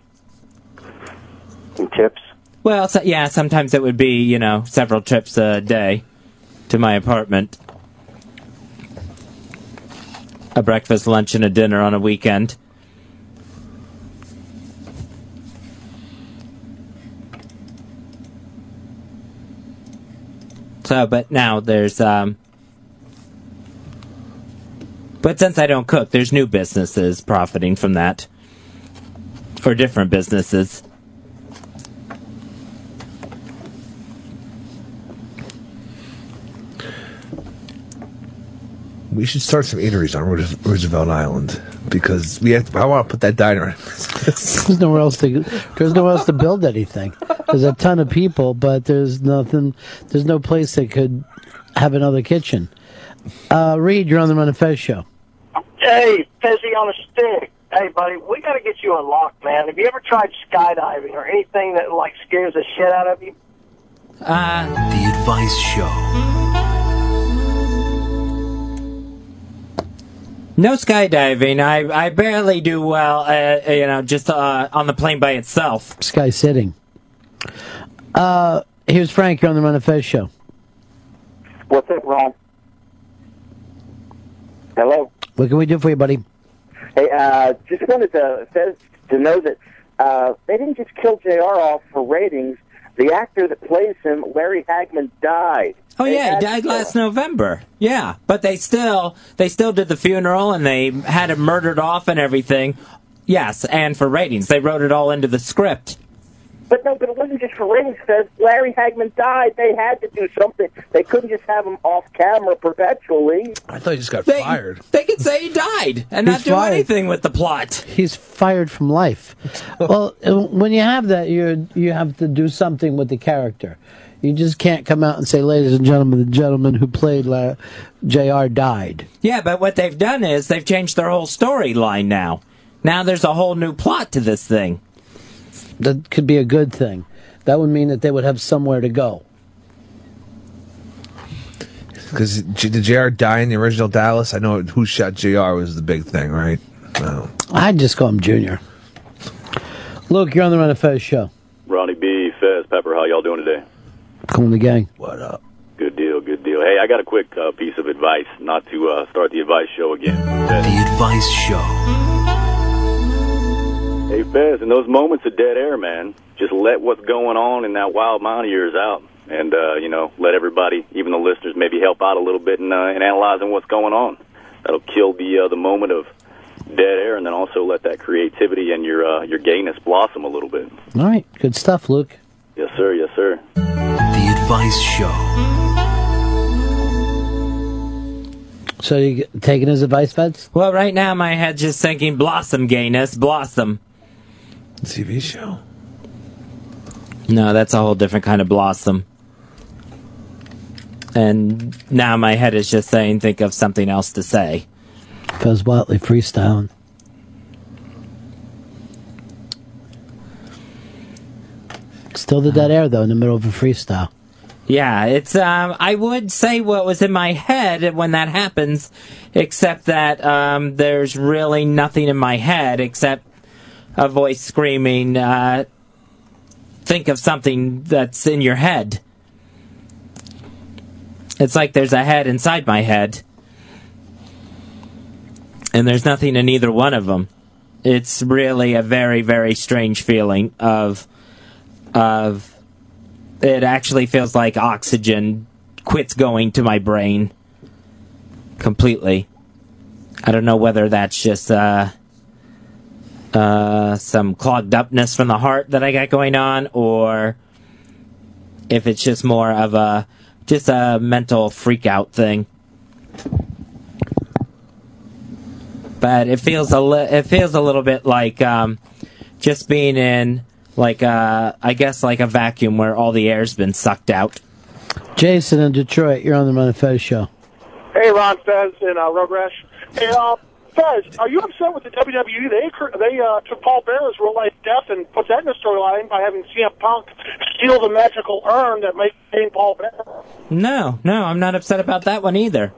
In tips. Well, so, yeah, sometimes it would be you know several trips a day to my apartment, a breakfast, lunch, and a dinner on a weekend. So, but now there's um. But since I don't cook, there's new businesses profiting from that. Or different businesses. We should start some eateries on Roosevelt Island because we have. I want to put that diner. in. There's nowhere else to. There's nowhere else to build anything. There's a ton of people, but there's nothing. There's no place that could have another kitchen. Uh, Reed, you're on the Ron and Fez show. Hey, Fezzi on a stick. Hey, buddy, we got to get you unlocked, man. Have you ever tried skydiving or anything that like scares the shit out of you? Uh, The Advice Show. No skydiving. I I barely do well. Uh, you know, just uh, on the plane by itself. Sky sitting. Uh, here's Frank. You're on the Ron and Fez show. What's up, Ron? Hello. What can we do for you, buddy? Hey, uh, just wanted to Fez, to know that uh, they didn't just kill Jr. off for ratings. The actor that plays him, Larry Hagman, died. Oh They yeah, he died last November. Yeah, but they still they still did the funeral and they had him murdered off and everything. Yes, and for ratings, they wrote it all into the script. But no, but it wasn't just for ratings because Larry Hagman died. They had to do something. They couldn't just have him off camera perpetually. I thought he just got They- fired. They could say he died and He's not do fired. anything with the plot. He's fired from life. well, uh, when you have that, you you have to do something with the character. You just can't come out and say, "Ladies and gentlemen, the gentleman who played La- Jr. died." Yeah, but what they've done is they've changed their whole storyline now. Now there's a whole new plot to this thing. That could be a good thing. That would mean that they would have somewhere to go. Because did JR die in the original Dallas? I know who shot JR was the big thing, right? No. I'd just call him Junior. Luke, you're on the Ron and Fez show. Ronnie B, Fez, Pepper, how y'all doing today? Calling the gang. What up? Good deal, good deal. Hey, I got a quick uh, piece of advice, not to uh, start the advice show again. The Advice Show. Hey, Fez, in those moments of dead air, man, just let what's going on in that wild mind of yours out. And, uh, you know, let everybody, even the listeners, maybe help out a little bit in, uh, in analyzing what's going on. That'll kill the uh, the moment of dead air, and then also let that creativity and your uh, your gayness blossom a little bit. All right, good stuff, Luke. Yes, sir. Yes, sir. The Advice Show. So you g- taking his advice, Feds? Well, right now my head's just thinking blossom gayness, blossom. TV show. No, that's a whole different kind of blossom. And now my head is just saying, think of something else to say. Fez Whatley freestyling. Still the dead air though, in the middle of a freestyle. Yeah, it's um I would say what was in my head when that happens, except that um there's really nothing in my head except a voice screaming, uh think of something that's in your head. It's like there's a head inside my head. And there's nothing in either one of them. It's really a very, very strange feeling of of it actually feels like oxygen quits going to my brain completely. I don't know whether that's just uh, uh, some clogged upness from the heart that I got going on, or if it's just more of a just a mental freak out thing. But it feels a li- it feels a little bit like um, just being in like uh, I guess like a vacuum where all the air's been sucked out. Jason in Detroit, you're on the Ron and Fez show. Hey, Ron Fez and uh, Road Rash. Hey, uh, Fez, are you upset with the WWE? They they uh, took Paul Bearer's real life death and put that in the storyline by having CM Punk steal the magical urn that made Kane Paul Bearer. No, no, I'm not upset about that one either.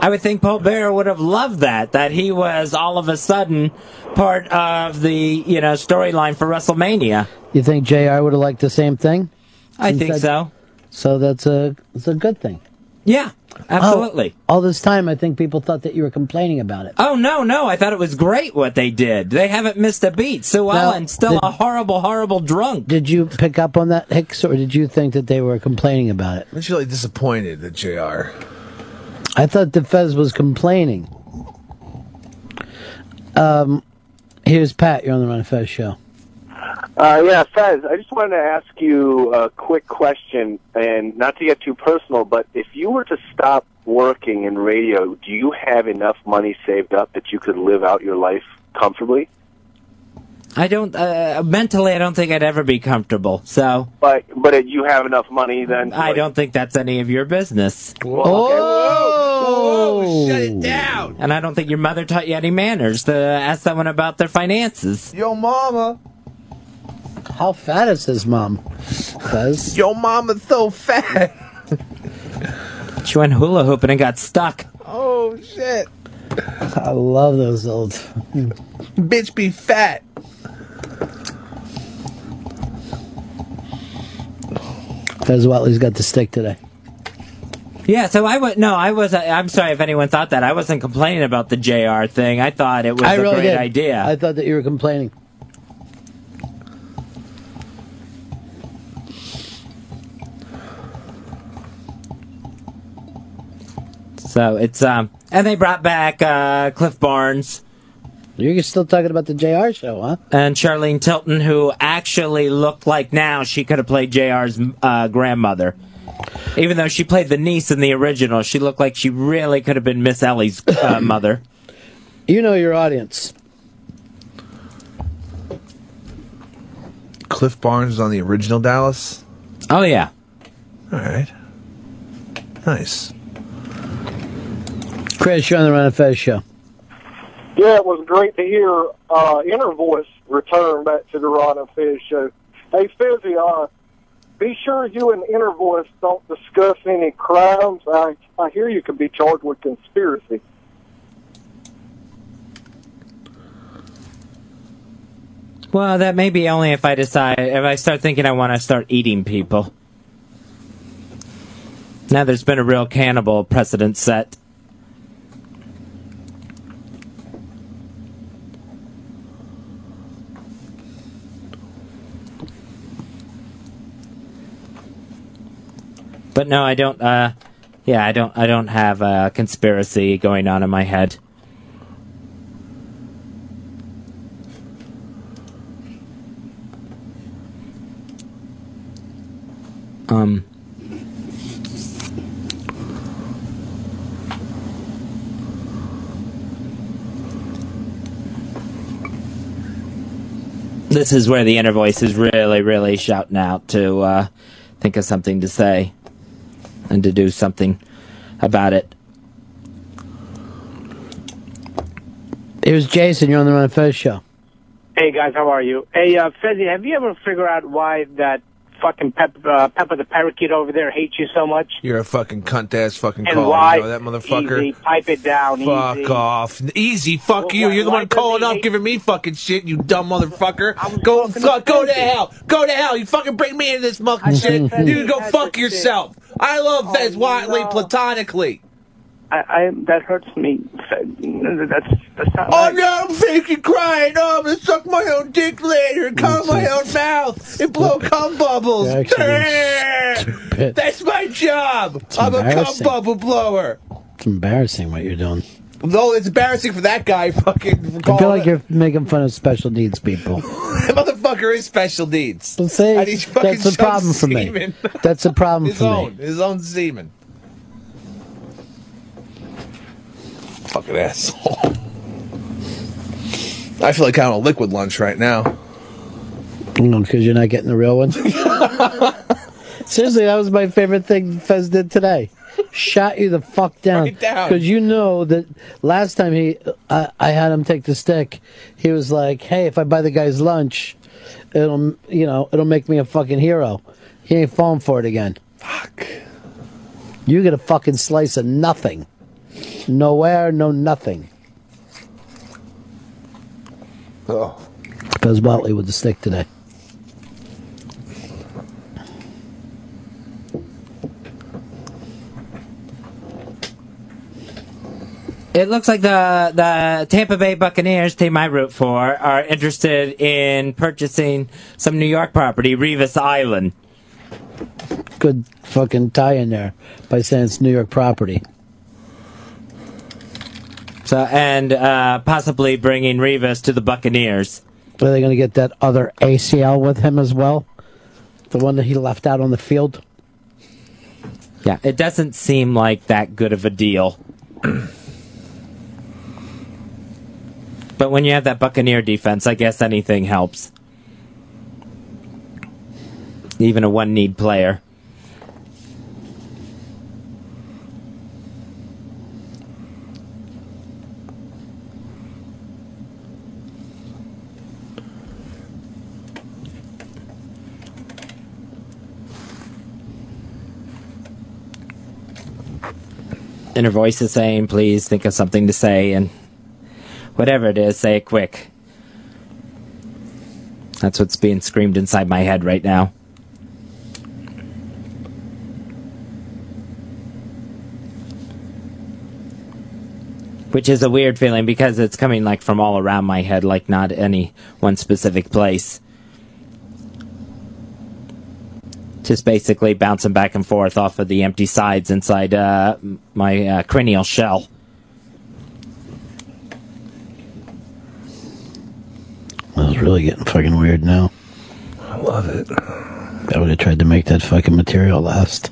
I would think Paul Bearer would have loved that, that he was all of a sudden part of the, you know, storyline for WrestleMania. You think Jr. would have liked the same thing? I think so. So that's a it's a good thing. Yeah, absolutely. Oh, all this time, I think people thought that you were complaining about it. Oh no, no! I thought it was great what they did. They haven't missed a beat. Sue Now, Ellen still did- a horrible, horrible drunk. Did you pick up on that, Hicks, or did you think that they were complaining about it? I'm just really disappointed that JR. I thought the Fez was complaining. Um, here's Pat. You're on the Ron and Fez show. Uh, yeah, Fez, I just wanted to ask you a quick question, and not to get too personal, but if you were to stop working in radio, do you have enough money saved up that you could live out your life comfortably? I don't uh, mentally. I don't think I'd ever be comfortable. So But but if you have enough money then. I don't think that's any of your business. Oh, shut it down. And I don't think your mother taught you any manners to ask someone about their finances. Yo, mama. How fat is his mom? Fez. Yo, mama's so fat. She went hula hooping and got stuck. Oh shit. I love those old. Bitch be fat. Fez Whatley's got the stick today. Yeah, so I was no, I was. I'm sorry if anyone thought that. I wasn't complaining about the JR thing. I thought it was I a really great did. idea. I thought that you were complaining. So it's um, and they brought back uh, Cliff Barnes You're still talking about the JR show, huh? And Charlene Tilton, who actually looked like now she could have played JR's uh, grandmother. Even though she played the niece in the original, she looked like she really could have been Miss Ellie's uh, mother. You know your audience. Cliff Barnes is on the original Dallas. Oh yeah. All right. Nice. Chris, you're on the Ron and Fez show. Yeah, it was great to hear uh, Inner Voice return back to the Ron and Fez show. Hey, Fizzy, uh, be sure you and Inner Voice don't discuss any crimes. I, I hear you could be charged with conspiracy. Well, that may be only if I decide, if I start thinking I want to start eating people. Now there's been a real cannibal precedent set. But no, I don't, uh, yeah, I don't, I don't have a conspiracy going on in my head. Um, this is where the inner voice is really, really shouting out to uh, think of something to say and to do something about it. It was Jason. You're on the Ron and Fez show. Hey guys, how are you? Hey, uh, Fezzi, have you ever figured out why that fucking Pep, uh, Pepper the parakeet over there hates you so much? You're a fucking cunt ass fucking And caller. why? You know that motherfucker. Easy, pipe it down. Fuck easy. off. Easy, fuck you. why- You're the one calling up giving me fucking shit, you dumb motherfucker. Go fuck, go to hell. Go to hell. You fucking bring me into this fucking shit. said You he go fuck to yourself. I love oh, Fez Whatley no. platonically. I, I that hurts me. That's that's not Oh right. no, I'm faking crying. Oh, I'm gonna suck my own dick later and cum my own mouth and blow cum bubbles. That's my job. I'm a cum bubble blower. It's embarrassing what you're doing. Though it's embarrassing for that guy fucking I feel calling like you're making fun of special needs people. motherfucker is special needs. Well, see, And he's fucking that's a problem for me. That's a problem his for own, me. his own semen. Fucking asshole. I feel like I'm on a liquid lunch right now. Mm, because you're not getting the real one. Seriously, that was my favorite thing Fez did today. Shot you the fuck down. Because you know that last time he, I, I had him take the stick. He was like, "Hey, if I buy the guy's lunch, it'll, you know, it'll make me a fucking hero." He ain't falling for it again. Fuck. You get a fucking slice of nothing. Nowhere, no nothing. Oh. Fez Whatley with the stick today. It looks like the the Tampa Bay Buccaneers, team I root for, are interested in purchasing some New York property, Revis Island. Good fucking tie in there by saying it's New York property. So and uh, possibly bringing Revis to the Buccaneers. Are they going to get that other ACL with him as well? The one that he left out on the field? Yeah, it doesn't seem like that good of a deal. but when you have that Buccaneer defense, I guess anything helps. Even a one need player. And her voice is saying, please think of something to say, and whatever it is, say it quick. That's what's being screamed inside my head right now. Which is a weird feeling because it's coming like from all around my head, like not any one specific place. Just basically bouncing back and forth off of the empty sides inside uh, my uh, cranial shell. Really getting fucking weird now. I love it. I would have tried to make that fucking material last.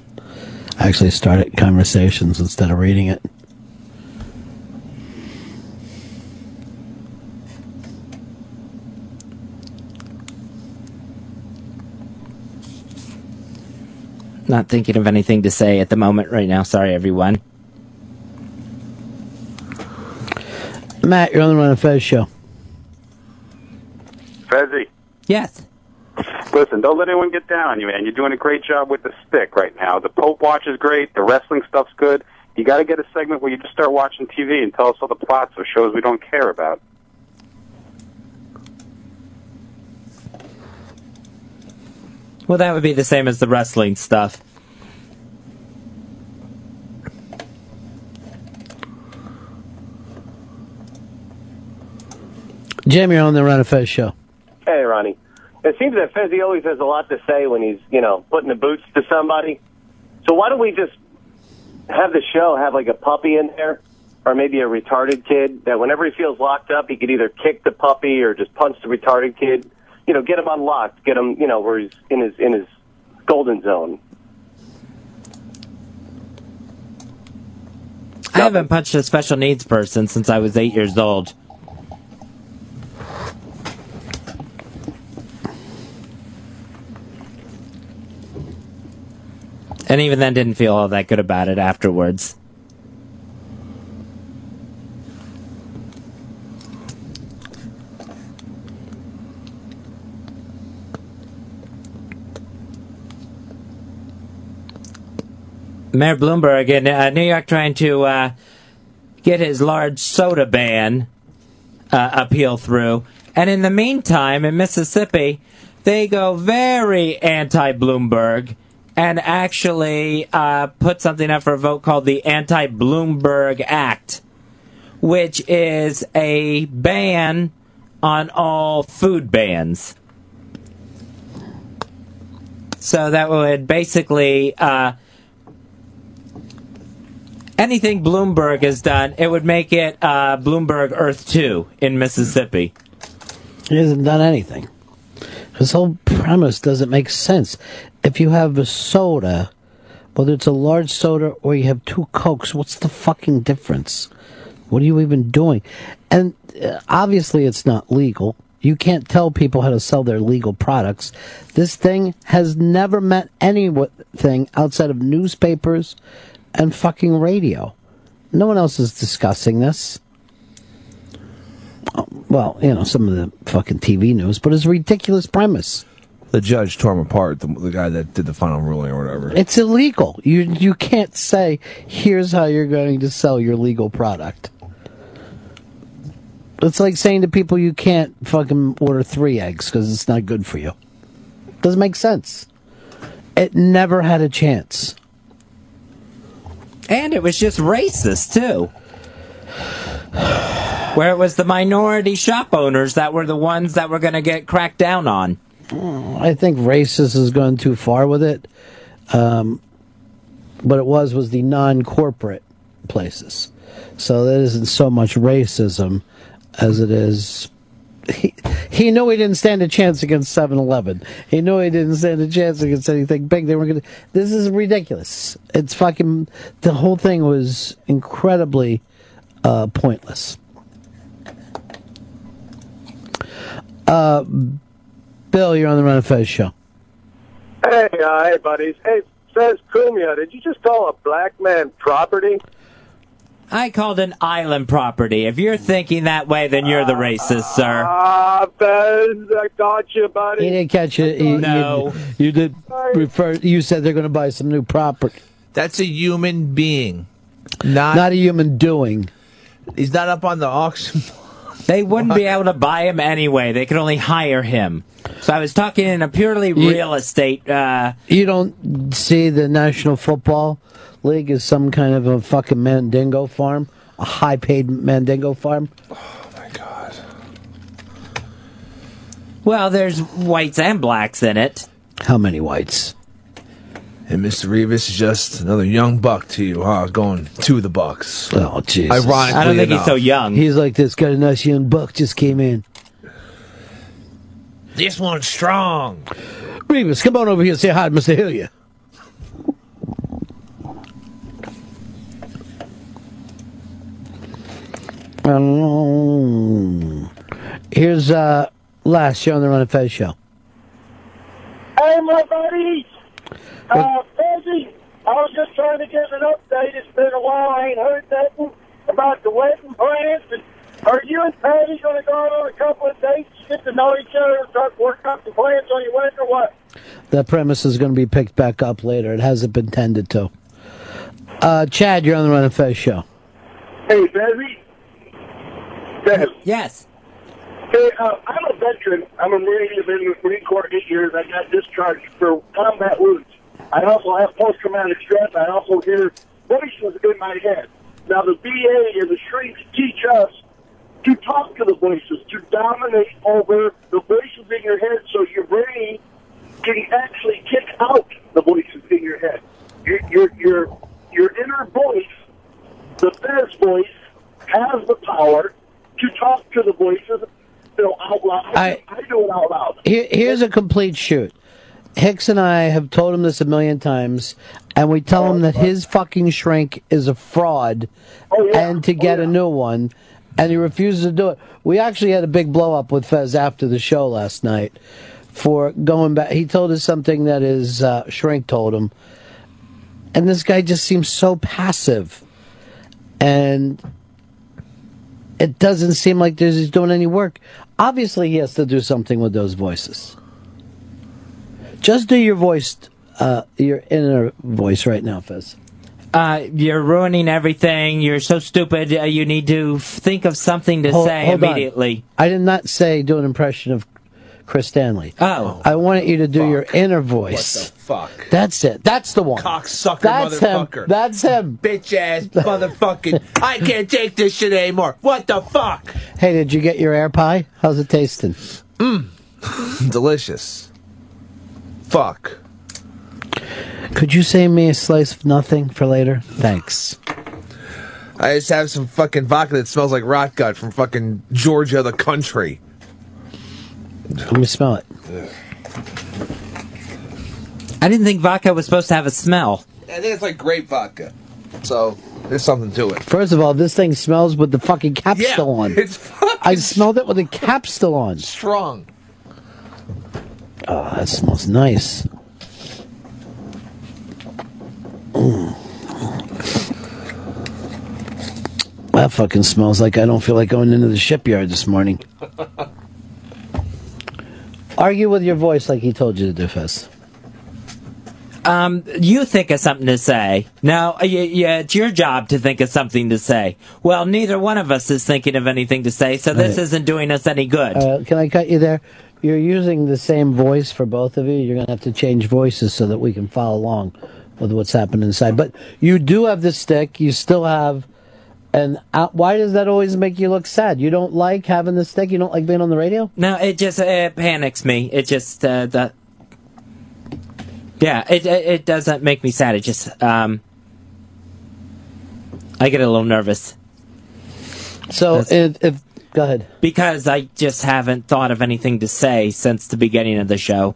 I actually started conversations instead of reading it. Not thinking of anything to say at the moment right now. Sorry, everyone. Matt, you're on the Ron and Fez show. Fezzy. Yes. Listen, don't let anyone get down on you, man. You're doing a great job with the stick right now. The Pope Watch is great. The wrestling stuff's good. You got to get a segment where you just start watching TV and tell us all the plots of shows we don't care about. Well, that would be the same as the wrestling stuff. Jim, you're on the Ron and Fez show. Hey, Ronnie. It seems that Fezzi always has a lot to say when he's, you know, putting the boots to somebody. So why don't we just have the show have like a puppy in there, or maybe a retarded kid that whenever he feels locked up, he could either kick the puppy or just punch the retarded kid. You know, get him unlocked, get him, you know, where he's in his in his golden zone. I haven't punched a special needs person since I was eight years old. And even then, didn't feel all that good about it afterwards. Mayor Bloomberg in uh, New York trying to uh, get his large soda ban uh, appeal through. And in the meantime, in Mississippi, they go very anti Bloomberg and actually uh, put something up for a vote called the Anti Bloomberg Act, which is a ban on all food bans. So that would basically uh, anything Bloomberg has done, it would make it uh, Bloomberg Earth Two in Mississippi. He hasn't done anything. His whole premise doesn't make sense. If you have a soda, whether it's a large soda or you have two Cokes, what's the fucking difference? What are you even doing? And uh, obviously, it's not legal. You can't tell people how to sell their legal products. This thing has never meant anything outside of newspapers and fucking radio. No one else is discussing this. Well, you know, some of the fucking TV news, but it's a ridiculous premise. The judge tore him apart, the, the guy that did the final ruling or whatever. It's illegal. You you can't say, "Here's how you're going to sell your legal product." It's like saying to people, "You can't fucking order three eggs because it's not good for you." Doesn't make sense. It never had a chance. And it was just racist, too. Where it was the minority shop owners that were the ones that were going to get cracked down on. I think racist has gone too far with it. Um, but it was was the non-corporate places, so that isn't so much racism as it is. He, he knew he didn't stand a chance against 7-Eleven. He knew he didn't stand a chance against anything big. They were going to. This is ridiculous. It's fucking. The whole thing was incredibly uh, pointless. Uh, Bill, you're on the Ron and Fez show. Hey, uh, hey, buddies. Hey, says Cumia, did you just call a black man property? I called an island property. If you're thinking that way, then you're the racist, sir. Ah, Fez, I got you, buddy. He didn't catch it. You, No. you, you did refer. You said they're going to buy some new property. That's a human being, not not a human doing. He's not up on the auction. They wouldn't be able to buy him anyway. They could only hire him. So I was talking in a purely real estate. Uh, You don't see the National Football League as some kind of a fucking mandingo farm, a high-paid mandingo farm. Oh my God. Well, there's whites and blacks in it. How many whites? And Mr. Revis is just another young buck to you, huh? Going to the Bucks. Oh, Jesus. Ironically I don't think enough. He's so young. He's like this. Got a nice young buck just came in. This one's strong. Remus, come on over here and say hi to Mr. Hillier. Um, here's uh, last show on the Ron and Fez show. Hey, my buddies. Uh, Fezzy, I was just trying to get an update. It's been a while. I ain't heard nothing about the wedding plans. Are you and Patty going to go out on a couple of dates, get to know each other, and start working out the plans on your wedding or what? That premise is going to be picked back up later. It hasn't been tended to. Uh, Chad, you're on the Ron and Fez show. Hey, Fezzy. Fez. Yes. Hey, uh, I'm a veteran. I'm a Marine. I've been in the Marine Corps eight years. I got discharged for combat wounds. I also have post-traumatic stress. I also hear voices in my head. Now, the VA and the shrinks teach us to talk to the voices, to dominate over the voices in your head so your brain can actually kick out the voices in your head. Your, your, your, your inner voice, the best voice, has the power to talk to the voices you know, out loud. I- I do it out loud. Here, here's a complete shoot. Hicks and I have told him this a million times, and we tell him that his fucking shrink is a fraud, and to get a new one, and he refuses to do it. We actually had a big blow up with Fez after the show last night for going back. He told us something that his uh, shrink told him, and this guy just seems so passive, and it doesn't seem like there's, he's doing any work. Obviously, he has to do something with those voices. Just do your voice, uh, your inner voice right now, Fez. Uh, you're ruining everything. You're so stupid. Uh, you need to think of something to Hold- say hold on. immediately. I did not say do an impression of Chris Stanley. Oh. I wanted you to do your inner voice. What the fuck. That's it. That's the one. Cocksucker That's motherfucker. him. That's him. Bitch ass motherfucking. I can't take this shit anymore. What the fuck? Hey, did you get your air pie? How's it tasting? Mmm. Delicious. Fuck. Could you save me a slice of nothing for later? Thanks. I just have some fucking vodka that smells like rot gut from fucking Georgia, the country. Let me smell it. I didn't think vodka was supposed to have a smell. I think it's like grape vodka. So there's something to it. First of all, this thing smells with the fucking cap Yeah, still on. it's fucking I smelled it with the cap still on. Strong. Oh, that smells nice. Mm. That fucking smells like I don't feel like going into the shipyard this morning. Argue with your voice like he told you to do, Fez. Um, you think of something to say. No, uh, y- yeah, it's your job to think of something to say. Well, neither one of us is thinking of anything to say, so this Right. isn't doing us any good. Uh, can I cut you there? You're using the same voice for both of you. You're going to have to change voices so that we can follow along with what's happening inside. But you do have the stick. You still have. And uh, why does that always make you look sad? You don't like having the stick? You don't like being on the radio? No, it just it panics me. It just uh, the yeah, it, it it doesn't make me sad. It just um, I get a little nervous. So if, if go ahead because I just haven't thought of anything to say since the beginning of the show.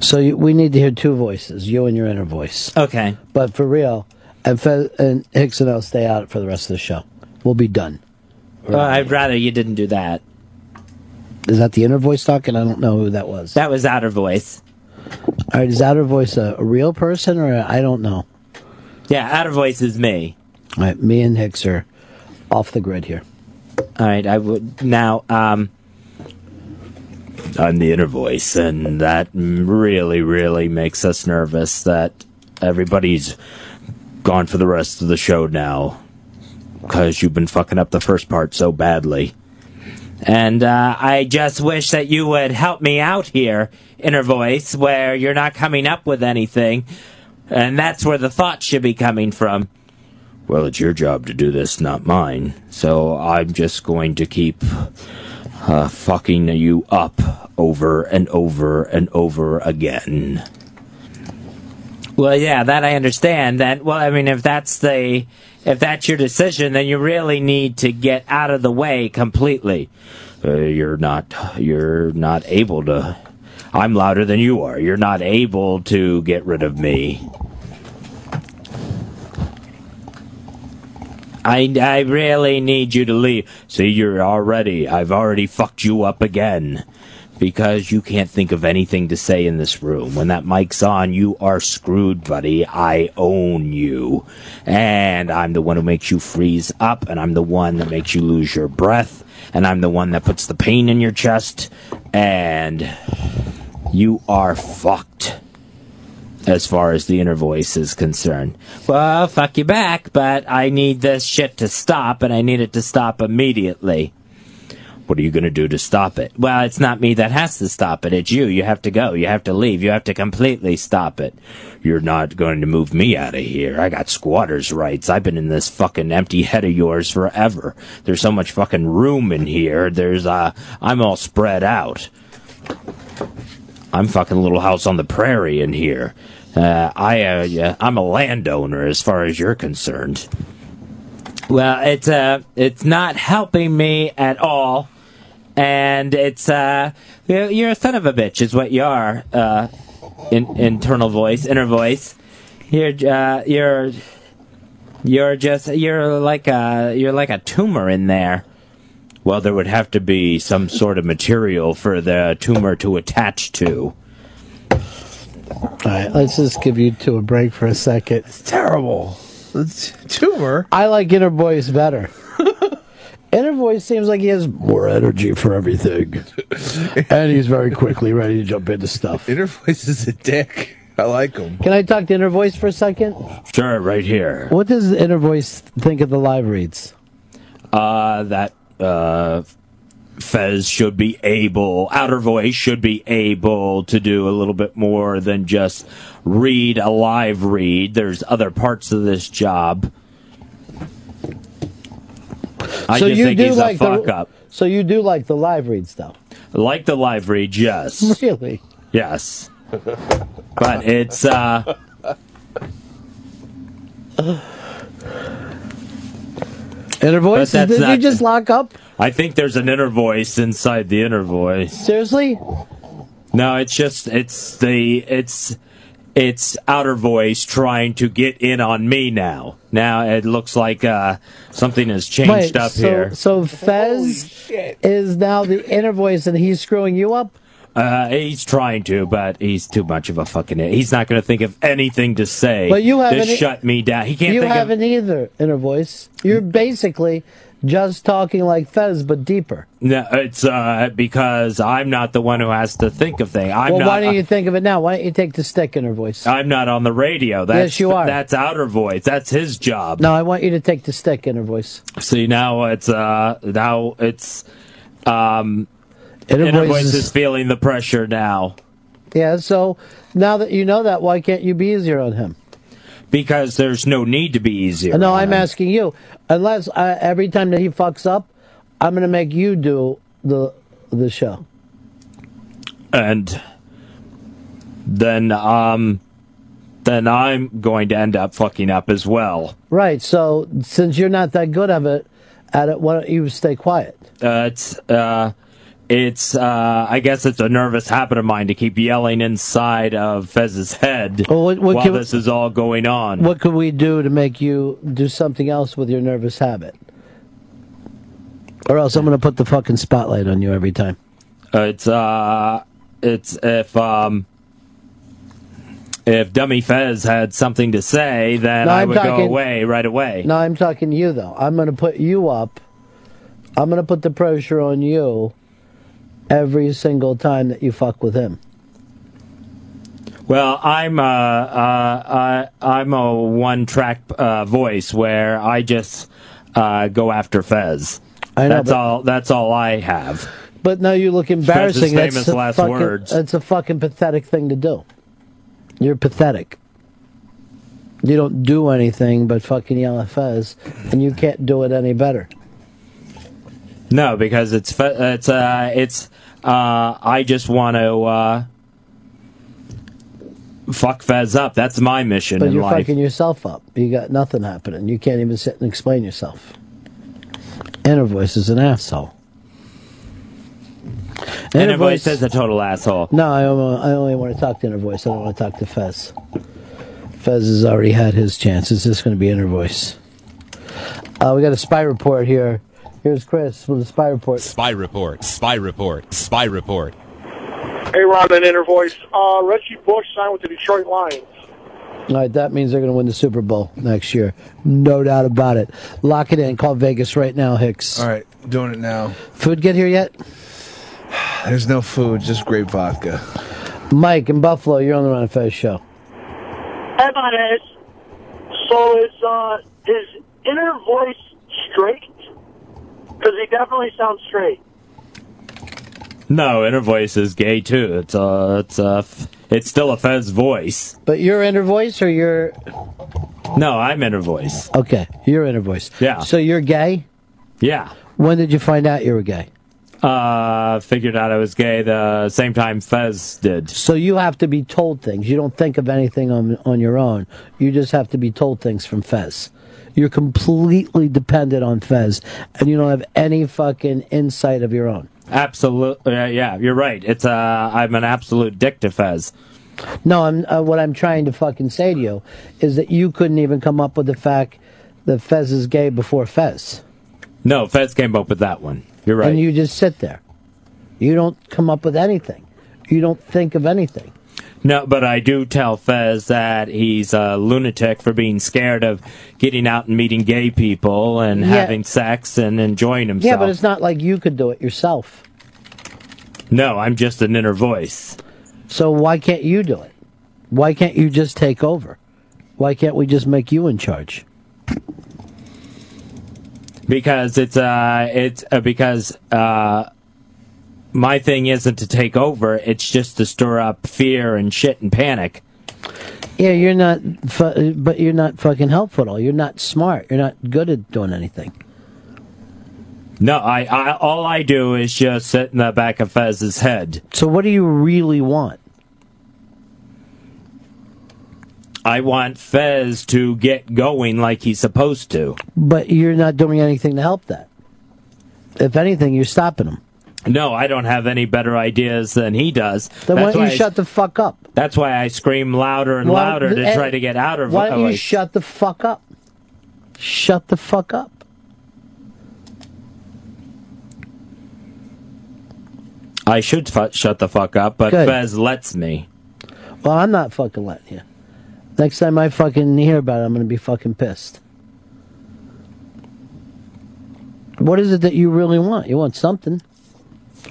So you, we need to hear two voices, you and your inner voice. Okay. But for real, and, Fe- and Hicks and I'll stay out for the rest of the show. We'll be done. Well, I'd rather you didn't do that. Is that the inner voice talking? I don't know who that was. That was outer voice. All right, is outer voice a, a real person or I I don't know? Yeah, outer voice is me. All right, me and Hicks are off the grid here. All right, I would now. Um, I'm the inner voice, and that really, really makes us nervous. That everybody's gone for the rest of the show now because you've been fucking up the first part so badly. And uh, I just wish that you would help me out here, inner voice, where you're not coming up with anything, and that's where the thoughts should be coming from. Well, it's your job to do this, not mine. So I'm just going to keep uh, fucking you up over and over and over again. Well, yeah, that I understand. That well, I mean, if that's the if that's your decision, then you really need to get out of the way completely. Uh, you're not you're not able to. I'm louder than you are. You're not able to get rid of me. I, I really need you to leave. See, you're already, I've already fucked you up again. Because you can't think of anything to say in this room. When that mic's on, you are screwed, buddy. I own you. And I'm the one who makes you freeze up, and I'm the one that makes you lose your breath, and I'm the one that puts the pain in your chest, and you are fucked as far as the inner voice is concerned. Well, fuck you back, but I need this shit to stop, and I need it to stop immediately. What are you going to do to stop it? Well, it's not me that has to stop it. It's you. You have to go. You have to leave. You have to completely stop it. You're not going to move me out of here. I got squatters' rights. I've been in this fucking empty head of yours forever. There's so much fucking room in here. There's, uh, I'm all spread out. I'm fucking a little house on the prairie in here. Uh, I, uh, yeah, I'm a landowner as far as you're concerned. Well, it's uh, it's not helping me at all, and it's uh, you're a son of a bitch, is what you are. Uh, in, internal voice, inner voice. You're uh, you're you're just you're like a you're like a tumor in there. Well, there would have to be some sort of material for the tumor to attach to. All right, let's just give you two a break for a second. It's terrible. It's tumor. I like inner voice better. inner voice seems like he has more energy for everything, and he's very quickly ready to jump into stuff. Inner voice is a dick. I like him. Can I talk to inner voice for a second? Sure, right here. What does inner voice think of the live reads? Uh, that uh, Fez should be able, outer voice should be able to do a little bit more than just read a live read. There's other parts of this job. I just think he's a fuck the, up. So you do like the live reads, though? Like the live read, yes. Really? Yes. But it's, uh, Inner voice? Did you just lock up? I think there's an inner voice inside the inner voice. Seriously? No, it's just it's the it's it's outer voice trying to get in on me now. Now it looks like uh, something has changed Wait, up so, here. So Fez is now the inner voice, and he's screwing you up. Uh, he's trying to, but he's too much of a fucking. He's not going to think of anything to say. But you haven't- shut me down. He can't you think haven't either, inner voice. You're basically just talking like Fez, but deeper. No, it's uh, because I'm not the one who has to think of things. I'm well, not. why don't you think of it now? Why don't you take the stick, in her voice? I'm not on the radio. That's, Yes, you are. That's outer voice. That's his job. No, I want you to take the stick, in her voice. See now it's uh now it's um Inner inner, voice voice is- is feeling the pressure now Yeah, so now that you know that, why can't you be easier on him? Because there's no need to be easier. no, I'm asking you. Unless uh, every time that he fucks up, I'm going to make you do the the show. and then um then I'm going to end up fucking up as well. Right. So since you're not that good of it at it, why don't you stay quiet? Uh, it's uh it's uh I guess it's a nervous habit of mine to keep yelling inside of Fez's head Well, what- what while this is all going on. What could we do to make you do something else with your nervous habit? Or else I'm going to put the fucking spotlight on you every time. Uh, it's uh, it's if um, if Dummy Fez had something to say, then No, I would go away right away. No, I'm talking to you though. I'm going to put you up. I'm going to put the pressure on you every single time that you fuck with him. Well, I'm uh, uh, I, I'm a one-track uh, voice where I just uh, go after Fez. I know, that's all. That's all I have. But now you look embarrassing. Fez's That's famous a last fucking, words. That's a fucking pathetic thing to do. You're pathetic. You don't do anything but fucking yell at Fez, and you can't do it any better. No, because it's it's uh, it's uh, I just want to. Uh, fuck Fez up. That's my mission But in you're life. fucking yourself up. You got nothing happening. You can't even sit and explain yourself. Inner voice is an asshole. Inner voice is a total asshole. No, I only, I only want to talk to inner voice. I don't want to talk to Fez. Fez has already had his chance. It's just going to be inner voice. Uh, we got a spy report here. Here's Chris with a spy report. Spy report, spy report, spy report. Hey, Ron and Inner Voice. Uh, Reggie Bush signed with the Detroit Lions. All right, that means they're going to win the Super Bowl next year. No doubt about it. Lock it in. Call Vegas right now, Hicks. All right, doing it now. Food get here yet? There's no food, just grape vodka. Mike in Buffalo, you're on the Ron and Fez show. Hey, my ass. So is uh, his inner voice straight? Because he definitely sounds straight. No, inner voice is gay too. It's uh, it's uh, it's still a Fez voice. But your inner voice or your No, I'm inner voice. okay, your inner voice. Yeah. So you're gay? Yeah. When did you find out you were gay? Uh, figured out I was gay the same time Fez did. So you have to be told things. You don't think of anything on on your own. You just have to be told things from Fez. You're completely dependent on Fez, and you don't have any fucking insight of your own. Absolutely, uh, yeah, you're right. It's uh, I'm an absolute dick to Fez. No, I'm, uh, what I'm trying to fucking say to you is that you couldn't even come up with the fact that Fez is gay before Fez. No, Fez came up with that one. You're right. And you just sit there. You don't come up with anything. You don't think of anything. No, but I do tell Fez that he's a lunatic for being scared of getting out and meeting gay people and Yeah. having sex and enjoying himself. Yeah, but it's not like you could do it yourself. no, I'm just an inner voice. So why can't you do it? Why can't you just take over? Why can't we just make you in charge? because it's uh it's uh, because uh my thing isn't to take over it's just to stir up fear and shit and panic Yeah, you're not, fu- but you're not fucking helpful at all. You're not smart. You're not good at doing anything. no I, I all i do is just sit in the back of fez's head So what do you really want? i want fez to get going like he's supposed to But you're not doing anything to help that. If anything, you're stopping him. No i don't have any better ideas than he does Then why That's don't you I- shut the fuck up? that's why i scream louder and Why- louder to eh, try to get out of Why don't you shut the fuck up? Shut the fuck up. i should fu- shut the fuck up but Good. fez lets me Well, I'm not fucking letting you. Next time I fucking hear about it, I'm gonna be fucking pissed. What is it that you really want? You want something?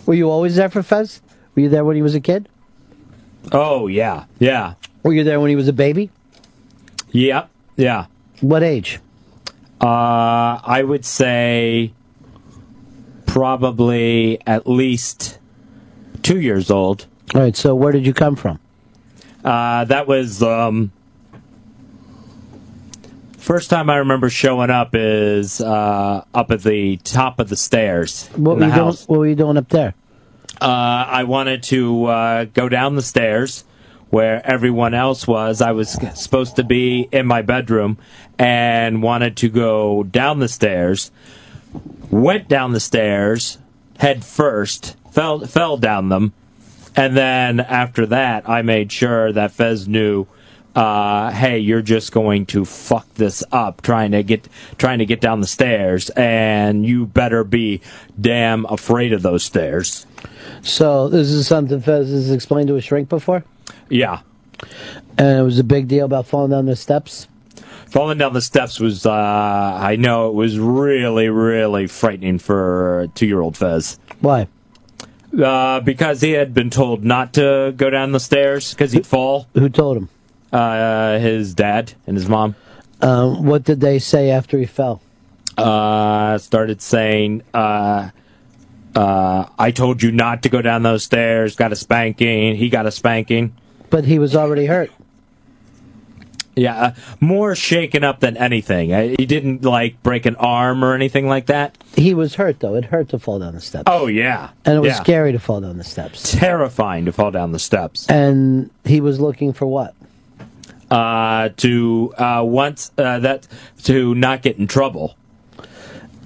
Were you always there for Fez? Were you there when he was a kid? oh yeah yeah Were you there when he was a baby? Yeah, Yeah. What age? Uh, I would say probably at least two years old. All right. So where did you come from? Uh, that was um, first time I remember showing up is uh, up at the top of the stairs What in were the you house. doing? What were you doing up there? Uh, I wanted to uh, go down the stairs where everyone else was. I was supposed to be in my bedroom and wanted to go down the stairs. Went down the stairs head first, fell fell down them, and then after that, I made sure that Fez knew. Uh, hey, you're just going to fuck this up trying to get trying to get down the stairs, and you better be damn afraid of those stairs. So this is something Fez has explained to a shrink before, Yeah. and it was a big deal about falling down the steps. Falling down the steps was, uh, I know it was really, really frightening for two year old Fez. Why? Uh, because he had been told not to go down the stairs because he'd fall. Who told him? Uh, his dad and his mom. Um, what did they say after he fell? Uh, started saying, uh, uh, I told you not to go down those stairs, got a spanking. He got a spanking. But he was already hurt. Yeah, uh, more shaken up than anything. Uh, he didn't, like, break an arm or anything like that. He was hurt though. It hurt to fall down the steps. Oh, yeah. And it was Yeah. scary to fall down the steps. Terrifying to fall down the steps. And he was looking for what? Uh, to uh, once uh, that to not get in trouble.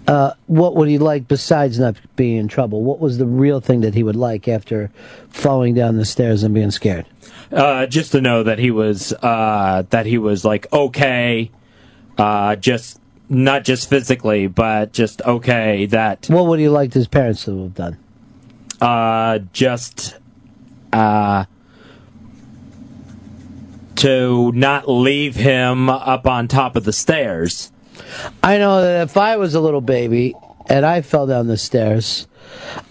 Uh, what would he like besides not being in trouble? What was the real thing that he would like after falling down the stairs and being scared? Uh, just to know that he was uh, that he was like okay, uh, just not just physically, but just okay. That What would he like his parents to have done? uh, just uh, to not leave him up on top of the stairs. I know that if I was a little baby and I fell down the stairs,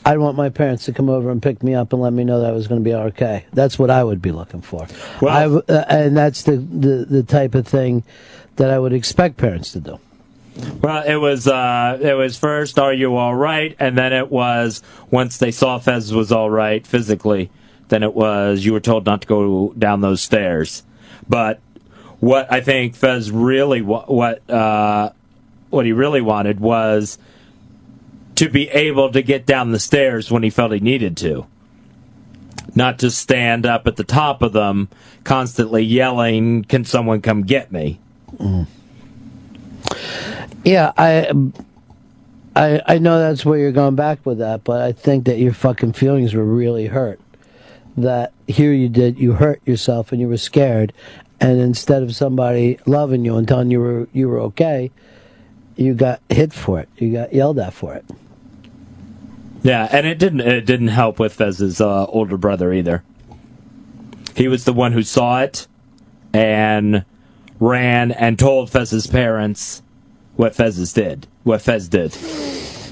I'd want my parents to come over and pick me up and let me know that I was going to be okay. That's what I would be looking for. Well- I uh, and that's the, the, the type of thing that I would expect parents to do. Well, it was uh, it was first, are you all right? And then it was once they saw Fez was all right physically, then it was you were told not to go down those stairs. But what I think Fez really what uh, what he really wanted was to be able to get down the stairs when he felt he needed to. Not to stand up at the top of them, constantly yelling, "Can someone come get me?" Yeah, I, I, I know that's where you're going back with that, but I think that your fucking feelings were really hurt. That here you did, you hurt yourself and you were scared, and instead of somebody loving you and telling you were you were okay, you got hit for it. You got yelled at for it. Yeah, and it didn't it didn't help with Fez's uh, older brother either. He was the one who saw it and ran and told Fez's parents what Fez's did. What Fez did.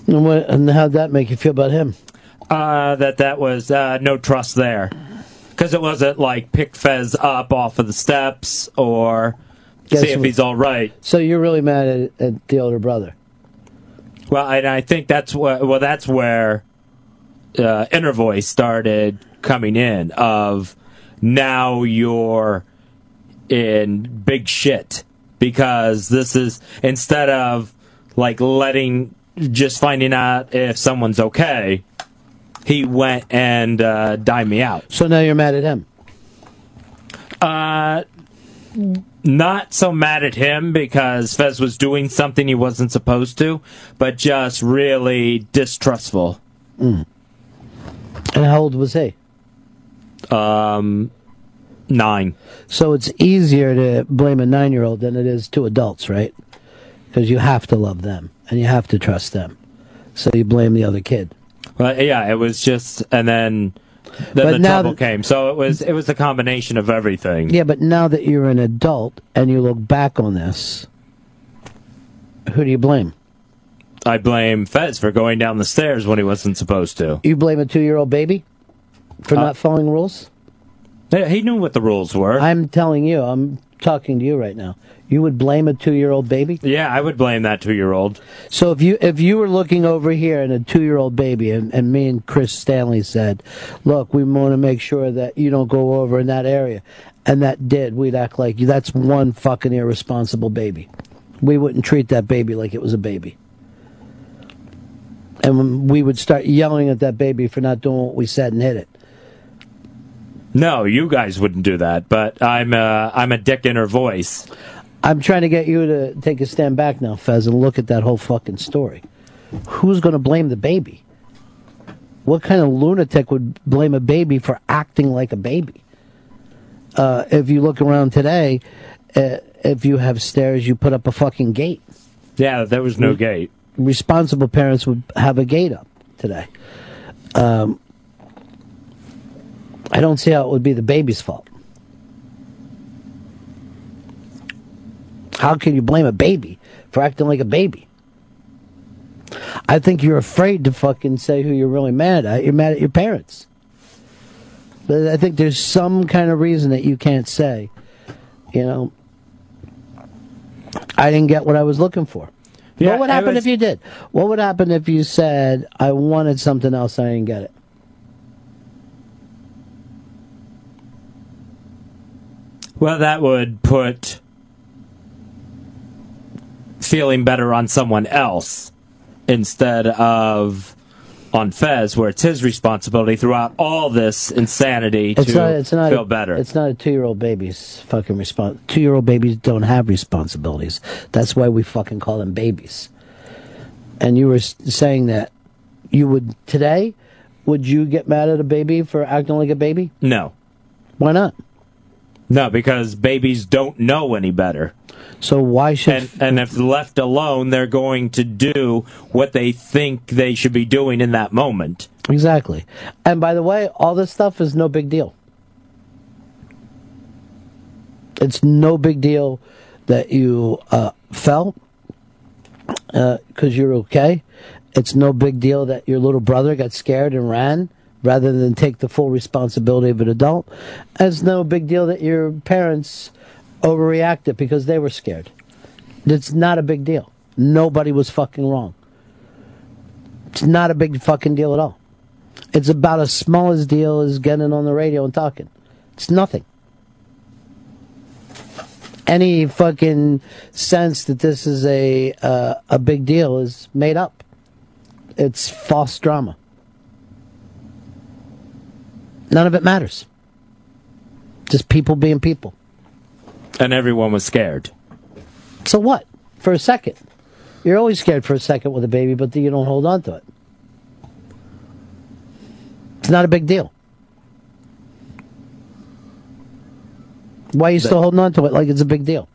And, what, and how'd that make you feel about him? Uh, that that was uh, no trust there, because it wasn't like pick Fez up off of the steps or Guess see if he's all right. So you're really mad at, at the older brother. Well, and I think that's what. Well, that's where uh, inner voice started coming in. Of now you're in big shit because this is instead of like letting just finding out if someone's okay. He went and uh, died me out. So now you're mad at him. Uh, not so mad at him because Fez was doing something he wasn't supposed to, but just really distrustful. Mm. And how old was he? Um, nine. So it's easier to blame a nine year old than it is two adults, right? Because you have to love them and you have to trust them. So you blame the other kid. Well, yeah, it was just, and then then But the now trouble that- came. So it was it was a combination of everything. Yeah, but now that you're an adult and you look back on this, who do you blame? I blame Fez for going down the stairs when he wasn't supposed to. You blame a two year old baby for Uh, not following rules? Yeah, He knew what the rules were. I'm telling you, I'm talking to you right now. You would blame a two year old baby? Yeah, I would blame that two year old. So if you if you were looking over here and a two year old baby and, and me and Chris Stanley said, Look, we want to make sure that you don't go over in that area and that did, we'd act like that's one fucking irresponsible baby. We wouldn't treat that baby like it was a baby. And we would start yelling at that baby for not doing what we said and hit it. No, you guys wouldn't do that, but I'm uh, I'm a dick in her voice. I'm trying to get you to take a stand back now, Fez, and look at that whole fucking story. Who's going to blame the baby? What kind of lunatic would blame a baby for acting like a baby? Uh, if you look around today, uh, if you have stairs, you put up a fucking gate. Yeah, there was no gate. Responsible parents would have a gate up today. Um, I don't see how it would be the baby's fault. How can you blame a baby for acting like a baby? I think you're afraid to fucking say who you're really mad at. You're mad at your parents. But I think there's some kind of reason that you can't say, you know, I didn't get what I was looking for. Yeah, what would happen was- if you did? What would happen if you said, I wanted something else and I didn't get it? Well, that would put feeling better on someone else instead of on Fez, where it's his responsibility throughout all this insanity It's to not. It's not. feel better. It's not a two-year-old baby's fucking response. Two-year-old babies don't have responsibilities. That's why we fucking call them babies. And you were saying that you would today. Would you get mad at a baby for acting like a baby? No. Why not? No, because babies don't know any better. So why should and, and if left alone, they're going to do what they think they should be doing in that moment. Exactly. And by the way, all this stuff is no big deal. It's no big deal that you uh, fell because you're okay. It's no big deal that your little brother got scared and ran rather than take the full responsibility of an adult. And it's no big deal that your parents overreacted because they were scared. It's not a big deal. Nobody was fucking wrong. It's not a big fucking deal at all. It's about as small as deal as getting on the radio and talking. It's nothing. Any fucking sense that this is a uh, a big deal is made up. It's false drama. None of it matters. Just people being people. And everyone was scared. So what? For a second. You're always scared for a second with a baby, but then you don't hold on to it. It's not a big deal. Why are you still holding on to it like it's a big deal?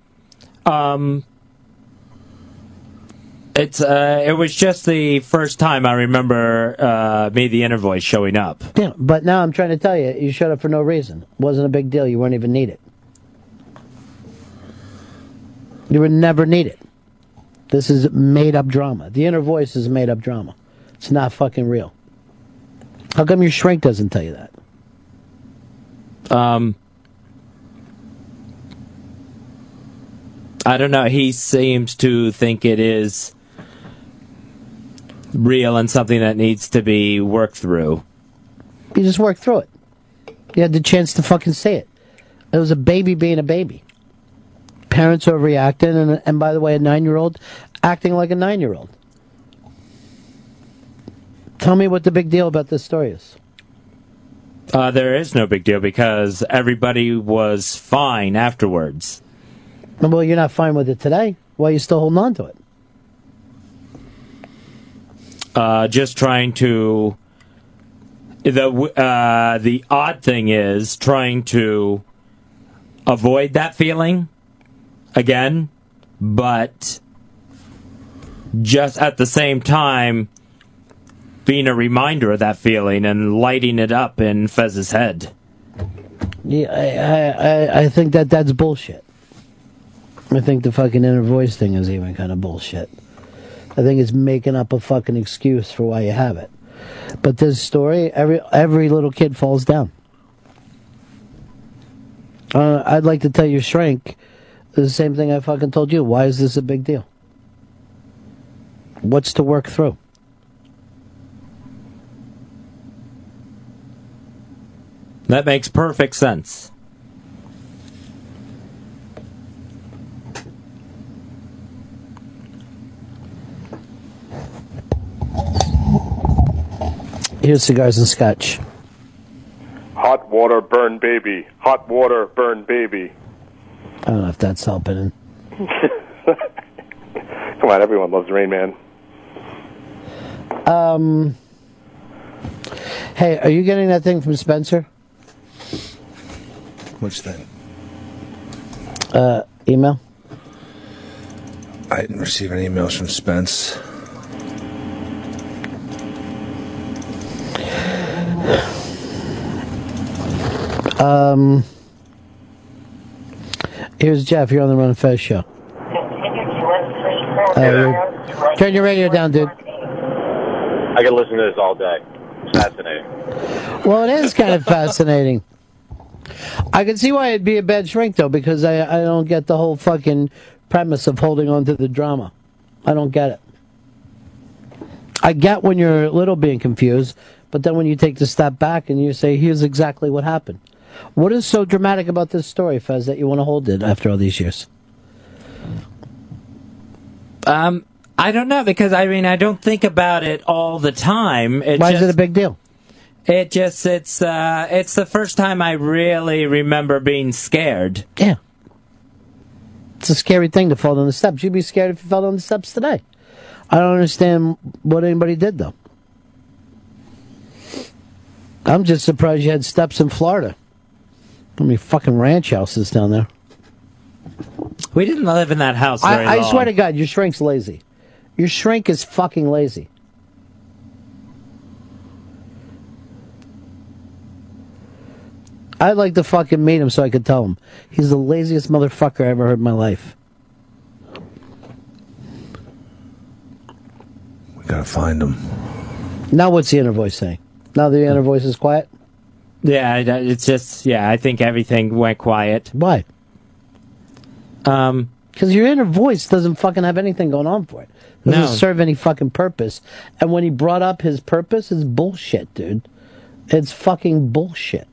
Um, it's uh, it was just the first time I remember uh, me, the inner voice, showing up. Yeah, but now I'm trying to tell you, you showed up for no reason. wasn't a big deal. You weren't even needed. You were never needed. This is made up drama. The inner voice is made up drama. It's not fucking real. How come your shrink doesn't tell you that? Um, I don't know. He seems to think it is real and something that needs to be worked through. You just worked through it. You had the chance to fucking say it. It was a baby being a baby. Parents overreacting, and, and by the way, a nine year old acting like a nine year old. Tell me what the big deal about this story is. Uh, there is no big deal because everybody was fine afterwards. Well, you're not fine with it today. Why are you still holding on to it? Uh, just trying to. The uh, the odd thing is trying to avoid that feeling again, but just at the same time being a reminder of that feeling and lighting it up in Fez's head. Yeah, I, I, I- I think that that's bullshit. I think the fucking inner voice thing is even kind of bullshit. I think it's making up a fucking excuse for why you have it. But this story, every every little kid falls down. Uh, I'd like to tell your shrink the same thing I fucking told you. Why is this a big deal? What's to work through? That makes perfect sense. Here's cigars and scotch. Hot water, burn baby. Hot water, burn baby. I don't know if that's helping. Come on, everyone loves Rain Man. Um. Hey, are you getting that thing from Spencer? Which thing? Uh, email. I didn't receive any emails from Spence. Um. Here's Jeff. You're on the Ron and Fez show. Uh, turn your radio down, dude. I could listen to this all day. It's fascinating. Well, it is kind of fascinating. I can see why it'd be a bad shrink, though, because I, I don't get the whole fucking premise of holding on to the drama. I don't get it. I get when you're a little being confused, but then when you take the step back and you say, here's exactly what happened. What is so dramatic about this story, Fez, that you want to hold it after all these years? Um, I don't know because I mean I don't think about it all the time. It Why just, is it a big deal? It just it's uh it's the first time I really remember being scared. Yeah. It's a scary thing to fall down the steps. You'd be scared if you fell down the steps today. I don't understand what anybody did though. I'm just surprised you had steps in Florida. How many fucking ranch houses down there? We didn't live in that house very I, I long. swear to God, your shrink's lazy. Your shrink is fucking lazy. I'd like to fucking meet him so I could tell him. He's the laziest motherfucker I ever heard in my life. We gotta find him. Now what's the inner voice saying? Now the inner voice is quiet? Yeah, it's just yeah. I think everything went quiet. Why? Um, because your inner voice doesn't fucking have anything going on for it. Doesn't No. serve any fucking purpose. And when he brought up his purpose, it's bullshit, dude. It's fucking bullshit.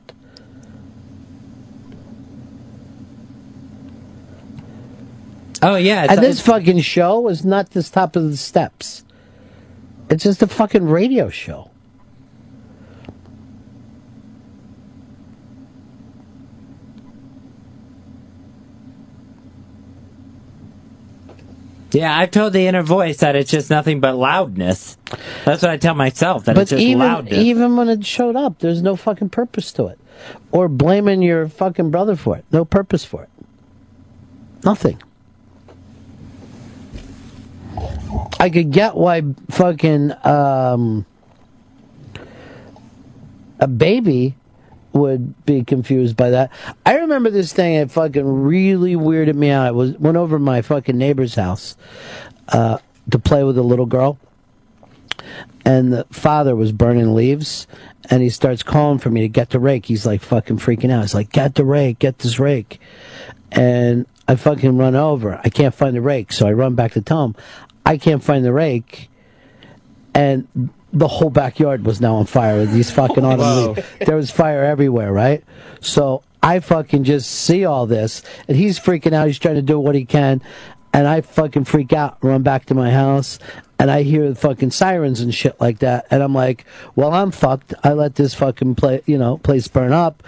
Oh yeah, and this fucking show is not this top of the steps. It's just a fucking radio show. Yeah, I've told the inner voice that it's just nothing but loudness. That's what I tell myself that but it's just even loudness. even when it showed up, there's no fucking purpose to it. Or blaming your fucking brother for it. No purpose for it. Nothing. I could get why fucking um, a baby would be confused by that. I remember this thing that fucking really weirded me out. I was went over my fucking neighbor's house uh, to play with a little girl, and the father was burning leaves, and he starts calling for me to get the rake. He's like fucking freaking out. He's like, "Get the rake, get this rake," and I fucking run over. I can't find the rake, so I run back to tell him, "I can't find the rake," and the whole backyard was now on fire with these fucking oh, autumn leaves. There was fire everywhere, right? So I fucking just see all this, and he's freaking out. He's trying to do what he can, and I fucking freak out, run back to my house, and I hear the fucking sirens and shit like that, and I'm like, well, I'm fucked. I let this fucking play, you know, place burn up,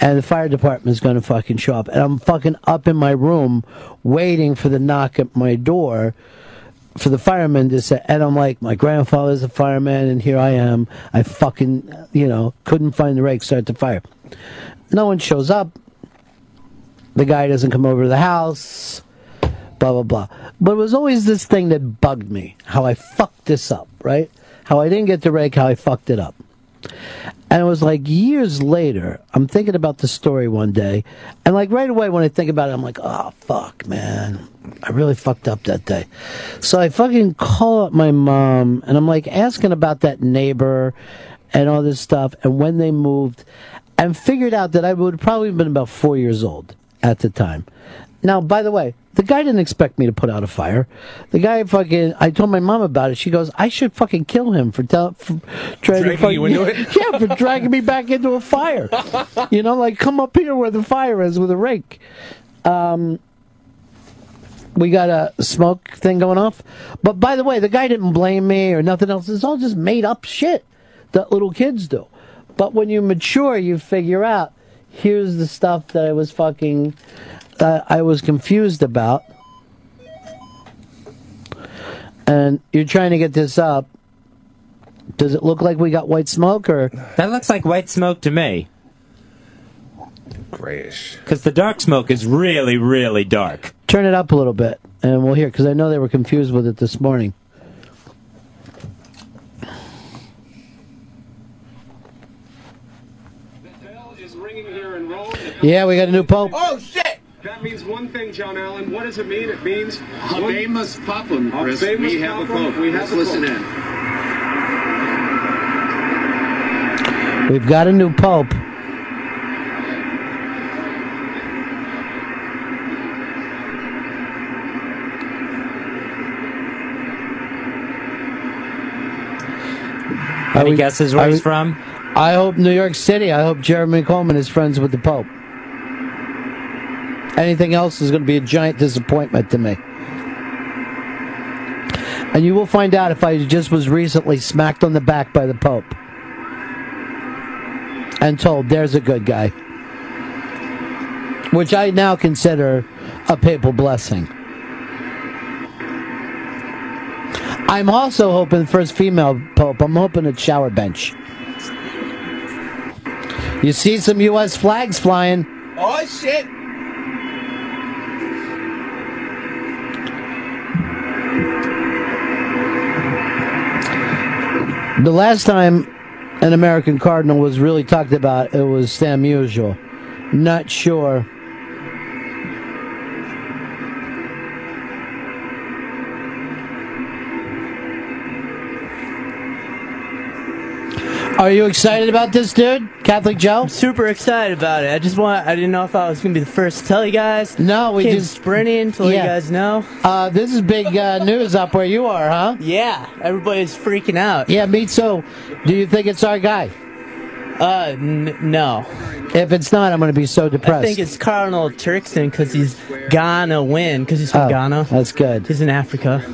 and the fire department's gonna fucking show up, and I'm fucking up in my room waiting for the knock at my door for the firemen to say, and I'm like, my grandfather's a fireman, and here I am. I fucking, you know, couldn't find the rake, start the fire. No one shows up. The guy doesn't come over to the house. Blah blah blah. But it was always this thing that bugged me: how I fucked this up, right? How I didn't get the rake, how I fucked it up. And it was like years later, I'm thinking about the story one day, and like right away when I think about it, I'm like, oh fuck, man, I really fucked up that day. So I fucking call up my mom, and I'm like asking about that neighbor and all this stuff, and when they moved, and figured out that I would probably have been about four years old at the time. Now, by the way, the guy didn't expect me to put out a fire. The guy fucking, I told my mom about it. She goes, I should fucking kill him for, tell, for trying to Dragging fucking, you into it? yeah, for dragging me back into a fire. you know, like come up here where the fire is with a rake. Um, we got a smoke thing going off. But by the way, the guy didn't blame me or nothing else. It's all just made up shit that little kids do. But when you mature, you figure out here's the stuff that I was fucking, uh, I was confused about. And you're trying to get this up. Does it look like we got white smoke or? That looks like white smoke to me. Grayish. Because the dark smoke is really, really dark. Turn it up a little bit, and we'll hear. Because I know they were confused with it this morning. Yeah, we got a new pope. Oh shit! That means one thing, John Allen. What does it mean? It means Habemus Papam, Chris. Habemus We have a Papam. pope. We have Let's a listen pope. in. We've got a new pope. Any guesses where he's from? I hope New York City. I hope Jeremy Coleman is friends with the Pope. Anything else is going to be a giant disappointment to me. And you will find out if I just was recently smacked on the back by the Pope and told, there's a good guy. Which I now consider a papal blessing. I'm also hoping first female pope. I'm hoping it's shower bench. You see some U.S. flags flying. Oh shit! The last time an American Cardinal was really talked about, it was Stan Musial. Not sure. Are you excited about this, dude? Catholic Joe? super excited about it. I just want, I didn't know if I was going to be the first to tell you guys. No, we Came just sprinting to let Yeah. you guys know. Uh, this is big uh, news up where you are, huh? Yeah, everybody's freaking out. Yeah, me too. Do you think it's our guy? Uh, n- no. If it's not, I'm going to be so depressed. I think it's Cardinal Turkson because he's gonna win because he's from Oh, Ghana. That's good. He's in Africa.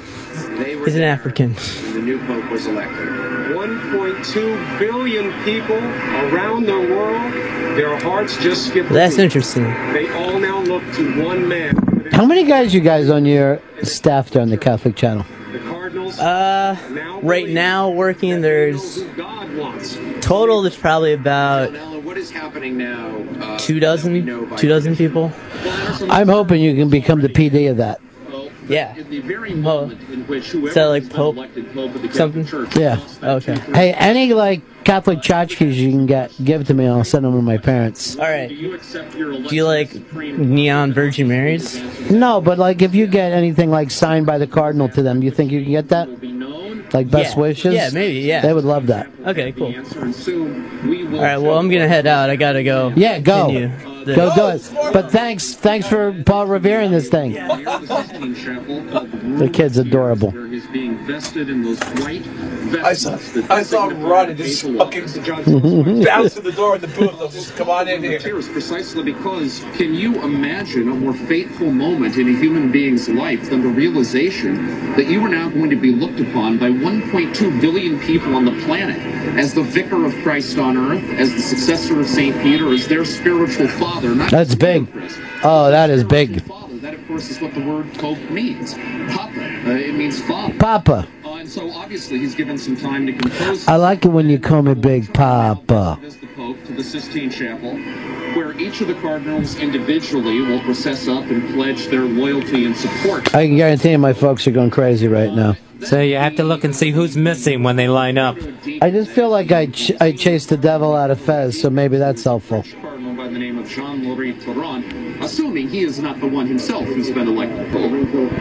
He's an African. The new pope was elected. 1.2 billion people around the world, their hearts just skipped. That's beat. interesting. They all now look to one man. How many guys you guys on your staff there on the Catholic channel? Uh, right now working there's total. There's probably about What is happening now? Uh, two dozen, two dozen people. I'm hoping you can become the PD of that. Yeah. in the very Well, moment which whoever is that like Pope elected Pope of the something? Catholic Church Yeah. Okay. Hey, any like Catholic tchotchkes you can get, give it to me. I'll send them to my parents. All right. Do you like neon Virgin Marys? No, but like if you get anything like signed by the cardinal to them, do you think you can get that? Like best Yeah. wishes? Yeah, maybe, yeah. They would love that. Okay, cool. All right. Well, I'm gonna head out. I gotta go. Yeah, go. continue Go do it. But thanks, thanks for Paul revering this thing. The kid's adorable. Is being vested in those white I saw, I saw him run and just fucking bounce to the door in the booth. Just come on in here. Tears precisely because can you imagine a more fateful moment in a human being's life than the realization that you are now going to be looked upon by 1.2 billion people on the planet as the vicar of Christ on earth, as the successor of St. Peter, as their spiritual father? Not That's big. Oh, that is big. That, of course, is what the word Pope means. Papa. Uh, it means father. Papa. Uh, and so, obviously, he's given some time to compose I like it when you call me Big Papa. the Pope to the Sistine Chapel, where each of the cardinals individually will process up and pledge their loyalty and support. I can guarantee you my folks are going crazy right now. So you have to look and see who's missing when they line up. I just feel like I ch- I chased the devil out of Fez, so maybe that's helpful. The name of Jean-Marie Tauran, assuming he is not the one himself who's been elected Pope,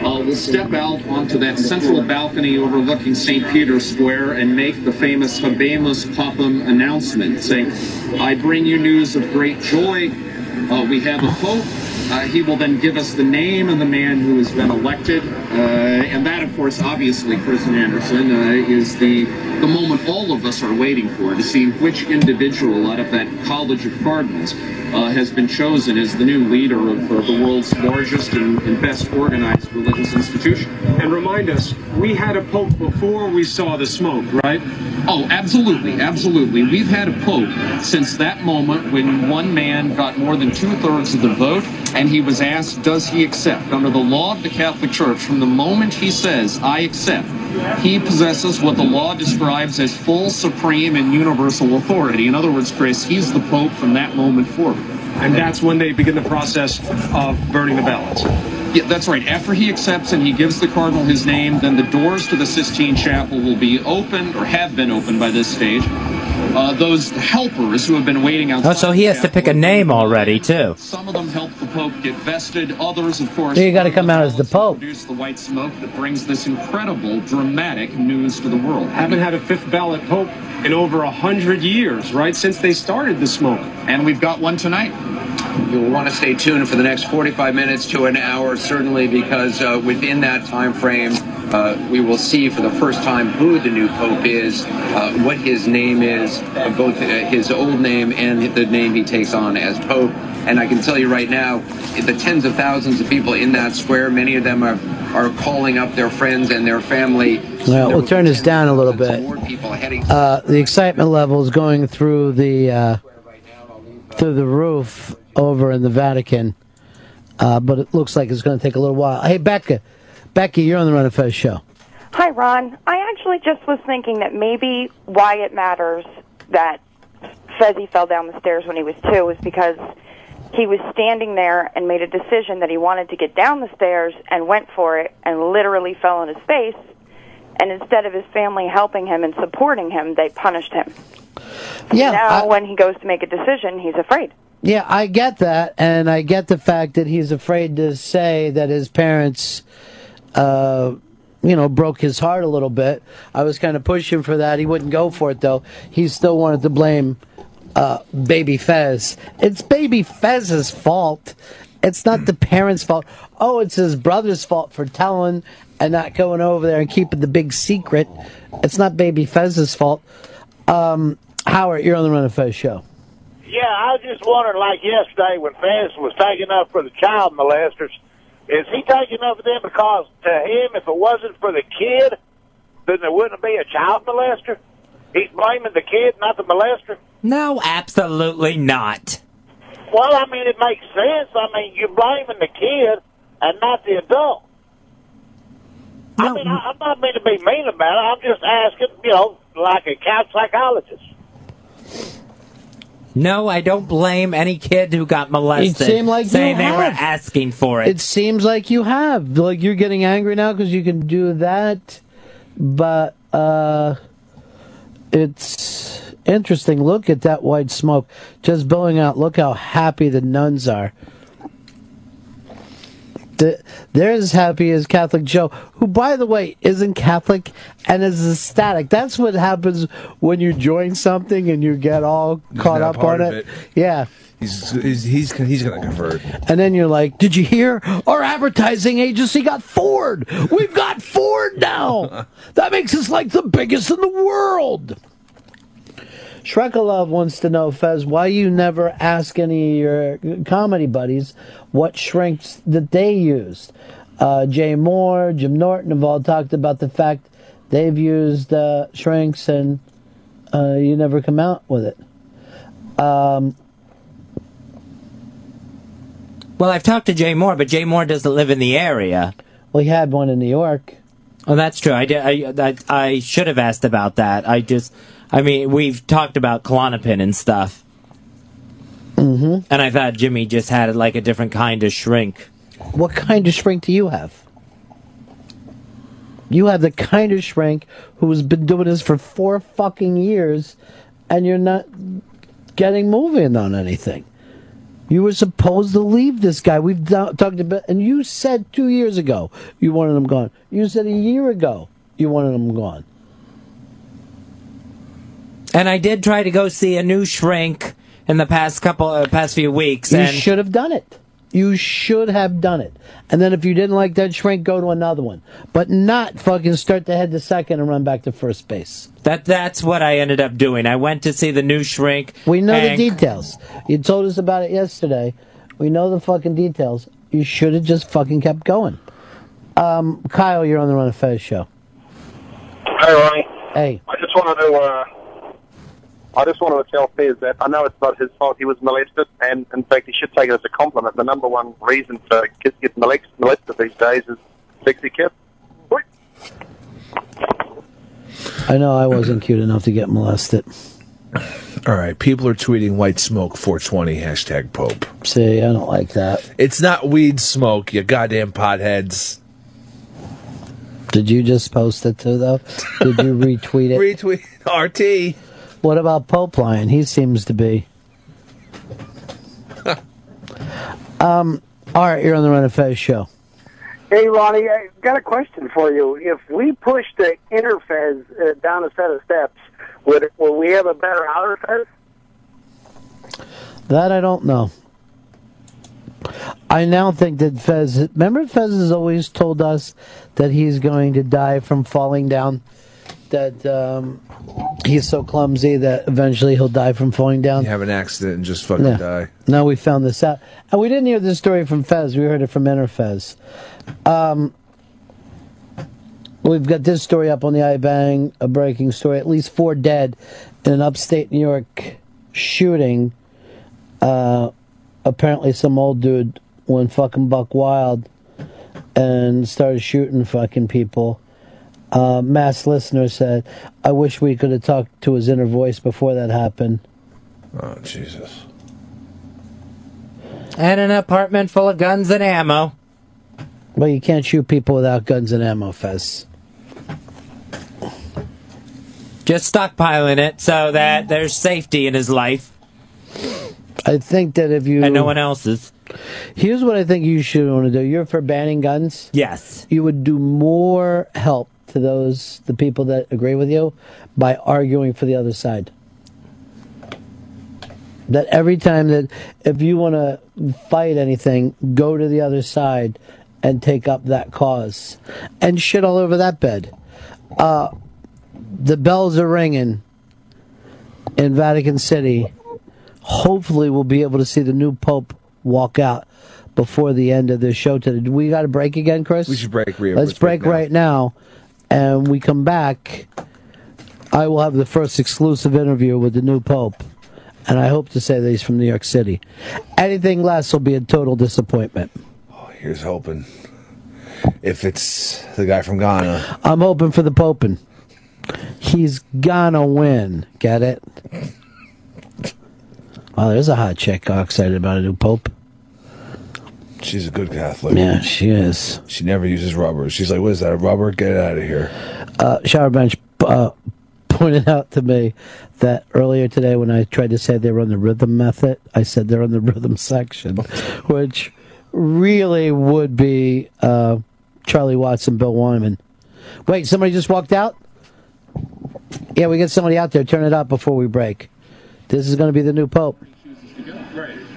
uh, will step out onto that central balcony overlooking St. Peter's Square and make the famous Habemus Papam announcement, saying, I bring you news of great joy. Uh, we have a Pope. Uh, he will then give us the name of the man who has been elected. Uh, and that, of course, obviously, Chris and Anderson, uh, is the, the moment all of us are waiting for to see which individual out of that College of Cardinals uh, has been chosen as the new leader of uh, the world's largest and, and best organized religious institution. And remind us, we had a pope before we saw the smoke, right? Oh, absolutely, absolutely. We've had a pope since that moment when one man got more than two thirds of the vote, and he was asked, does he accept? Under the law of the Catholic Church, from the moment he says, I accept, he possesses what the law describes as full, supreme, and universal authority. In other words, Chris, he's the pope from that moment forward. And that's when they begin the process of burning the ballots. Yeah, that's right. After he accepts and he gives the cardinal his name, then the doors to the Sistine Chapel will be opened or have been opened by this stage. Uh, those helpers who have been waiting outside. Oh, so he has to pick a name already too. Some of them help the Pope get vested. Others, of course, You got to come out as the Pope. produce the white smoke that brings this incredible, dramatic news to the world. Haven't had a fifth ballot pope in over a hundred years, right? Since they started the smoke. And we've got one tonight. You'll want to stay tuned for the next 45 minutes to an hour, certainly, because uh, within that time frame, uh, we will see for the first time who the new pope is, uh, what his name is, uh, both uh, his old name and the name he takes on as pope. And I can tell you right now, the tens of thousands of people in that square, many of them are are calling up their friends and their family. Well, we'll turn this down a little bit. Uh, the excitement level is going through the uh, through the roof over in the Vatican, uh, but it looks like it's going to take a little while. Hey, Becca, Becky, you're on the Ron of Fez show. Hi, Ron. I actually just was thinking that maybe why it matters that Fezzi fell down the stairs when he was two is because he was standing there and made a decision that he wanted to get down the stairs and went for it and literally fell on his face. And instead of his family helping him and supporting him, they punished him. Yeah, now, when he goes to make a decision, he's afraid. Yeah, I get that, and I get the fact that he's afraid to say that his parents, uh, you know, broke his heart a little bit. I was kind of pushing for that. He wouldn't go for it though. He still wanted to blame uh, Baby Fez. It's Baby Fez's fault. It's not the parents' fault. Oh, it's his brother's fault for telling and not going over there and keeping the big secret. It's not Baby Fez's fault. Um, Howard, you're on the Ron and Fez show. Yeah, I was just wondering, like yesterday when Fez was taking up for the child molesters, is he taking up for them because to him, if it wasn't for the kid, then there wouldn't be a child molester? He's blaming the kid, not the molester? No, absolutely not. Well, I mean, it makes sense. I mean, you're blaming the kid and not the adult. I mean, I, I'm not mean to be mean about it. I'm just asking, you know, like a couch psychologist. No, I don't blame any kid who got molested. It seemed like saying they were asking for it. It seems like you have. Like you're getting angry now because you can do that, but uh, it's interesting. Look at that white smoke just billowing out. Look how happy the nuns are. The- They're as happy as Catholic Joe, who, by the way, isn't Catholic and is ecstatic. That's what happens when you join something and you get all caught up on it. it. Yeah. He's he's he's, he's going to convert. And then you're like, did you hear? Our advertising agency got Ford. We've got Ford now. That makes us like the biggest in the world. Shrekalov wants to know, Fez, why you never ask any of your comedy buddies what shrinks that they used. Uh, Jay Mohr, Jim Norton have all talked about the fact they've used uh, shrinks and uh, you never come out with it. Um, well, I've talked to Jay Mohr, but Jay Mohr doesn't live in the area. Well, he had one in New York. Oh, that's true. I, did, I, I, I should have asked about that. I just, I mean, we've talked about Klonopin and stuff. Mm-hmm. And I thought Jimmy just had like a different kind of shrink. What kind of shrink do you have? You have the kind of shrink who's been doing this for four fucking years, and you're not getting moving on anything. You were supposed to leave this guy. We've talked about, and you said two years ago you wanted him gone. You said a year ago you wanted him gone. And I did try to go see a new shrink in the past couple, uh, past few weeks. You and should have done it. You should have done it. And then if you didn't like that shrink, go to another one. But not fucking start to head to second and run back to first base. That that's what I ended up doing. I went to see the new shrink. We know and- the details. You told us about it yesterday. We know the fucking details. You should have just fucking kept going. Um, Kyle, you're on the Ron and Fez show. Hey, Ronnie. Hey. I just wanted to, uh, I just wanted to tell Fez that I know it's not his fault he was molested, and in fact he should take it as a compliment. The number one reason for kids get molested, molested these days is sexy kids. I know I wasn't cute enough to get molested. All right, people are tweeting white smoke 420 hashtag Pope. See, I don't like that. It's not weed smoke, you goddamn potheads. Did you just post it too, though? Did you retweet it? Retweet RT. What about Pope Lion? He seems to be. um. All right, you're on the Ron and Fez show. Hey, Ronnie, I got a question for you. If we push the inner fez uh, down a set of steps, would will we have a better outer fez? That I don't know. I now think that Fez. Remember, Fez has always told us that he's going to die from falling down. That um, he's so clumsy that eventually he'll die from falling down. You have an accident and just fucking Yeah. die. Now we found this out, and we didn't hear this story from Fez. We heard it from Inner Fez. Um, We've got this story up on the iBang, a breaking story. At least four dead in an upstate New York shooting. Uh, apparently, some old dude went fucking buck wild and started shooting fucking people. Uh, mass listener said, "I wish we could have talked to his inner voice before that happened." Oh Jesus! And an apartment full of guns and ammo. Well, you can't shoot people without guns and ammo, Fez. Just stockpiling it so that there's safety in his life. I think that if you And no one else's. Here's what I think you should want to do. You're for banning guns. Yes. You would do more help to those the people that agree with you by arguing for the other side. That every time that if you want to fight anything, go to the other side and take up that cause and shit all over that bed. Uh, the bells are ringing in Vatican City. Hopefully, we'll be able to see the new Pope walk out before the end of the show today. We got to break again, Chris? We should break. Let's break right now. And we come back. I will have the first exclusive interview with the new Pope. And I hope to say that he's from New York City. Anything less will be a total disappointment. Oh, here's hoping. If it's the guy from Ghana, I'm hoping for the Popin. He's gonna win. Get it? Well, there's a hot chick all excited about a new Pope. She's a good Catholic. Yeah, she is. She never uses rubber. She's like, "What is that? A rubber? Get it out of here." uh, Shower Bench uh, pointed out to me that earlier today when I tried to say they were on the rhythm method, I said they're on the rhythm section, which really would be uh, Charlie Watts and Bill Wyman. Wait, somebody just walked out? Yeah, we get somebody out there. Turn it up before we break. This is going to be the new Pope.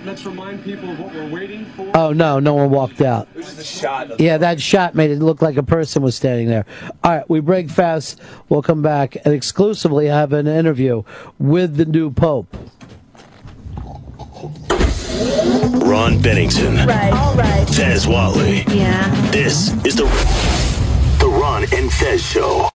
Right. Let's remind people of what we're waiting for. Oh, no, no one walked out. It was just a shot. Yeah, that shot made it look like a person was standing there. All right, we break fast. We'll come back and exclusively have an interview with the new Pope. Ron Bennington. Right. All right. Fez Whatley. Yeah. This is the the Ron and Fez show.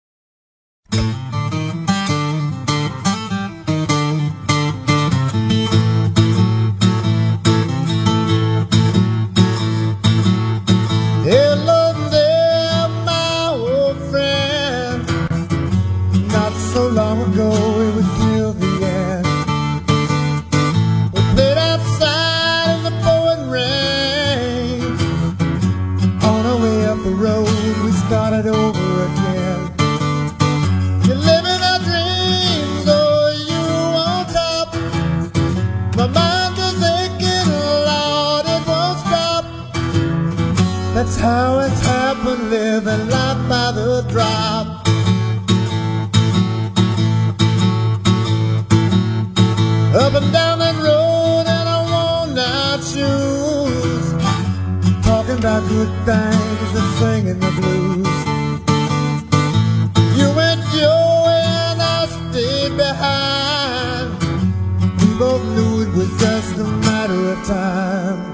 Living life by the drop. Up and down that road in our worn out shoes. Talking about good things and singing the blues. You went your way and I stayed behind. We both knew it was just a matter of time.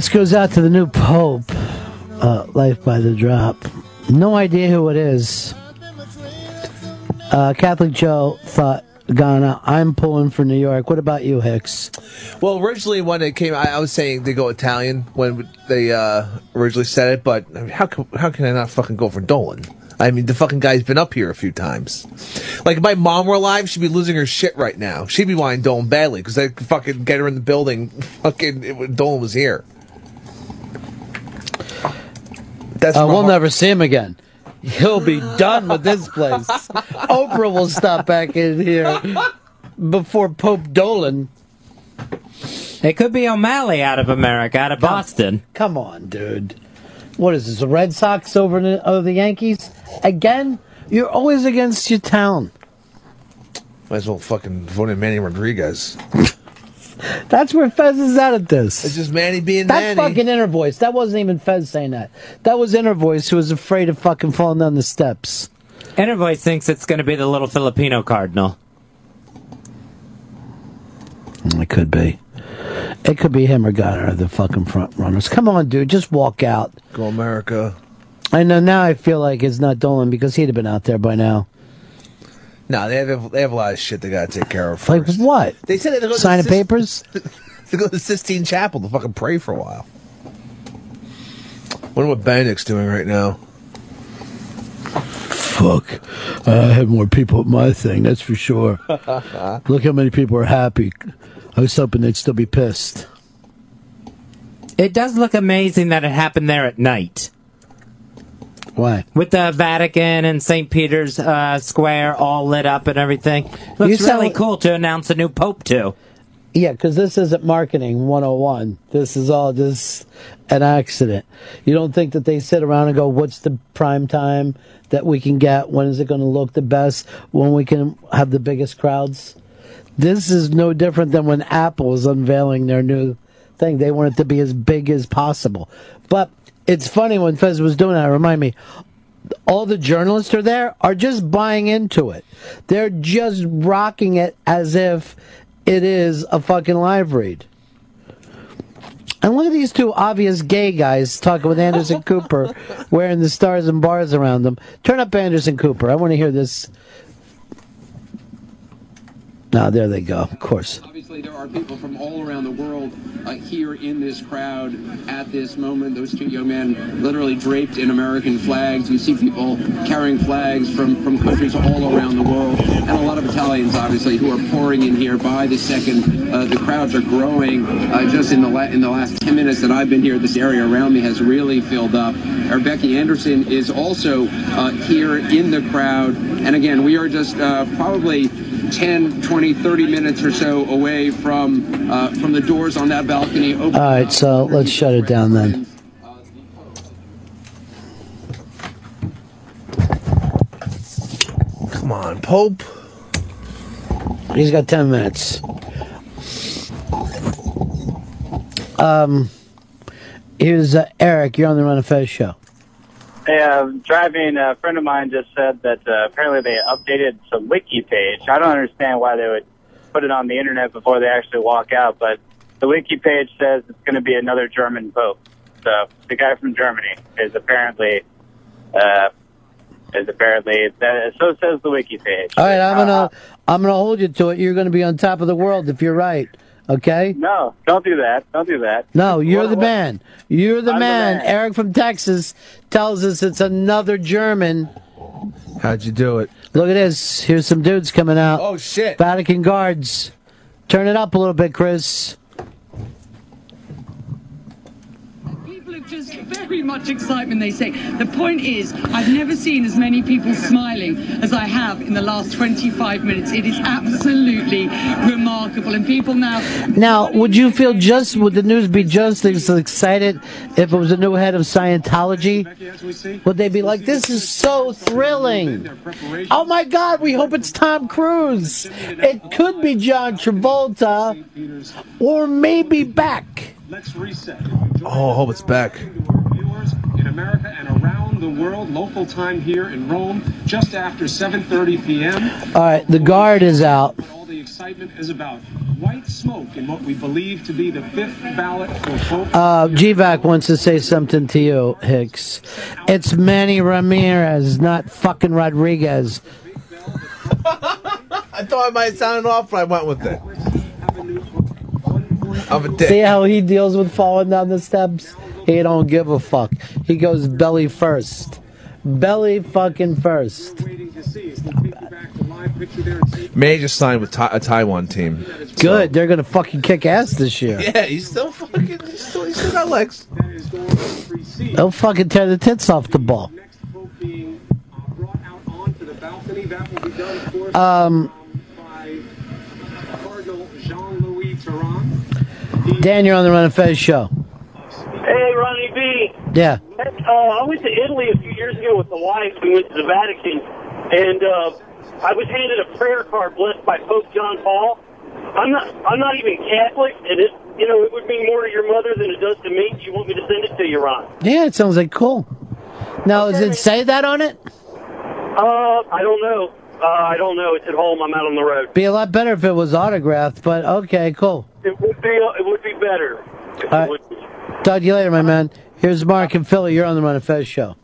This goes out to the new Pope, uh, Life by the Drop. No idea who it is. Uh, Catholic Joe thought Ghana. I'm pulling for New York. What about you, Hicks? Well, originally when it came, I, I was saying they go Italian when they uh, originally said it, but I mean, how can, how can I not fucking go for Dolan? I mean, the fucking guy's been up here a few times. Like, if my mom were alive, she'd be losing her shit right now. She'd be wanting Dolan badly because they fucking get her in the building. Fucking Dolan was here. That's uh, we'll heart. never see him again. He'll be done with this place. Oprah will stop back in here before Pope Dolan. It could be O'Malley out of America, out of Boston. Come on, dude. What is this? The Red Sox over the, over the Yankees again? You're always against your town. Might as well fucking vote in Manny Rodriguez. That's where Fez is at at this. It's just Manny being That's Manny. fucking inner voice. That wasn't even Fez saying that. That was inner voice who was afraid of fucking falling down the steps. Inner voice thinks it's going to be the little Filipino cardinal. It could be. It could be him or Ghana, the fucking front runners. Come on, dude, just walk out. Go America. I know now. I feel like it's not Dolan because he'd have been out there by now. No, they have they have a lot of shit they gotta take care of. Like what? They said they go to Signing Sis- papers. to go to the Sistine Chapel to fucking pray for a while. Wonder what Benedict's doing right now. Fuck. I have more people at my thing, that's for sure. Look how many people are happy. I was hoping they'd still be pissed. It does look amazing that it happened there at night. Why? With the Vatican and St. Peter's uh, Square all lit up and everything. Looks sound really cool to announce a new pope too. Yeah, because this isn't marketing 101. This is all just an accident. You don't think that they sit around and go, what's the prime time that we can get? When is it going to look the best? When we can have the biggest crowds? This is no different than when Apple is unveiling their new thing. They want it to be as big as possible. But it's funny when Fez was doing that, remind me, all the journalists are there are just buying into it. They're just rocking it as if it is a fucking live read. And look at these two obvious gay guys talking with Anderson Cooper wearing the stars and bars around them. Turn up Anderson Cooper. I want to hear this. Now, there they go, of course. Obviously, there are people from all around the world uh, here in this crowd at this moment. Those two young men literally draped in American flags. You see people carrying flags from, from countries all around the world, and a lot of Italians, obviously, who are pouring in here by the second. Uh, the crowds are growing. Uh, just in the la- in the last 10 minutes that I've been here, this area around me has really filled up. Our Becky Anderson is also uh, here in the crowd, and again, we are just uh, probably 10, 20, 30 minutes or so away from uh, from the doors on that balcony. Open All right, so let's shut it down then. Come on, Pope. He's got 10 minutes. Um, here's uh, Eric. You're on the Ron and Fez show. Hey, uh, driving, a friend of mine just said that uh, apparently they updated some wiki page. I don't understand why they would put it on the internet before they actually walk out, but the wiki page says it's going to be another German pope. So the guy from Germany is apparently, uh, is apparently that, so says the wiki page. All right, I'm gonna I'm gonna hold you to it. You're gonna be on top of the world if you're right. Okay? No, don't do that. Don't do that. No, you're What- the what- man. You're the I'm the man. man. Eric from Texas tells us it's another German. How'd you do it? Look at this. Here's some dudes coming out. Oh shit! Vatican guards. Turn it up a little bit, Chris. People are just very much excitement, they say. The point is, I've never seen as many people smiling as I have in the last 25 minutes. It is absolutely remarkable. And people now Now, would you feel just would the news be just as excited if it was a new head of Scientology? Would they be like, "This is so thrilling"? Oh my God, we hope it's Tom Cruise. It could be John Travolta, or maybe Beck. Let's reset. Oh, I hope it's back. in America and around the world. Local time here in Rome, just after 7:30 p.m. All right, the guard is out. All the excitement is about white smoke in what we believe to be the fifth ballot for Pope. Uh, GVAC wants to say something to you, Hicks. It's Manny Ramirez, not fucking Rodriguez. I thought I might sound off, but I went with it. I'm a dick. See how he deals with falling down the steps? He don't give a fuck. He goes belly first. Belly fucking first. May just signed with a Taiwan team. Good. They're gonna fucking kick ass this year. Yeah, he's still fucking. He's still, he's still got legs. They'll fucking tear the tits off the ball. Um, Dan, you're on the Ron and Fez show. Hey, Ronnie B. Yeah. Uh, I went to Italy a few years ago with the wife. We went to the Vatican, and uh, I was handed a prayer card blessed by Pope John Paul. I'm not I'm not even Catholic, and it you know it would mean more to your mother than it does to me. Do you want me to send it to you, Ron? Yeah, it sounds like cool. Now, does it say that on it? Uh, I don't know. Uh, I don't know. It's at home. I'm out on the road. Be a lot better if it was autographed, but okay, cool. It would be it would be better. If All it right. would- Talk to you later, my man. Here's Mark and Philly. You're on the Ron and Fez show.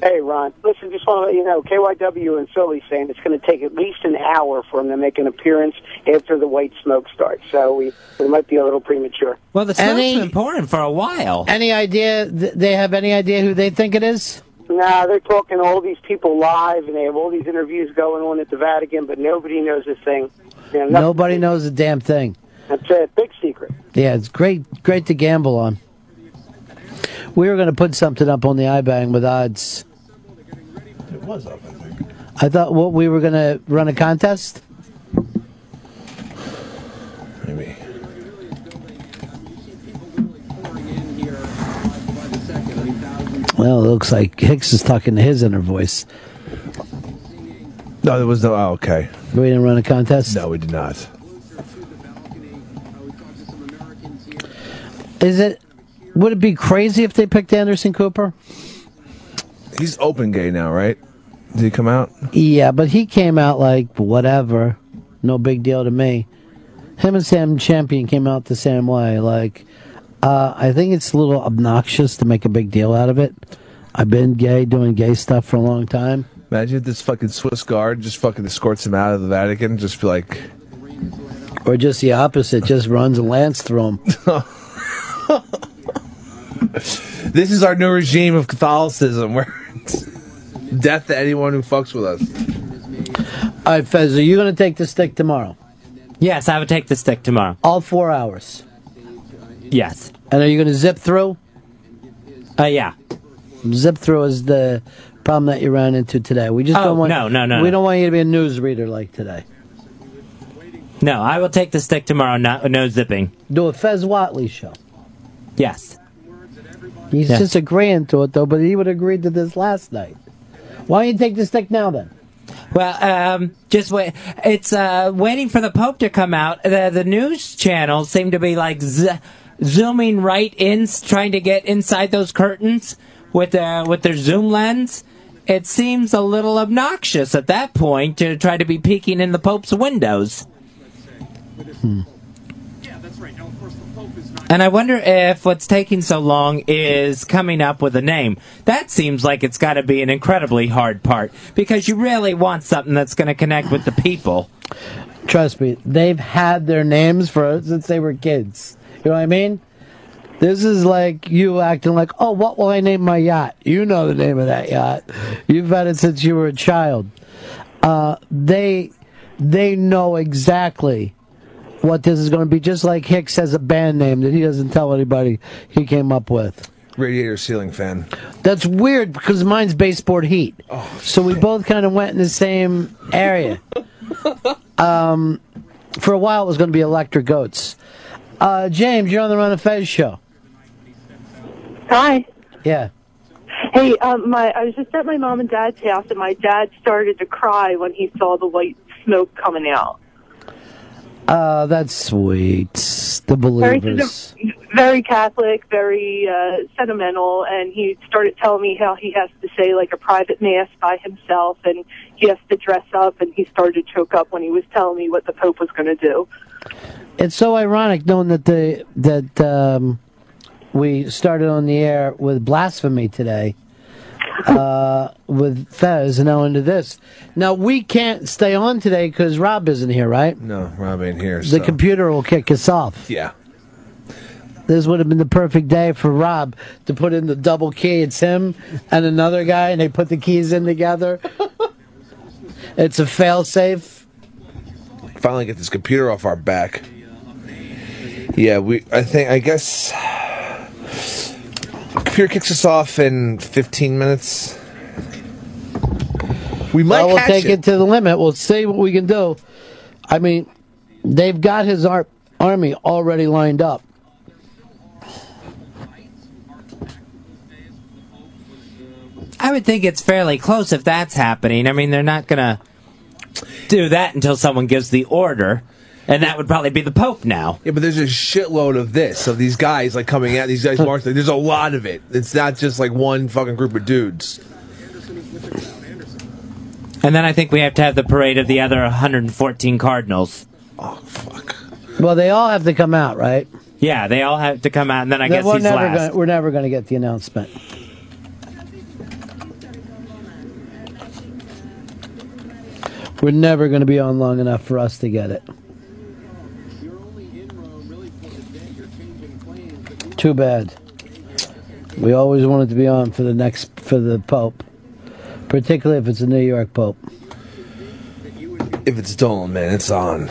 Hey, Ron. Listen, just want to let you know, KYW and Philly saying it's going to take at least an hour for them to make an appearance after the white smoke starts. So we, we might be a little premature. Well, the smoke's been pouring for a while. Any idea? They have any idea who they think it is? Nah, they're talking to all these people live, and they have all these interviews going on at the Vatican, but nobody knows a thing. You know, nothing- Nobody knows a damn thing. That's a big secret. Yeah, it's great, great to gamble on. We were going to put something up on the iBang with odds. It was up, I think. I thought what we were going to run a contest. Maybe. Well, it looks like Hicks is talking to his inner voice. No, there was no. Oh, okay. We didn't run a contest. No, we did not. Is it? Would it be crazy if they picked Anderson Cooper? He's open gay now, right? Did he come out? Yeah, but he came out like whatever, no big deal to me. Him and Sam Champion came out the same way. Like, uh, I think it's a little obnoxious to make a big deal out of it. I've been gay, doing gay stuff for a long time. Imagine if this fucking Swiss guard just fucking escorts him out of the Vatican. Just be like, Or just the opposite, just runs a lance through him. this is our new regime of Catholicism, where it's death to anyone who fucks with us. All right, Fez, are you going to take the stick tomorrow? Yes, I would take the stick tomorrow. All four hours. Yes. And are you going to zip through? Uh, yeah. Zip through is the problem that you ran into today. We just Oh, don't want. no, no, no, We no. don't want you to be a newsreader like today. No, I will take the stick tomorrow. No, no zipping. Do a Fez Whatley show. Yes. He's Yeah. just agreeing to it though, but he would agree to this last night. Why don't you take the stick now then? Well, um, just wait. It's uh, waiting for the Pope to come out. The, the news channels seem to be like z- zooming right in, trying to get inside those curtains with uh, with their zoom lens. It seems a little obnoxious at that point to try to be peeking in the Pope's windows. And I wonder if what's taking so long is coming up with a name. That seems like it's got to be an incredibly hard part because you really want something that's going to connect with the people. Trust me, they've had their names for since they were kids. You know what I mean? This is like you acting like, oh, what will I name my yacht? You know the name of that yacht. You've had it since you were a child. Uh, they they know exactly what this is going to be. Just like Hicks has a band name that he doesn't tell anybody he came up with. Radiator ceiling fan. That's weird because mine's baseboard heat. so we both kind of went in the same area. um, for a while, it was going to be electric goats. Uh, James, you're on the Ron and Fez show. Hi. Yeah. Hey, um, my I was just at my mom and dad's house, and my dad started to cry when he saw the white smoke coming out. Uh, that's sweet. The Very, believers. very Catholic, very uh, sentimental, and he started telling me how he has to say like a private mass by himself, and he has to dress up, and he started to choke up when he was telling me what the Pope was going to do. It's so ironic knowing that the that um, we started on the air with blasphemy today, uh, with Fez, and now into this. Now we can't stay on today because Rob isn't here, right? No, Rob ain't here. The so. computer will kick us off. Yeah. This would have been the perfect day for Rob to put in the double key. It's him and another guy, and they put the keys in together. it's a fail safe. Finally get this computer off our back. Yeah, we. I think. I guess. Computer kicks us off in 15 minutes. We might well, we'll catch take it. it. to the limit. We'll see what we can do. I mean, they've got his ar- army already lined up. I would think it's fairly close if that's happening. I mean, they're not gonna do that until someone gives the order, and that would probably be the Pope now. Yeah, but there's a shitload of this, of these guys like coming out, these guys marching. There's a lot of it. It's not just like one fucking group of dudes. And then I think we have to have the parade of the other 114 Cardinals. Oh fuck. Well, they all have to come out, right? Yeah, they all have to come out, and then I Then guess we're he's never last. Gonna, we're never going to get the announcement. We're never going to be on long enough for us to get it. Too bad. We always wanted to be on for the next for the Pope, particularly if it's a New York Pope. If it's stolen, man, it's on.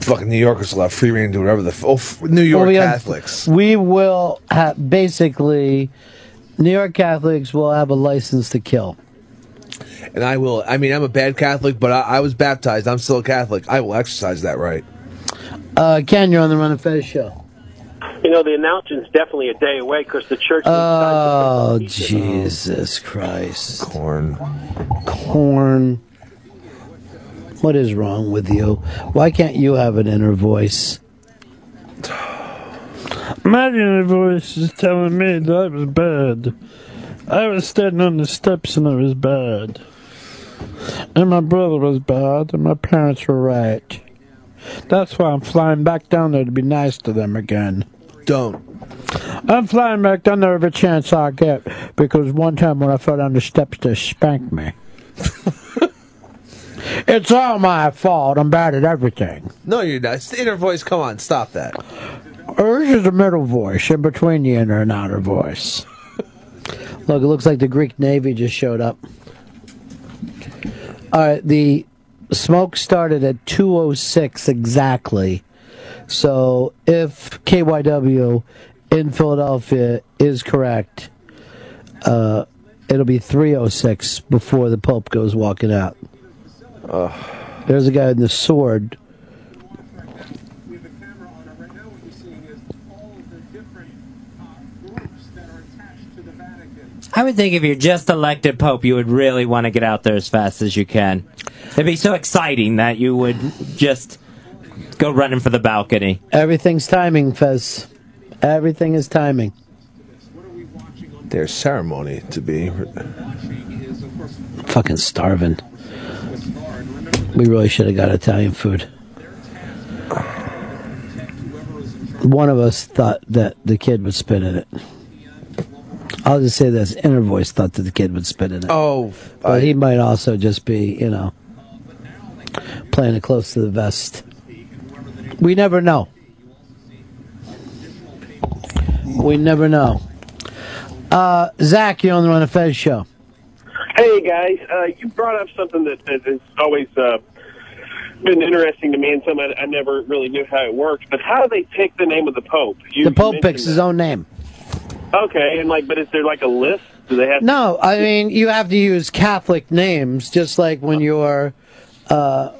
Fucking New Yorkers will have free reign to do whatever the f- oh, f- New York Well, we have- Catholics. we will have basically New York Catholics will have a license to kill. And I will. I mean, I'm a bad Catholic, but I, I was baptized. I'm still a Catholic. I will exercise that right. Uh, Ken, you're on the Ron and Fez show. You know, the announcement's definitely a day away because the church. Oh, Jesus Christ. Corn. Corn. What is wrong with you? Why can't you have an inner voice? My inner voice is telling me that I was bad. I was standing on the steps and I was bad. And my brother was bad, and my parents were right. That's why I'm flying back down there to be nice to them again. Don't. I'm flying back down there every chance I get because one time when I fell down the steps, they spanked me. it's all my fault. I'm bad at everything. No, you're not. It's the inner voice. Come on, stop that. This is the middle voice in between the inner and outer voice. Look, it looks like the Greek Navy just showed up. All right, the smoke started at 2:06 exactly. So if KYW in Philadelphia is correct, uh, it'll be 3:06 before the Pope goes walking out. There's a guy in the sword. I would think if you're just elected Pope, you would really want to get out there as fast as you can. It'd be so exciting that you would just go running for the balcony. Everything's timing, Fez. Everything is timing. There's ceremony to be. Fucking starving. We really should have got Italian food. One of us thought that the kid would spit in it. I'll just say this: inner voice thought that the kid would spit in it. Oh, but he might also just be, you know, playing it close to the vest. We never know. We never know. Uh, Zach, you're on the Ron and Fez show. Hey guys, uh, you brought up something that, that has always uh, been interesting to me, and something I, I never really knew how it worked. But how do they pick the name of the Pope? You, the Pope picks his own name. Okay, and like, but is there like a list? Do they have? No, I mean you have to use Catholic names, just like when you're, uh,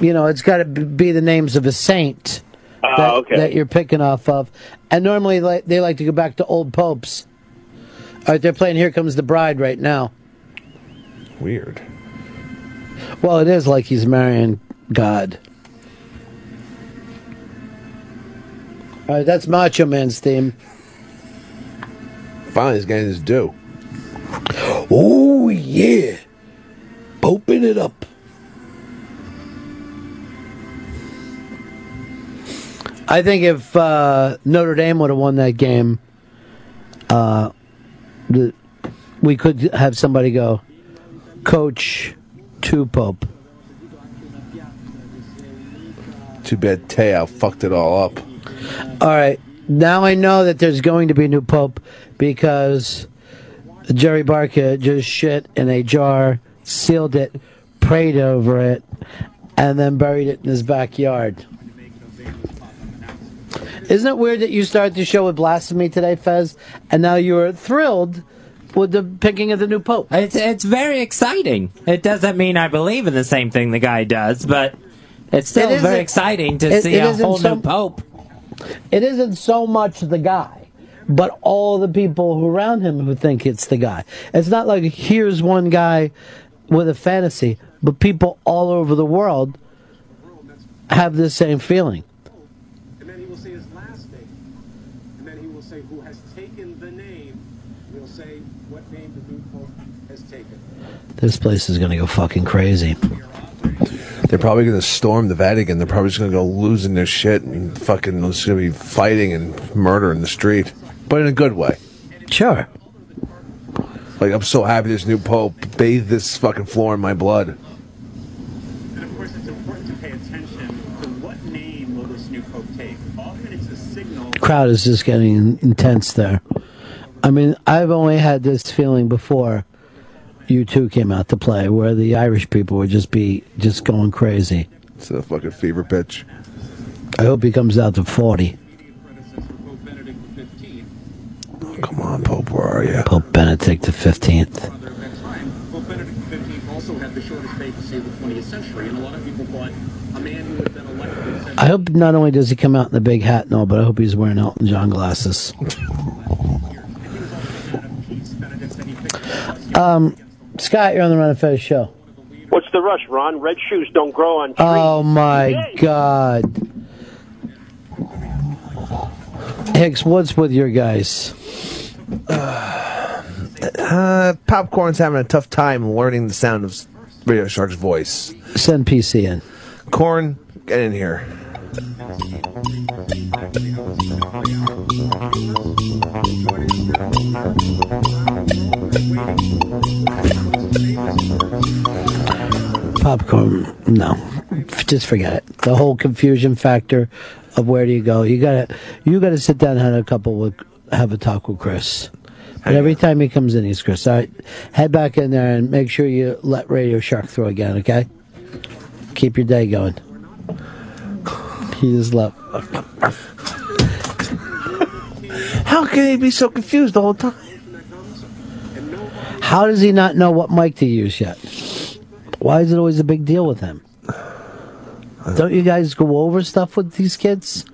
you know, it's got to be the names of a saint Ah, that, okay. that you're picking off of. And normally, like they like to go back to old popes. All right, they're playing "Here Comes the Bride" right now. Weird. Well, it is like he's marrying God. All right, that's Macho Man's theme. Finally, he's getting his due. Oh yeah, poping it up. I think if uh, Notre Dame would have won that game, uh, the, we could have somebody go, Coach to Pope. Too bad Teo fucked it all up. All right, now I know that there's going to be a new Pope because Jerry Barca just shit in a jar, sealed it, prayed over it, and then buried it in his backyard. Isn't it weird that you started the show with blasphemy today, Fez, and now you're thrilled with the picking of the new Pope? It's it's very exciting. It doesn't mean I believe in the same thing the guy does, but it's still It very exciting to it- see it a whole so- new pope. It isn't so much the guy, but all the people who around him who think it's the guy. It's not like here's one guy with a fantasy. but people all over the world have the same feeling. And then he will say his last name. And then he will say who has taken the name. He'll say what name the new pope has taken. This place is gonna go fucking crazy. They're probably going to storm the Vatican. They're probably just going to go losing their shit and fucking. There's going to be fighting and murder in the street, but in a good way. Sure. Like I'm so happy this new pope bathed this fucking floor in my blood. And of course, it's important to pay attention to what name will this new pope take. Often it's a signal. crowd is just getting intense there. I mean, I've only had this feeling before you two came out to play, where the Irish people would just be just going crazy. It's a fucking fever pitch. I hope he comes out to forty. Come on, Pope, where are you? Pope Benedict the fifteenth. Pope Benedict XV also had the shortest of the 20th century, and a lot of people thought a man who had been elected. I hope not only does he come out in the big hat and all, but I hope he's wearing Elton John glasses. Um, Scott, you're on the Ron and Fez show. What's the rush, Ron? Red shoes don't grow on trees. Oh my God, Hicks, what's with your guys? Uh, Popcorn's having a tough time learning the sound of Radio Shark's voice. Send PC in. Corn, get in here. Popcorn, no, just forget it. The whole confusion factor of where do you go? You gotta, you gotta sit down and have a couple with, have a talk with Chris. But every time he comes in, he's Chris. All right, head back in there and make sure you let Radio Shark through again. Okay, keep your day going. He just left. How can he be so confused the whole time? How does he not know what mic to use yet? Why is it always a big deal with him? Don't you guys go over stuff with these kids?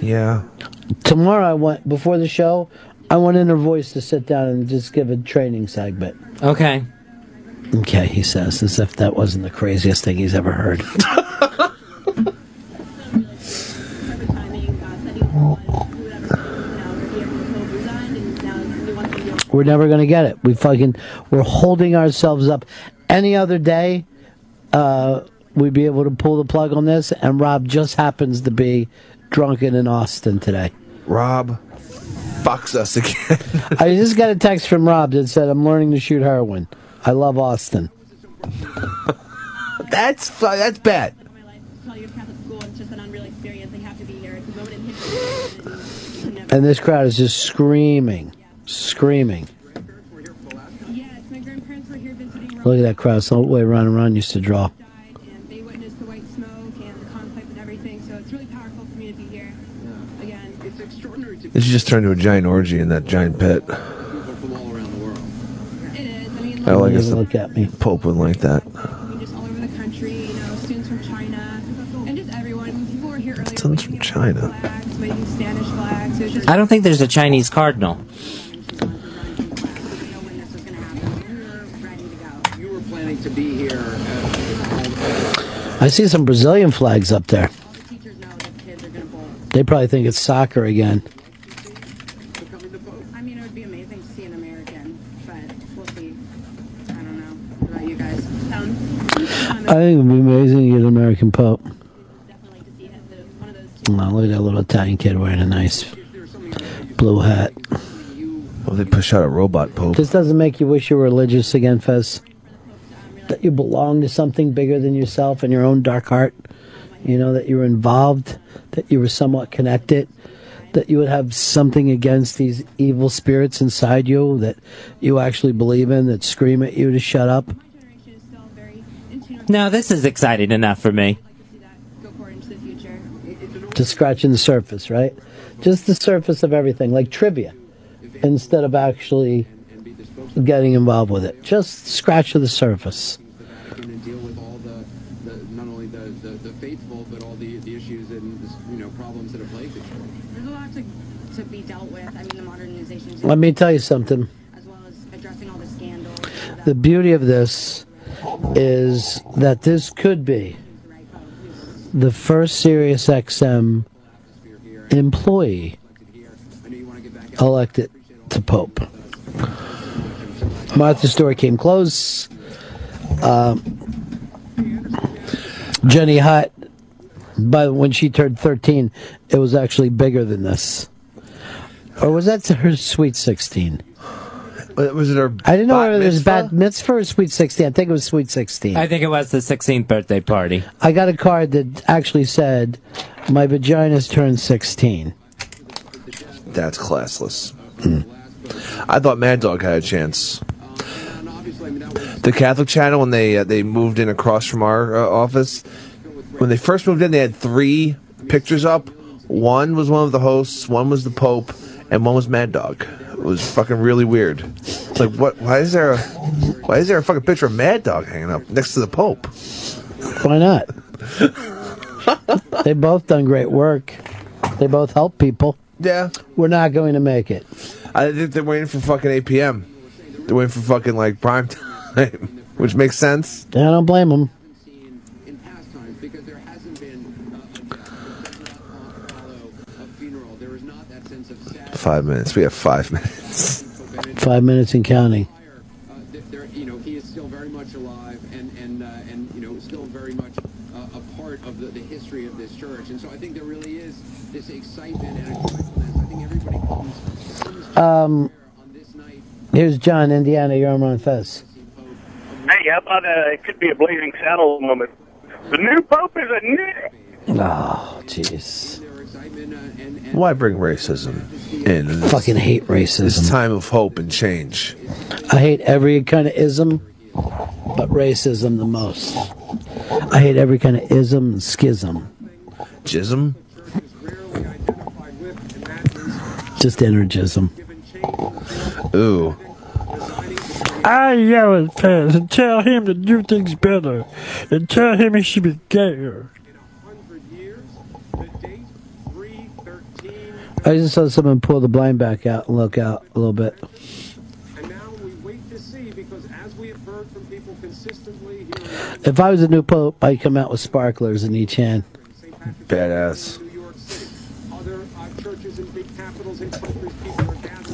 Yeah. Tomorrow I went before the show. I want Inner Voice to sit down and just give a training segment. Okay. Okay, he says, as if that wasn't the craziest thing he's ever heard. We're never going to get it. We fucking we're holding ourselves up. Any other day, uh, we'd be able to pull the plug on this, and Rob just happens to be drunken in Austin today. Rob fucks us again. I just got a text from Rob that said, "I'm learning to shoot heroin. I love Austin." that's that's bad. And this crowd is just screaming, screaming. Look at that crowd. It's the way Ron and Ron used to draw. This just turned into a giant orgy in that giant pit. I like us. Look at me. Pope would like that. Someone's from China. I don't think there's a Chinese cardinal. You were planning to be here. I see some Brazilian flags up there. They probably think it's soccer again. I mean, it would be amazing to see an American, but we'll see. I don't know. What about you guys? Um, I think it would be amazing to get an American Pope. Wow, look at that little Italian kid wearing a nice blue hat. Well, they push out a robot Pope. This doesn't make you wish you were religious again, Fez. That you belong to something bigger than yourself and your own dark heart. You know, that you were involved, that you were somewhat connected, that you would have something against these evil spirits inside you that you actually believe in that scream at you to shut up. Now, this is exciting enough for me. Just scratching the surface, right? Just the surface of everything, like trivia, instead of actually getting involved with it. Just scratch of the surface. going deal with all the, the not only the, the, the faithful, but all the, the issues and you know problems that have plagued the church. there's a lot to, to be dealt with. I mean, the modernization, Let me tell you something. as well as addressing all the scandals. The beauty of this is that this could be the first Sirius XM employee elected to Pope. Martha Stewart came close. Um, Jenny Hutt, but when she turned 13, it was actually bigger than this. Or was that her sweet 16? Was it her? I didn't know whether it was mitzvah? bat mitzvah or sweet 16. I think it was sweet 16. I think it was the 16th birthday party. I got a card that actually said, "My vagina's turned 16." That's classless. I thought Mad Dog had a chance. The Catholic channel, when they uh, they moved in across from our uh, office, when they first moved in, they had three pictures up. One was one of the hosts, one was the Pope, and one was Mad Dog. It was fucking really weird. It's like, what? Why is there a why is there a fucking picture of Mad Dog hanging up next to the Pope? Why not? they both done great work. They both help people. Yeah. We're not going to make it. I think they're waiting for fucking 8 p.m. They're waiting for fucking like prime time, which makes sense. Yeah, I don't blame them. Five minutes. We have five minutes. Five minutes and counting. you know, he is still very much alive and and and you know still very much a part of the, the history of this church. And so I think there really is this excitement and a. I think everybody comes. Um, here's John, Indiana. You're on Ron Fez. Hey, how about uh, it could be a blazing saddle moment. The new pope is a nit. Oh, jeez. Why bring racism in? This, Fucking hate racism. This time of hope and change. I hate every kind of ism, but racism the most. I hate every kind of ism and schism. Jism? Just energism. Ooh. I yell at Fez and tell him to do things better, and tell him he should be gayer. I just saw someone pull the blind back out and look out a little bit. If I was a new pope, I'd come out with sparklers in each hand. Badass.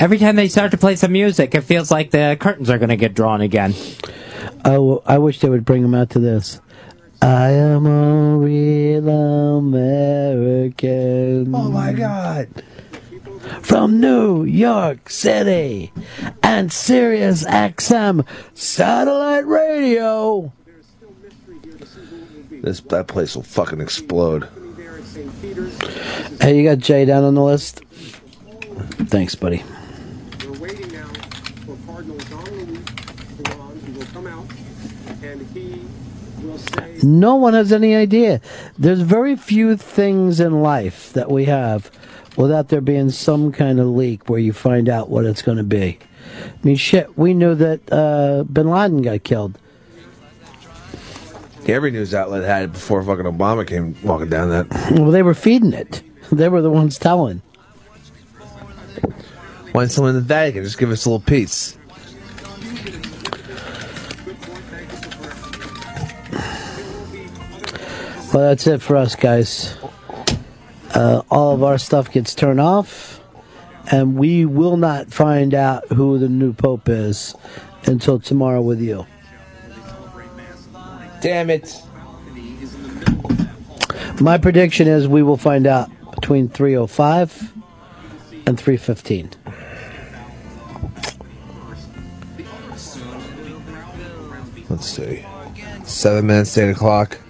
Every time they start to play some music, it feels like the curtains are going to get drawn again. Oh, I wish they would bring them out to this. I am a real American. Oh my God. From New York City and Sirius XM satellite radio. This that place will fucking explode. Hey, you got Jay down on the list? Thanks, buddy. We're waiting now for Cardinal Jean Louis Tauran, who will come out, and he will say. No one has any idea. There's very few things in life that we have without there being some kind of leak where you find out what it's going to be. I mean, shit, we knew that uh, Bin Laden got killed. Every news outlet had it before fucking Obama came walking down that. Well, they were feeding it. They were the ones telling. Why someone in the Vatican just give us a little piece? Well, that's it for us, guys. Uh, all of our stuff gets turned off, and we will not find out who the new pope is until tomorrow with you. Damn it. My prediction is we will find out between 305 and 315. Let's see. Seven minutes, eight o'clock.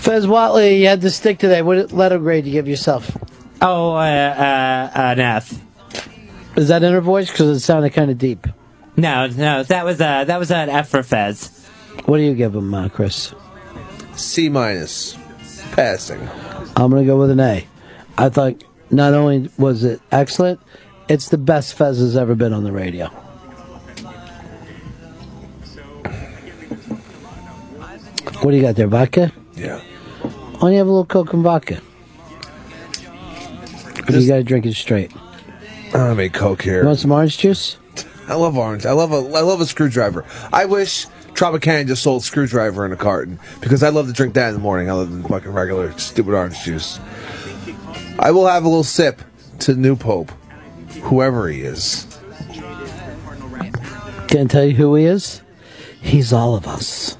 Fez Whatley, you had to stick today. What letter grade do you give yourself? Oh, uh, uh, an F. Is that inner voice? Because it sounded kind of deep. No, no, that was a that was an F for Fez. What do you give him, uh, Chris? C minus. Passing. I'm going to go with an A. I thought not only was it excellent, it's the best Fez has ever been on the radio. What do you got there, vodka? Yeah. You have a little Coke and vodka? you got to drink it straight. I make Coke here. You want some orange juice? I love orange. I love a I love a screwdriver. I wish Tropicana just sold screwdriver in a carton because I love to drink that in the morning. I love the fucking regular stupid orange juice. I will have a little sip to new pope, whoever he is. Can I tell you who he is? He's all of us.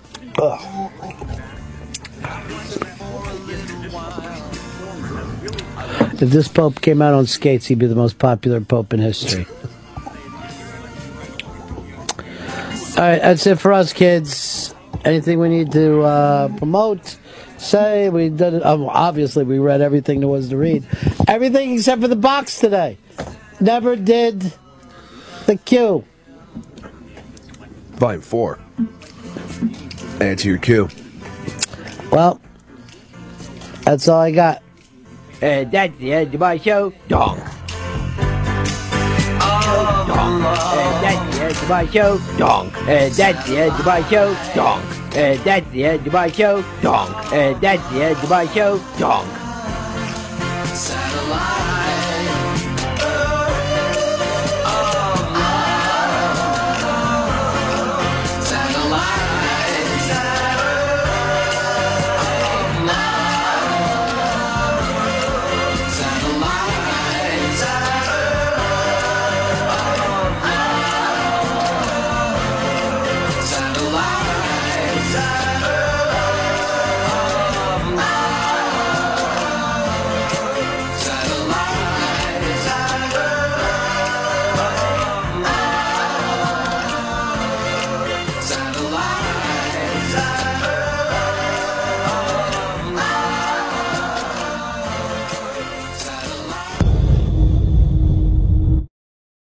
If this pope came out on skates, he'd be the most popular pope in history. All right, that's it for us, kids. Anything we need to uh, promote? Say we did it. Um, obviously, we read everything there was to read. Everything except for the box today. Never did the Q. Volume four. Answer your cue. Well, that's all I got. And that's the end of my show. Donk. And uh, that's the end of my show. Donk. And uh, that's the end of my show. Donk. And that's the end of my show. Donk. And that's the end of my show. Donk. Satellite.